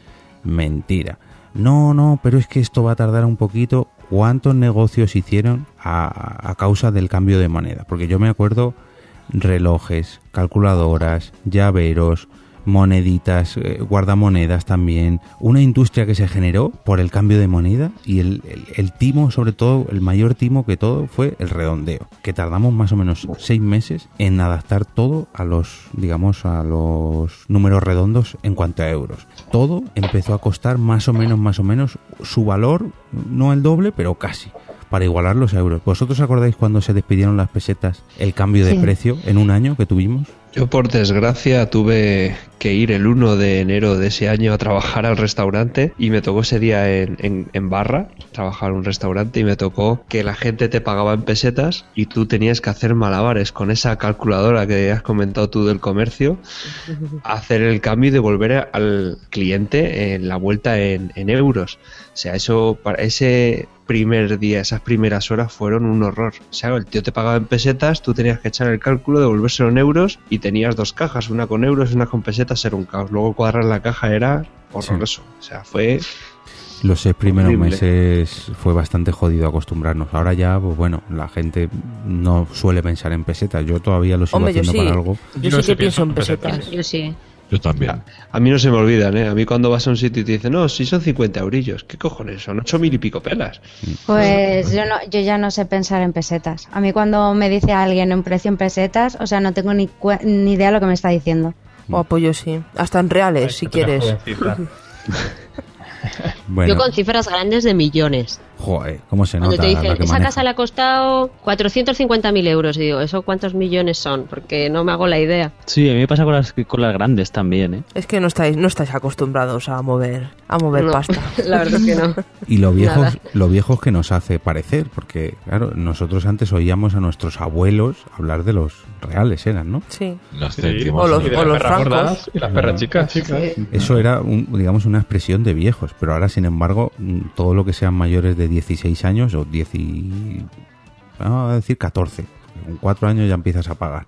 Mentira. No, no, pero es que esto va a tardar un poquito. ¿Cuántos negocios hicieron a, a causa del cambio de moneda? Porque yo me acuerdo relojes, calculadoras, llaveros, moneditas, eh, guardamonedas también, una industria que se generó por el cambio de moneda y el, el- el timo, sobre todo, el mayor timo que todo fue el redondeo, que tardamos más o menos seis meses en adaptar todo a los, digamos, a los números redondos en cuanto a euros. Todo empezó a costar más o menos, más o menos su valor, no el doble, pero casi para igualar los euros. ¿Vosotros acordáis cuando se despidieron las pesetas el cambio de Sí. precio en un año que tuvimos? Yo por desgracia tuve que ir el 1 de enero de ese año a trabajar al restaurante y me tocó ese día en, en- en barra, trabajar en un restaurante y me tocó que la gente te pagaba en pesetas y tú tenías que hacer malabares con esa calculadora que has comentado tú del comercio, [laughs] hacer el cambio y devolver al cliente en la vuelta en, en euros. O sea, eso para ese primer día, esas primeras horas fueron un horror. O sea, el tío te pagaba en pesetas, tú tenías que echar el cálculo, devolvérselo en euros y tenías dos cajas, una con euros y una con pesetas, era un caos. Luego cuadrar la caja era horroroso. O sea, fue Los seis primeros Horrible. meses fue bastante jodido acostumbrarnos. Ahora ya, pues bueno, la gente no suele pensar en pesetas. Yo todavía lo sigo Hombre, yo haciendo sí. para algo. Yo no sí sé que pienso en pesetas. Yo sí. Yo también. A mí no se me olvidan, ¿eh? A mí cuando vas a un sitio y te dicen, no, si son 50 eurillos, ¿qué cojones? Son 8 mil y pico pelas. Pues yo no, yo ya no sé pensar en pesetas. A mí cuando me dice alguien un precio en pesetas, o sea, no tengo ni, ni idea de lo que me está diciendo. Oh, pues yo sí. Hasta en reales, si quieres. Bueno, Yo con cifras grandes de millones. Joder, cómo se Cuando nota te dicen, esa maneja. casa le ha costado 450.000 euros. Y digo, ¿eso cuántos millones son? Porque no me hago la idea. Sí, a mí me pasa con las, con las grandes también, ¿eh? Es que no estáis, no estáis acostumbrados a mover, a mover No, pasta. [laughs] La verdad es que no. [laughs] Y lo viejos, lo viejos que nos hace parecer, porque claro, nosotros antes oíamos a nuestros abuelos hablar de los reales, eran, ¿no? Sí. Los Sí, o los- o las los perras francos. y las perras chicas. Eso era, un, digamos, una expresión de viejos, pero ahora, sin embargo, mm, todo lo que sean mayores de 16 años o 10 y... Vamos a decir 14. Con 4 años ya empiezas a pagar.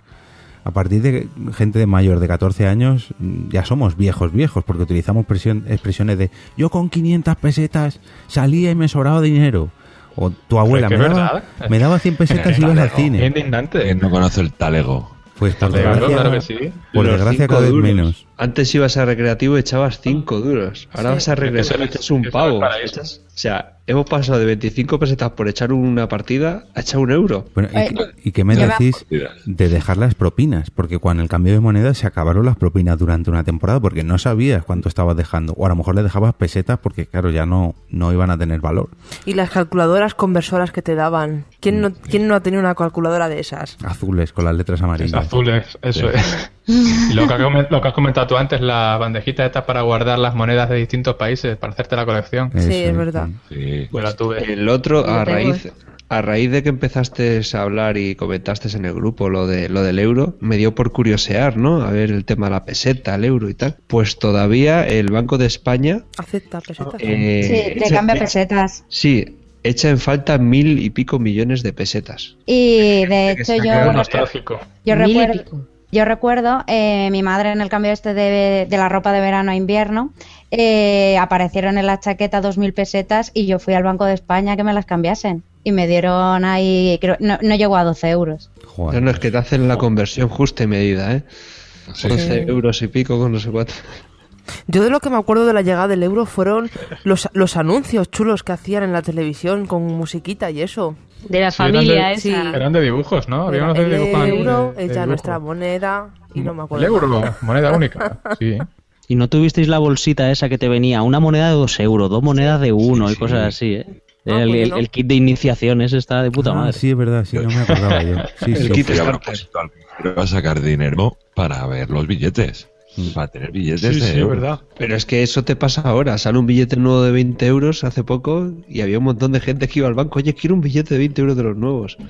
A partir de gente de mayor de 14 años ya somos viejos, viejos, porque utilizamos presión- expresiones de yo con 500 pesetas salía y me sobraba dinero. O tu abuela me es daba, me daba 100 pesetas y ibas al cine. indignante. ¿Quién no conoce el talego? Pues por desgracia, claro que sí. por desgracia cada vez duros. menos. Antes ibas a recreativo y echabas 5 duros. Ahora Sí. vas a recreativo y echas un pavo. Echas- o sea, hemos pasado de 25 pesetas por echar una partida a echar un euro. Bueno, ¿y, Eh, qué- y qué me decís de dejar las propinas? Porque con el cambio de moneda se acabaron las propinas durante una temporada porque no sabías cuánto estabas dejando. O a lo mejor le dejabas pesetas porque, claro, ya no, no iban a tener valor. Y las calculadoras conversoras que te daban. ¿Quién no, quién no ha tenido una calculadora de esas? Azules con las letras amarillas. azules, eso es. [laughs] Y lo que, has comen- lo que has comentado tú antes, la bandejita esta para guardar las monedas de distintos países, para hacerte la colección. Eso Sí, es verdad. Sí. Pues la tuve. El otro, a raíz, a raíz de que empezaste a hablar y comentaste en el grupo lo de lo del euro, me dio por curiosear, ¿no? A ver el tema de la peseta, el euro y tal. Pues todavía el Banco de España Acepta pesetas. eh, Sí, te echa- cambia pesetas. Sí, echa en falta mil y pico millones de pesetas. Y de hecho yo, nostálgico. yo Mil y recuerdo, pico. Yo recuerdo eh, mi madre en el cambio este de, de la ropa de verano a invierno, eh, aparecieron en la chaqueta dos mil pesetas y yo fui al Banco de España que me las cambiasen. Y me dieron ahí, creo, no, no llegó a 12 euros. Joder. No, no, es que te hacen la conversión justa y medida, ¿eh? 11 euros y pico con no sé cuánto. Yo de lo que me acuerdo de la llegada del euro fueron los, los anuncios chulos que hacían en la televisión con musiquita y eso. De la Sí, eran familia de- esa. sí. Eran de dibujos, ¿no? Había unos de el dibujos. euro de- de es ya dibujo. nuestra moneda y no me acuerdo. El euro, moneda única. [laughs] Sí. Y no tuvisteis la bolsita esa que te venía, una moneda de dos euros, dos monedas de uno y sí. cosas así, ¿eh? Ah, el, pues el- no. el kit de iniciación ese está de puta Ah, madre. sí, es verdad, sí, no me acordaba yo. Sí, [laughs] El sí. kit Fui a starter. propósito al cajero a sacar dinero para ver los billetes. Para tener billetes Sí, de sí, es euros. verdad. Pero es que eso te pasa ahora. Sale un billete nuevo de 20 euros hace poco y había un montón de gente que iba al banco. Oye, quiero un billete de 20 euros de los nuevos. [laughs]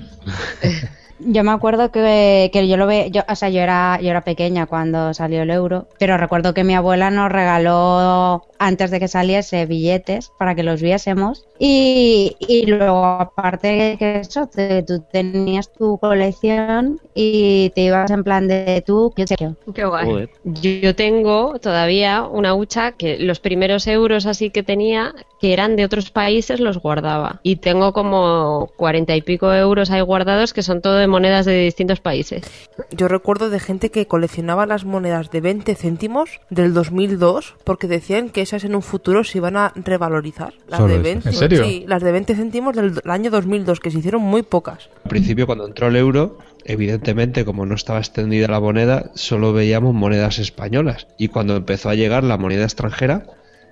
Yo me acuerdo que, que yo lo ve, yo, o sea, yo era, yo era pequeña cuando salió el euro, pero recuerdo que mi abuela nos regaló antes de que saliese billetes para que los viésemos. Y, y luego, aparte que eso, te- tú tenías tu colección y te ibas en plan de tú, yo sé yo. Qué guay. Yo tengo todavía una hucha que los primeros euros así que tenía, que eran de otros países, los guardaba. Y tengo como cuarenta y pico euros ahí guardados que son todo de monedas de distintos países. Yo recuerdo de gente que coleccionaba las monedas de 20 céntimos del 2002 porque decían que esas en un futuro se iban a revalorizar. Las Solo de esas. 20, ¿En serio? Sí, las de 20 céntimos del, del año 2002 que se hicieron muy pocas. Al principio, cuando entró el euro, evidentemente, como no estaba extendida la moneda, solo veíamos monedas españolas. Y cuando empezó a llegar la moneda extranjera,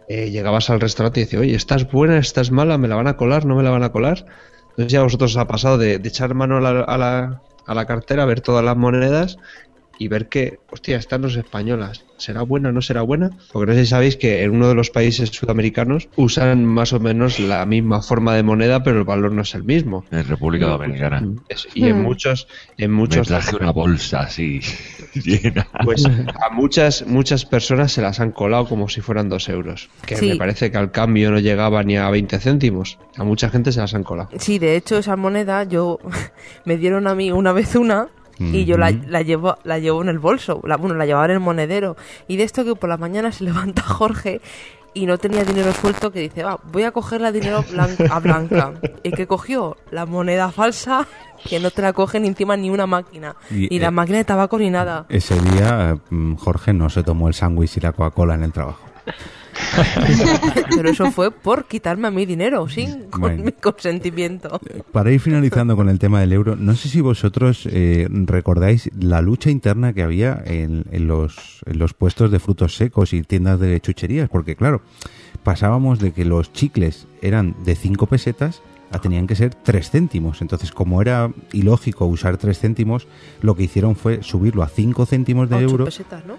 eh, llegabas al restaurante y decías, oye, esta es buena, esta es mala, ¿me la van a colar? ¿No me la van a colar? Entonces ya a vosotros os ha pasado de, de echar mano a la, a, la, a la cartera, ver todas las monedas y ver que, hostia, esta no es española. ¿Será buena o no será buena? Porque no sé si sabéis que en uno de los países sudamericanos usan más o menos la misma forma de moneda, pero el valor no es el mismo. En República Dominicana. Es- y en Hmm. muchos, en Me muchos, traje una bolsa así [laughs] llena. pues [laughs] a muchas, muchas personas se las han colado como si fueran dos euros. Que Sí. me parece que al cambio no llegaba ni a 20 céntimos. A mucha gente se las han colado. Sí, de hecho esa moneda yo [laughs] me dieron a mí una vez una y yo la, la llevo la llevo en el bolso, la, bueno, la llevaba en el monedero y de esto que por la mañana se [laughs] levanta Jorge y no tenía dinero suelto que dice, va, voy a coger la dinero blan- a Blanca. [laughs] ¿Y que cogió? La moneda falsa que no te la coge ni encima ni una máquina. Y, ni la eh, máquina de tabaco ni nada. Ese día mm, Jorge no se tomó el sándwich y la Coca-Cola en el trabajo. [laughs] Pero eso fue por quitarme a mi dinero, sin con Bueno. mi consentimiento. Para ir finalizando con el tema del euro, no sé si vosotros eh, recordáis la lucha interna que había en, en los, en los puestos de frutos secos y tiendas de chucherías, porque claro, pasábamos de que los chicles eran de 5 pesetas a tenían que ser 3 céntimos. Entonces, como era ilógico usar 3 céntimos, lo que hicieron fue subirlo a 5 céntimos de euro pesetas, ¿no?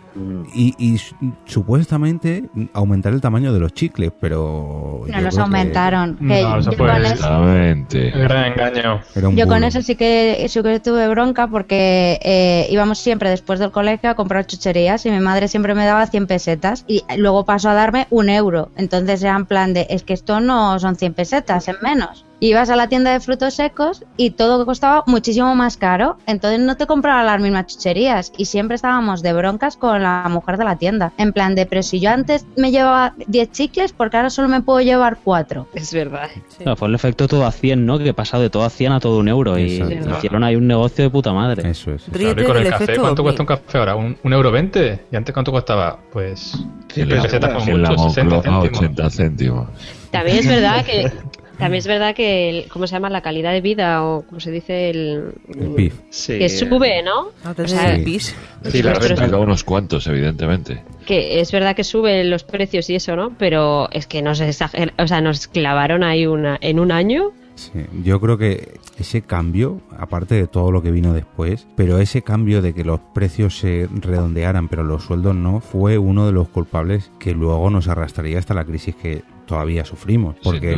y, y su- supuestamente aumentar el tamaño de los chicles, pero... No los que aumentaron. No, que eso yo fue con eso- Exactamente. El gran engaño. Yo con eso sí que, sí que tuve bronca porque eh, íbamos siempre después del colegio a comprar chucherías y mi madre siempre me daba 100 pesetas y luego pasó a darme un euro. Entonces era en plan de, es que esto no son 100 pesetas, en menos. Ibas a la tienda de frutos secos y todo costaba muchísimo más caro, entonces no te compraban las mismas chucherías y siempre estábamos de broncas con la mujer de la tienda. En plan de, pero si yo antes me llevaba 10 chicles, porque ahora solo me puedo llevar 4. Es verdad. Sí. Claro, fue el efecto todo a 100, ¿no? Que pasado de todo a 100 a todo un euro y Exacto. hicieron ahí un negocio de puta madre. Eso es. Ríete Claro, y con el café, efecto ¿cuánto cuesta un café ahora? ¿Un, un euro veinte? ¿Y antes cuánto costaba? Pues Sí, la mucho, 60 Moncloa, céntimos. 80 céntimos. También es verdad que también es verdad que el- cómo se llama la calidad de vida o como se dice el, El PIB. Sí, que sube, ¿no? O sea, el pis. Sí, la. Pero unos cuantos, evidentemente. que es verdad que suben los precios y eso, ¿no? Pero es que nos exager- o sea, nos clavaron ahí una en un año. Sí, yo creo que ese cambio, aparte de todo lo que vino después, pero ese cambio de que los precios se redondearan pero los sueldos no, fue uno de los culpables que luego nos arrastraría hasta la crisis que todavía sufrimos. Porque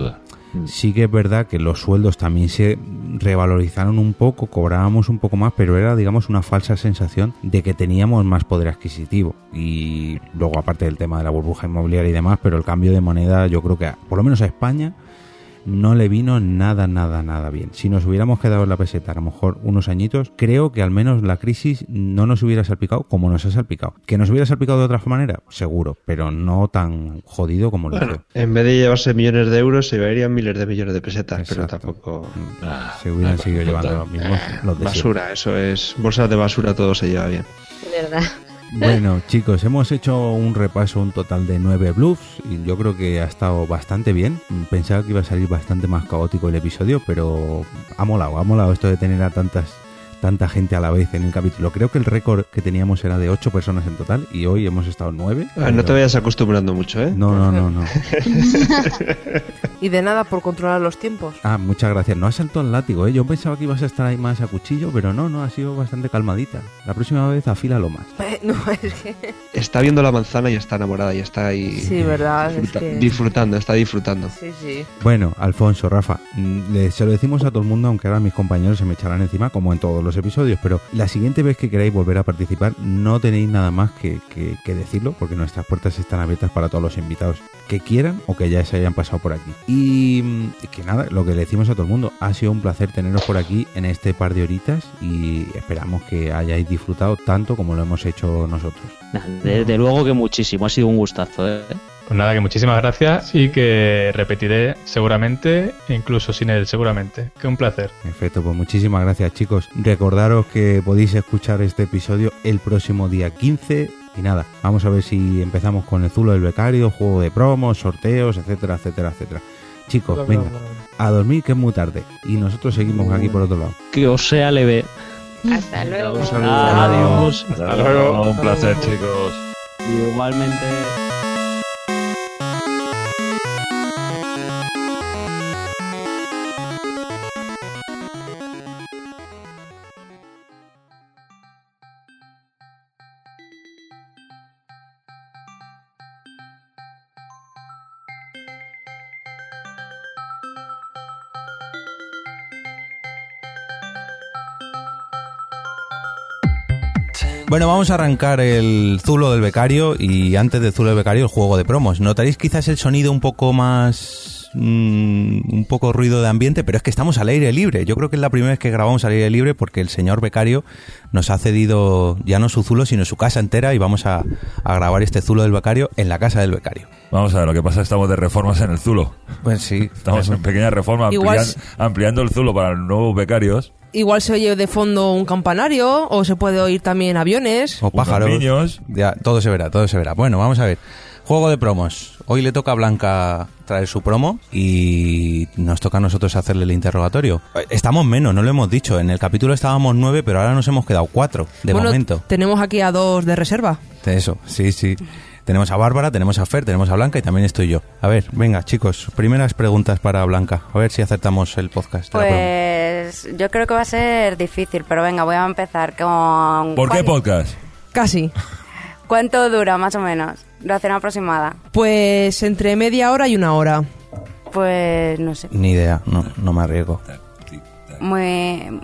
Duda. sí que es verdad que los sueldos también se revalorizaron un poco, cobrábamos un poco más, pero era, digamos, una falsa sensación de que teníamos más poder adquisitivo. Y luego, aparte del tema de la burbuja inmobiliaria y demás, pero el cambio de moneda, yo creo que, por lo menos a España, no le vino nada, nada, nada bien. Si nos hubiéramos quedado en la peseta, a lo mejor unos añitos, creo que al menos la crisis no nos hubiera salpicado como nos ha salpicado. ¿Que nos hubiera salpicado de otra manera? Seguro, pero no tan jodido como. Bueno, en vez de llevarse millones de euros, se llevarían miles de millones de pesetas, pero tampoco. Ah, Se hubieran ah, seguido llevando los mismos los de siempre. Basura, eso es. Bolsas de basura, todo se lleva bien. Verdad. Bueno, chicos, hemos hecho un repaso, un total de nueve bluffs y yo creo que ha estado bastante bien. Pensaba que iba a salir bastante más caótico el episodio, pero ha molado, ha molado esto de tener a tantas tanta gente a la vez en el capítulo. Creo que el récord que teníamos era de ocho personas en total y hoy hemos estado nueve. Ah, no te vayas acostumbrando mucho, ¿eh? No, no, no, no. [laughs] Y de nada por controlar los tiempos. Ah, muchas gracias. No has saltado el látigo, ¿eh? Yo pensaba que ibas a estar ahí más a cuchillo, pero no, no, ha sido bastante calmadita. La próxima vez afílalo más. Eh, [laughs] No, es que... Está viendo la manzana y está enamorada y está ahí. Sí, verdad, es disfruta- que- Disfrutando, está disfrutando. Sí, sí. Bueno, Alfonso, Rafa, mm, se lo decimos a todo el mundo, aunque ahora mis compañeros se me echarán encima, como en todos los episodios, pero la siguiente vez que queráis volver a participar no tenéis nada más que decirlo porque nuestras puertas están abiertas para todos los invitados que quieran o que ya se hayan pasado por aquí. Y mm, que nada, lo que le decimos a todo el mundo, ha sido un placer teneros por aquí en este par de horitas y esperamos que hayáis disfrutado tanto como lo hemos hecho nosotros. Desde luego que muchísimo, ha sido un gustazo, ¿eh? Pues nada, que muchísimas gracias y que repetiré seguramente, incluso sin él, seguramente. Que un placer. Perfecto, pues muchísimas gracias chicos. Recordaros que podéis escuchar este episodio el próximo día 15 y nada, vamos a ver si empezamos con el Zulo del Becario, juego de promos, sorteos, etcétera, etcétera, etcétera. Chicos, venga, a dormir que es muy tarde y nosotros seguimos aquí por otro lado. Que os sea leve. Hasta luego. Adiós. Hasta luego. Un placer, chicos. Igualmente. Bueno, vamos a arrancar el Zulo del Becario y antes del Zulo del Becario el juego de promos. Notaréis quizás el sonido un poco más... mm, un poco ruido de ambiente, pero es que estamos al aire libre. Yo creo que es la primera vez que grabamos al aire libre porque el señor Becario nos ha cedido ya no su Zulo, sino su casa entera y vamos a, a grabar este Zulo del Becario en la casa del Becario. Vamos a ver, lo que pasa es que estamos de reformas en el Zulo. Pues sí. Estamos en pequeña reforma, Igual amplian- s- ampliando el Zulo para los nuevos becarios. Igual se oye de fondo un campanario o se puede oír también aviones. O pájaros. niños. Ya, todo se verá, todo se verá. Bueno, vamos a ver. Juego de promos. Hoy le toca a Blanca traer su promo y nos toca a nosotros hacerle el interrogatorio. Eh, Estamos menos, no lo hemos dicho. En el capítulo estábamos nueve, pero ahora nos hemos quedado cuatro, de bueno, momento. tenemos aquí a dos de reserva. Eso, sí, sí. Tenemos a Bárbara, tenemos a Fer, tenemos a Blanca y también estoy yo. A ver, venga, chicos, primeras preguntas para Blanca. A ver si acertamos el podcast. Pues yo creo que va a ser difícil, pero venga, voy a empezar con... ¿Por qué ¿cuán- podcast? Casi. [laughs] ¿Cuánto dura, más o menos? Duración aproximada. Pues entre media hora y una hora. Pues no sé. Ni idea, no, no me arriesgo. Muy...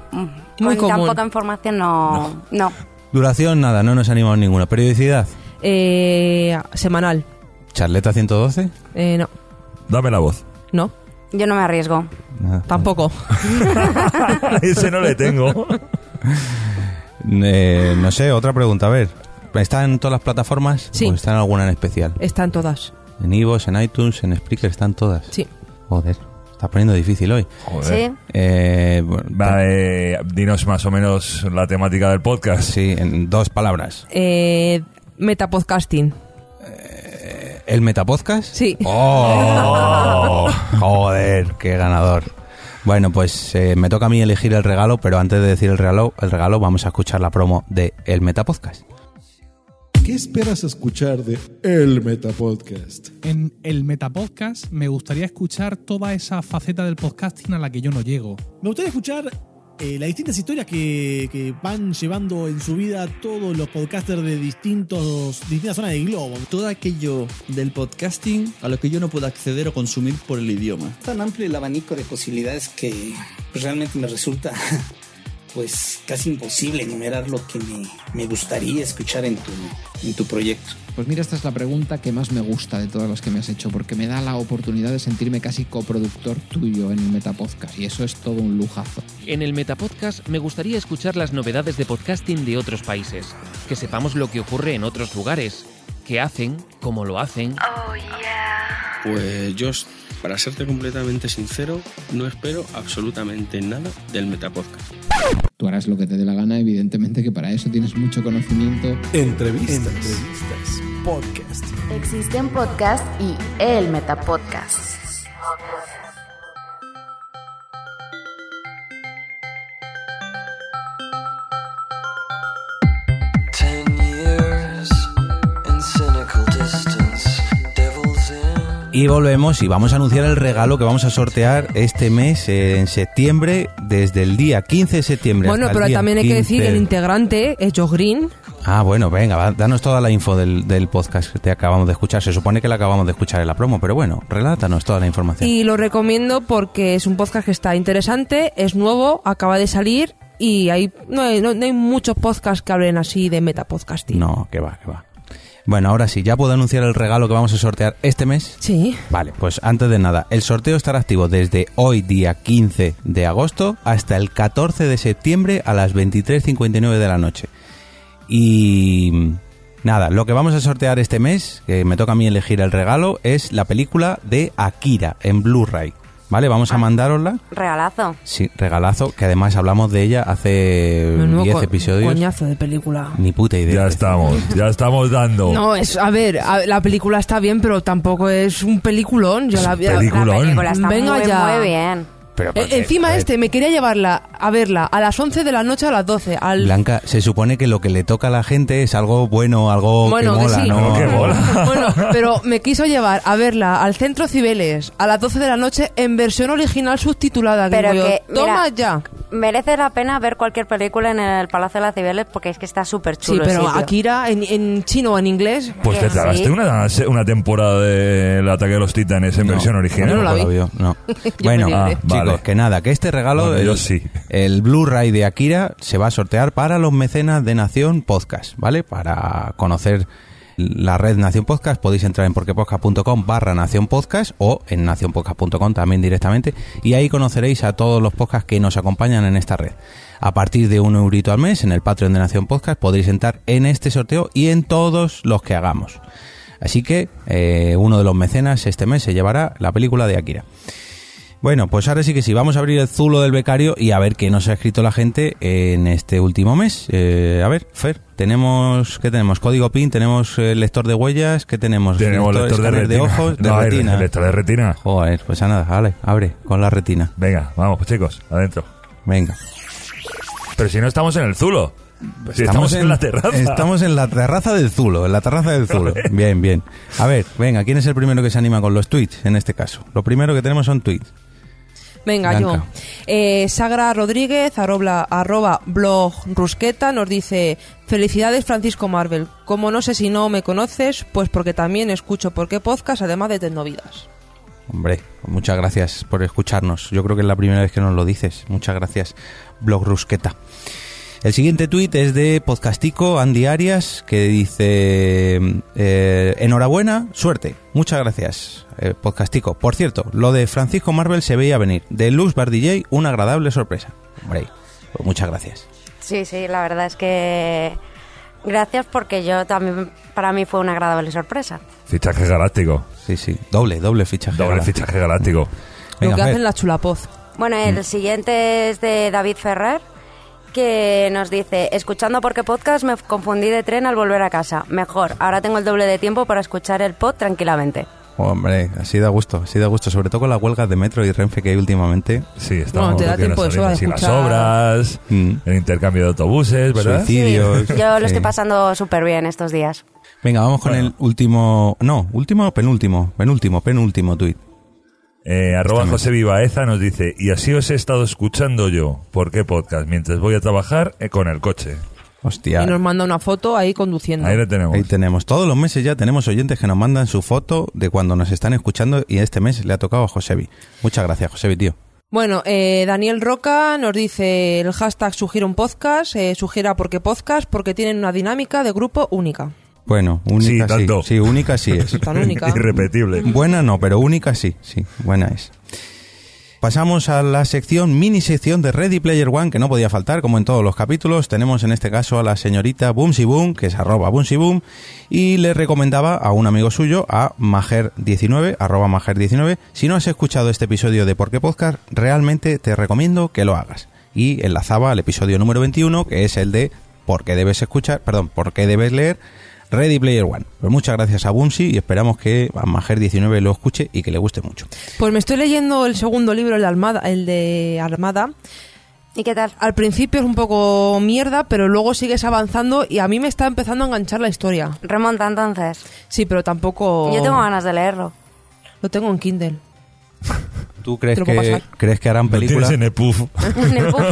Muy con tan común. poca información no... No. Duración, nada, no nos animamos ninguna. Periodicidad, Eh, semanal. charleta 112. Eh, no, Dame la voz. no, Yo no me arriesgo. Nada. tampoco. [laughs] Ese no le tengo. Eh, no sé, otra pregunta, a ver. ¿Está en todas las plataformas? Sí. ¿O está en alguna en especial? Están todas. En Ivos, en iTunes, en Spreaker, están todas. Sí. Joder, está poniendo difícil hoy. Joder. Sí. Eh, bueno, Vale, dinos más o menos la temática del podcast. sí, en dos palabras. Eh, metapodcasting. ¿El Metapodcast? Sí. ¡Oh! [laughs] Joder, qué ganador. Bueno, pues eh, me toca a mí elegir el regalo, pero antes de decir el regalo, el regalo vamos a escuchar la promo de El Metapodcast. ¿Qué esperas escuchar de El Metapodcast? En el Metapodcast me gustaría escuchar toda esa faceta del podcasting a la que yo no llego. Me gustaría escuchar eh, las distintas historias que, que van llevando en su vida todos los podcasters de distintos, distintas zonas del globo. todo aquello del podcasting a lo que yo no puedo acceder o consumir por el idioma. tan amplio el abanico de posibilidades que realmente me resulta pues casi imposible enumerar lo que me, me gustaría escuchar en tu, en tu proyecto. Pues mira, esta es la pregunta que más me gusta de todas las que me has hecho, porque me da la oportunidad de sentirme casi coproductor tuyo en el Metapodcast, y eso es todo un lujazo. En el Metapodcast me gustaría escuchar las novedades de podcasting de otros países, que sepamos lo que ocurre en otros lugares, qué hacen, cómo lo hacen. Pues yo, para serte completamente sincero, no espero absolutamente nada del Metapodcast. Tú harás lo que te dé la gana, evidentemente que para eso tienes mucho conocimiento. Entrevistas. Entrevistas. Podcast. Existen podcast y el Metapodcast. Y volvemos y vamos a anunciar el regalo que vamos a sortear este mes, eh, en septiembre, desde el día 15 de septiembre. Bueno, hasta el pero día también hay que decir 15. el integrante es Josh Green. Ah, bueno, venga, va, danos toda la info del, del podcast que te acabamos de escuchar. Se supone que la acabamos de escuchar en la promo, pero bueno, relátanos toda la información. Y lo recomiendo porque es un podcast que está interesante, es nuevo, acaba de salir y hay, no, hay, no- no hay muchos podcasts que hablen así de metapodcasting. No, que va, que va. Bueno, ahora sí, ¿ya puedo anunciar el regalo que vamos a sortear este mes? Sí. Vale, pues antes de nada, el sorteo estará activo desde hoy, día 15 de agosto, hasta el 14 de septiembre a las 23.59 de la noche. Y nada, lo que vamos a sortear este mes, que me toca a mí elegir el regalo, es la película de Akira en Blu-ray. ¿Vale? Vamos a mandárosla. Regalazo. Sí, regalazo, que además hablamos de ella hace Menudo 10 co- episodios. Coñazo de película. Ni puta idea. Ya estamos, ya estamos dando. No, es, a ver, a- la película está bien, pero tampoco es un peliculón. Yo la vi. peliculón. La película está Venga muy, ya. muy bien. Pero, Eh, encima este, me quería llevarla a verla a las 11 de la noche a las 12. Al... Blanca, se supone que lo que le toca a la gente es algo bueno, algo Bueno, que que mola, sí. ¿no? Que [laughs] mola. Bueno, pero me quiso llevar a verla al Centro Cibeles a las 12 de la noche en versión original subtitulada. que Pero yo, que, mira, Toma ya. Merece la pena ver cualquier película en el Palacio de las Cibeles porque es que está súper Sí, chulo. el pero sitio. Akira en, en chino o en inglés. Pues te Que tragaste sí. una, una temporada del ataque de los titanes en No, versión original. yo no la vi. no. [laughs] bueno, ah, Vale. Chicos, que nada, que este regalo, Bueno, el, sí. el Blu-ray de Akira, se va a sortear para los mecenas de Nación Podcast, ¿vale? Para conocer la red Nación Podcast podéis entrar en porquepodcast.com barra Nación Podcast o en nacionpodcast.com también directamente y ahí conoceréis a todos los podcasts que nos acompañan en esta red. A partir de un eurito al mes en el Patreon de Nación Podcast podréis entrar en este sorteo y en todos los que hagamos. Así que eh, uno de los mecenas este mes se llevará la película de Akira. Bueno, pues ahora sí que sí, vamos a abrir el zulo del becario y a ver qué nos ha escrito la gente en este último mes. Eh, a ver, Fer, tenemos, ¿qué tenemos? Código PIN, tenemos eh, lector de huellas, ¿qué tenemos? Tenemos lector de retina. ojos, de [laughs] No, el- retina. el lector de retina. Joder, pues nada, vale, abre con la retina. Venga, vamos, pues chicos, adentro. Venga. Pero si no estamos en el Zulo. Estamos, en, la terraza. Estamos en la terraza del Zulo, en la terraza del Zulo. [laughs] Bien, bien. A ver, venga, ¿quién es el primero que se anima con los tweets en este caso? Lo primero que tenemos son tweets. Venga, Blanca. yo. Eh, Sagra Rodríguez, arroba, arroba blog Rusqueta, nos dice: Felicidades, Francisco Marvel. Como no sé si no me conoces, pues porque también escucho por qué podcast, además de Tecnovidas. Hombre, muchas gracias por escucharnos. Yo creo que es la primera vez que nos lo dices. Muchas gracias, Blog Rusqueta. El siguiente tuit es de Podcastico Andy Arias, que dice: eh, Enhorabuena, suerte. Muchas gracias, eh, Podcastico. Por cierto, lo de Francisco Marvel se veía venir. De Luz Bar DJ, una agradable sorpresa. Hombre, pues muchas gracias. Sí, sí, la verdad es que gracias porque yo también, para mí fue una agradable sorpresa. Fichaje galáctico. Sí, sí, doble, doble fichaje. Doble galáctico. fichaje galáctico. Venga, Lo que hacen la chulapoz. Bueno, el siguiente es de David Ferrer, que nos dice, escuchando porque podcast me confundí de tren al volver a casa. Mejor, ahora tengo el doble de tiempo para escuchar el pod tranquilamente. Hombre, así da gusto, así da gusto, sobre todo con las huelgas de metro y Renfe que hay últimamente. Sí, estamos te da que nos tiempo de las obras, Mm. el intercambio de autobuses, ¿verdad? Suicidios. Yo lo Sí. estoy pasando súper bien estos días. Venga, vamos con el último. No, último o penúltimo. Penúltimo, penúltimo tuit. Eh, arroba José Vivaeza nos dice, y así os he estado escuchando yo. ¿Por qué podcast? Mientras voy a trabajar eh, con el coche. Hostia. Y nos manda una foto ahí conduciendo. Ahí lo tenemos. Ahí tenemos. Todos los meses ya tenemos oyentes que nos mandan su foto de cuando nos están escuchando y este mes le ha tocado a Josebi. Muchas gracias, Josebi, tío. Bueno, eh, Daniel Roca nos dice el hashtag sugiere un podcast, eh, sugiera porque podcast, porque tienen una dinámica de grupo única. Bueno, única Sí, sí. tanto. Sí, única sí es. [laughs] Tan única. Irrepetible. Buena no, pero única sí, sí, buena es. Pasamos a la sección, mini sección de Ready Player One, que no podía faltar, como en todos los capítulos. Tenemos en este caso a la señorita Boomsy Boom, que es arroba Boomsy Boom, y le recomendaba a un amigo suyo, a Majer19, arroba Majer19, si no has escuchado este episodio de Por qué Podcast, realmente te recomiendo que lo hagas. Y enlazaba al episodio número 21, que es el de por qué debes escuchar, perdón, por qué debes leer Ready Player One. Pues muchas gracias a Boomsy y esperamos que a Majer19 lo escuche y que le guste mucho. Pues me estoy leyendo el segundo libro, el de Armada. El de Armada. ¿Y qué tal? Al principio es un poco mierda, pero luego sigues avanzando y a mí me está empezando a enganchar la historia. Remonta entonces. Sí, pero tampoco... Yo tengo ganas de leerlo. Lo tengo en Kindle. ¿Tú crees lo que, crees que harán Lo película? tienes en EPUB.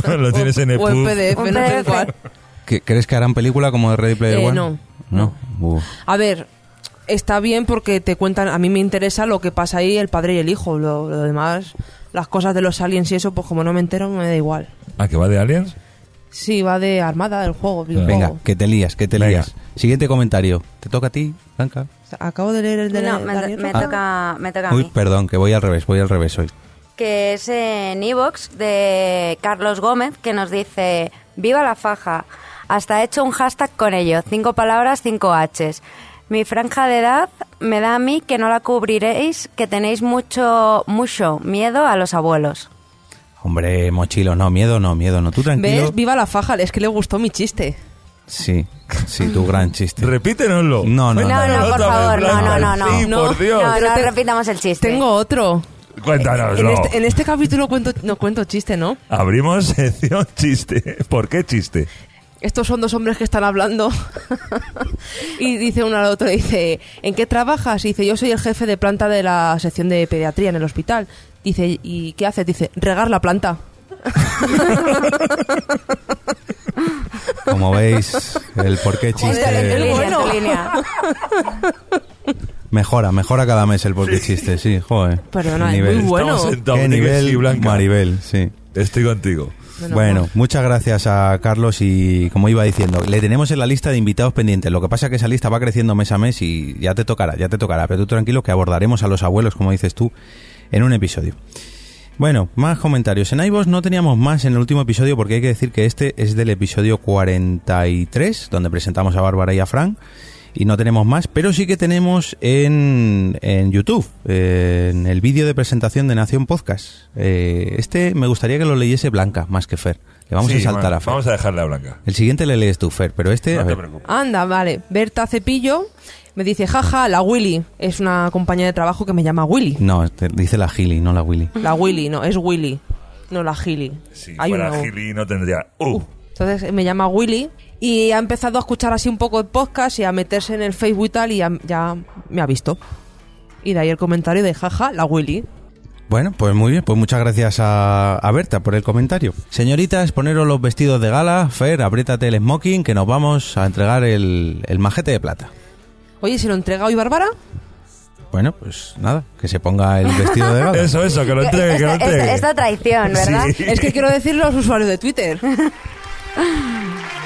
[laughs] lo tienes en O en. PDF, no sé cuál. ¿Que- ¿Crees que harán película como de Ready Player Eh, One? no, No. Uf. A ver, está bien porque te cuentan, a mí me interesa lo que pasa ahí, el padre y el hijo. Lo, lo demás, las cosas de los aliens y eso, pues como no me entero, me da igual. Ah, que va de aliens. Sí, va de armada el juego. Venga, que te lías, que te Venga. lías. Siguiente comentario. ¿Te toca a ti, Blanca? Acabo de leer el de No, la- me, me Ah. toca, me toca a Uy, mí. perdón, que voy al revés, voy al revés hoy. que es en Evox de Carlos Gómez, que nos dice, viva la faja, hasta he hecho un hashtag con ello, cinco palabras, cinco Hs. Mi franja de edad me da a mí que no la cubriréis, que tenéis mucho, mucho miedo a los abuelos. Hombre, mochilo, no, miedo no, miedo no. Tú tranquilo. ¿Ves? Viva la faja, es que le gustó mi chiste. Sí, sí, tu gran chiste. Repítenoslo. No, no, No, no. no, por favor, no, no, no, no. Sí, por Dios. No, no te- repitamos el chiste. Tengo otro. Cuéntanoslo. En este, en este capítulo cuento, no cuento chiste, ¿no? Abrimos [laughs] sección chiste. ¿Por qué chiste? Estos son dos hombres que están hablando [laughs] y dice uno al otro, dice, ¿en qué trabajas? Y dice, yo soy el jefe de planta de la sección de pediatría en el hospital. Dice, ¿y qué haces? Dice, regar la planta. Como veis, el por qué En tu- en tu chiste mejora, mejora cada mes el por qué chiste, sí, joder. Perdona, es muy bueno. Estamos sentados, Qué nivel. Maribel, sí. Estoy contigo. Menos Bueno, mal. muchas gracias a Carlos y como iba diciendo, le tenemos en la lista de invitados pendientes. Lo que pasa es que esa lista va creciendo mes a mes y ya te tocará, ya te tocará. Pero tú tranquilo que abordaremos a los abuelos, como dices tú, en un episodio. Bueno, más comentarios. En iVoox no teníamos más en el último episodio porque hay que decir que este es del episodio 43, donde presentamos a Bárbara y a Frank. Y no tenemos más, pero sí que tenemos en, en YouTube, eh, en el vídeo de presentación de Nación Podcast. Eh, este me gustaría que lo leyese Blanca más que Fer. Le vamos Sí, a saltar bueno, a Fer. Vamos a dejarle a Blanca. El siguiente le lees tú, Fer, pero este... No a te ver. preocupes. Anda, vale. Berta Cepillo me dice, jaja, la Willy. Es una compañía de trabajo que me llama Willy. No, te- dice la Gili, no la Willy. La Willy, no, es Willy. No la Gili. Si Hay fuera una no tendría... Uh, Entonces me llama Willy y ha empezado a escuchar así un poco de podcast y a meterse en el Facebook y tal y ya, ya me ha visto. Y de ahí el comentario de jaja, la Willy. Bueno, pues muy bien, pues muchas gracias a, a Berta por el comentario. Señoritas, poneros los vestidos de gala. Fer, apriétate el smoking que nos vamos a entregar el, el majete de plata. Oye, ¿se lo entrega hoy Bárbara? Bueno, pues nada, que se ponga el [laughs] vestido de gala. eso, eso, que lo entregue, que lo Esta, entregue. esta- esta traición, ¿verdad? Sí. Es que quiero decirle a los usuarios de Twitter. [laughs]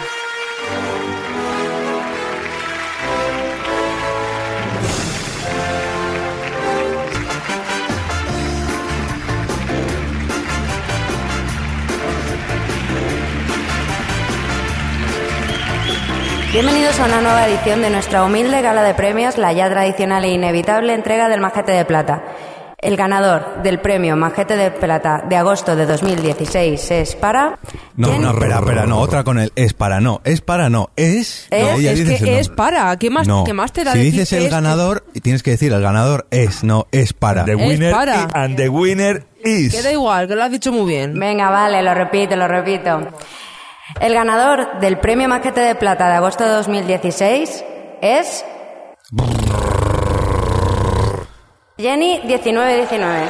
Bienvenidos a una nueva edición de nuestra humilde gala de premios, la ya tradicional e inevitable entrega del Majete de Plata. El ganador del premio Majete de Plata de agosto de 2016 es para... No, no, espera, espera, no, otra con el es para no, es para no, es... Es- no, ella es dices que es para. ¿Qué más, No, ¿qué más te da si decir dices que el es? ganador, tienes que decir el ganador es, no, es para. The Es winner para. i- and the winner is. Que da igual, que lo has dicho muy bien. Venga, vale, lo repito, lo repito. El ganador del premio Majete de Plata de agosto de 2016 es... Jenny 1919.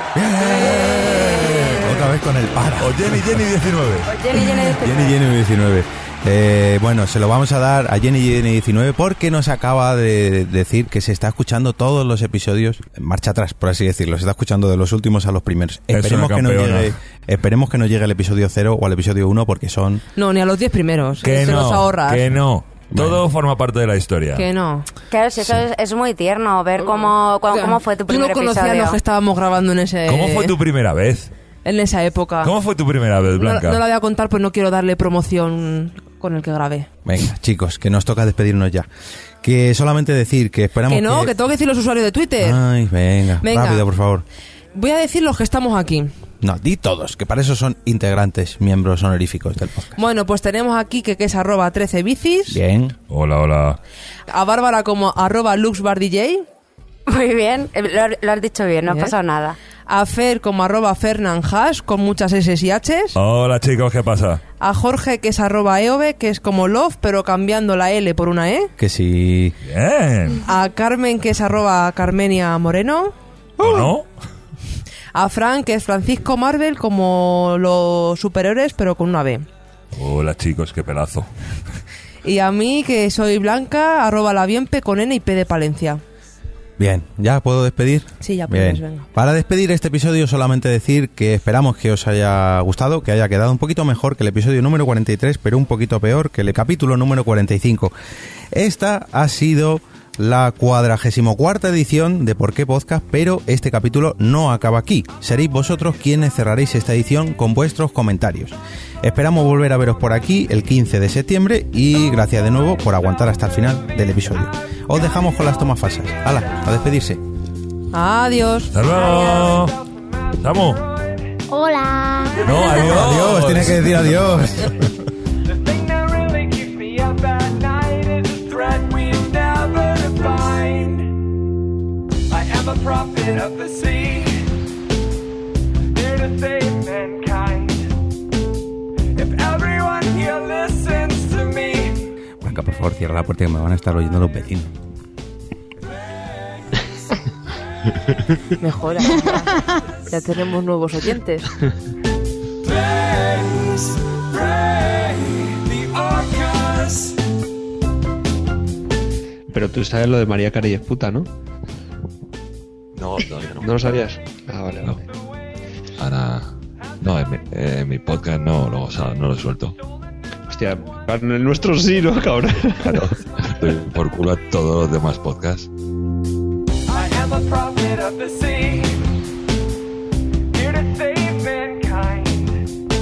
Otra vez con el para. O Jenny Jenny 19. Jenny Jenny 19. Jenny Jenny 19. Eh, bueno, se lo vamos a dar a Jenny Jenny 19 porque nos acaba de decir que se está escuchando todos los episodios en marcha atrás, por así decirlo. Se está escuchando de los últimos a los primeros. Es Esperemos que, no llegue, esperemos que no llegue el episodio 0 o al episodio 1 porque son... No, ni a los 10 primeros. Que Se los no, ahorras. que no. Todo forma parte de la historia. Que no. Claro, si eso es, es muy tierno, ver cómo, cómo, cómo fue tu Tú no primer conocías episodio. lo que estábamos grabando en ese... ¿Cómo fue tu primera vez? En esa época. ¿Cómo fue tu primera vez, No, Blanca? no la voy a contar, pues no quiero darle promoción con el que grabé. Venga, chicos, que nos toca despedirnos ya. Que solamente decir que esperamos Que no, que tengo que decir los usuarios de Twitter. Ay, venga, Venga. rápido, por favor. Voy a decir los que estamos aquí. No, di todos, que para eso son integrantes, miembros honoríficos del podcast. Bueno, pues tenemos aquí que, que es arroba 13 bicis, Bien. Hola, hola. a Bárbara como arroba luxbardj, Muy bien, eh, lo, lo has dicho bien, no ha Bien. pasado nada. a Fer como arroba fernanhash con muchas S y Hs, Hola, chicos, ¿qué pasa? a Jorge que es arroba eove, que es como love, pero cambiando la L por una E, Que si... Bien. a Carmen que es arroba Carmenia Moreno, ¿O no? a Frank que es Francisco Marvel como los superiores pero con una B. Hola, chicos, qué pelazo. Y a mí que soy Blanca, arroba la bienpe con N y P de Palencia. Bien, ¿ya puedo despedir? Sí, ya Bien. puedes, venga. Para despedir este episodio solamente decir que esperamos que os haya gustado, que haya quedado un poquito mejor que el episodio número 43, pero un poquito peor que el capítulo número 45. Esta ha sido la cuadragésimo cuarta edición de Por qué Podcast, pero este capítulo no acaba aquí. Seréis vosotros quienes cerraréis esta edición con vuestros comentarios. Esperamos volver a veros por aquí el 15 de septiembre y gracias de nuevo por aguantar hasta el final del episodio. Os dejamos con las tomas falsas. ¡Hala! A despedirse. Adiós. Hasta luego. Estamos. Hola. No, adiós. Adiós, tiene que decir adiós. Prophet of the sea, here to save mankind. If everyone here listens to me, Blanca, por favor, cierra la puerta que me van a estar oyendo los vecinos. Mejora. ya tenemos nuevos oyentes. please pray the orcas. Pero tú sabes lo de María Carey es puta, ¿no? No, todavía no. ¿No lo sabías? Ah, vale, No. vale. Ahora. No, en mi, en mi podcast no, lo- o sea, no lo suelto. Hostia, en el nuestro sí, ¿no, cabrón? [laughs] Por culo a todos los demás podcasts. I am a prophet of the sea, here to save mankind.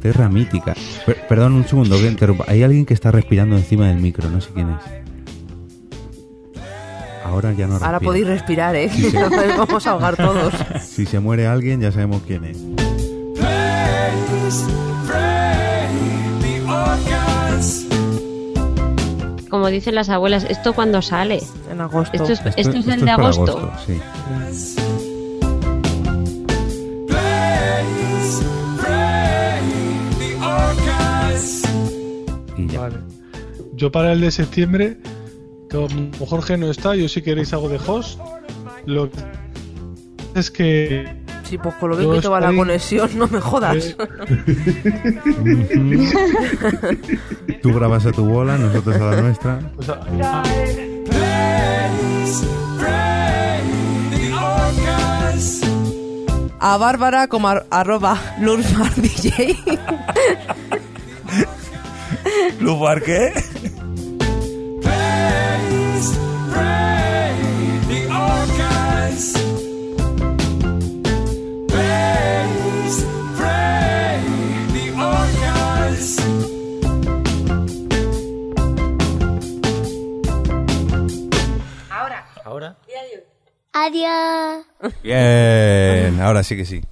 Terra mítica. Per- perdón un segundo que interrumpa. Hay alguien que está respirando encima del micro, no sé quién es. Ahora ya no respira. Ahora podéis respirar, ¿eh? Sí, sí. [laughs] Nos vamos a ahogar todos. [laughs] Si se muere alguien, ya sabemos quién es. Como dicen las abuelas, ¿esto cuando sale? En agosto. Esto es, esto es el de agosto. sí. Y ya. Vale. Yo para el de septiembre, como Jorge no está, yo si queréis algo de host, lo que es que Sí, pues con lo bien que te va la estoy- conexión, no me jodas. Eh. [laughs] Tú grabas a tu bola, nosotros a la nuestra. orcas. A Bárbara como ar- arroba LurzmarDJ. ¿Lugar qué? Orcas. Ahora. Adiós. Bien, ahora sí que sí.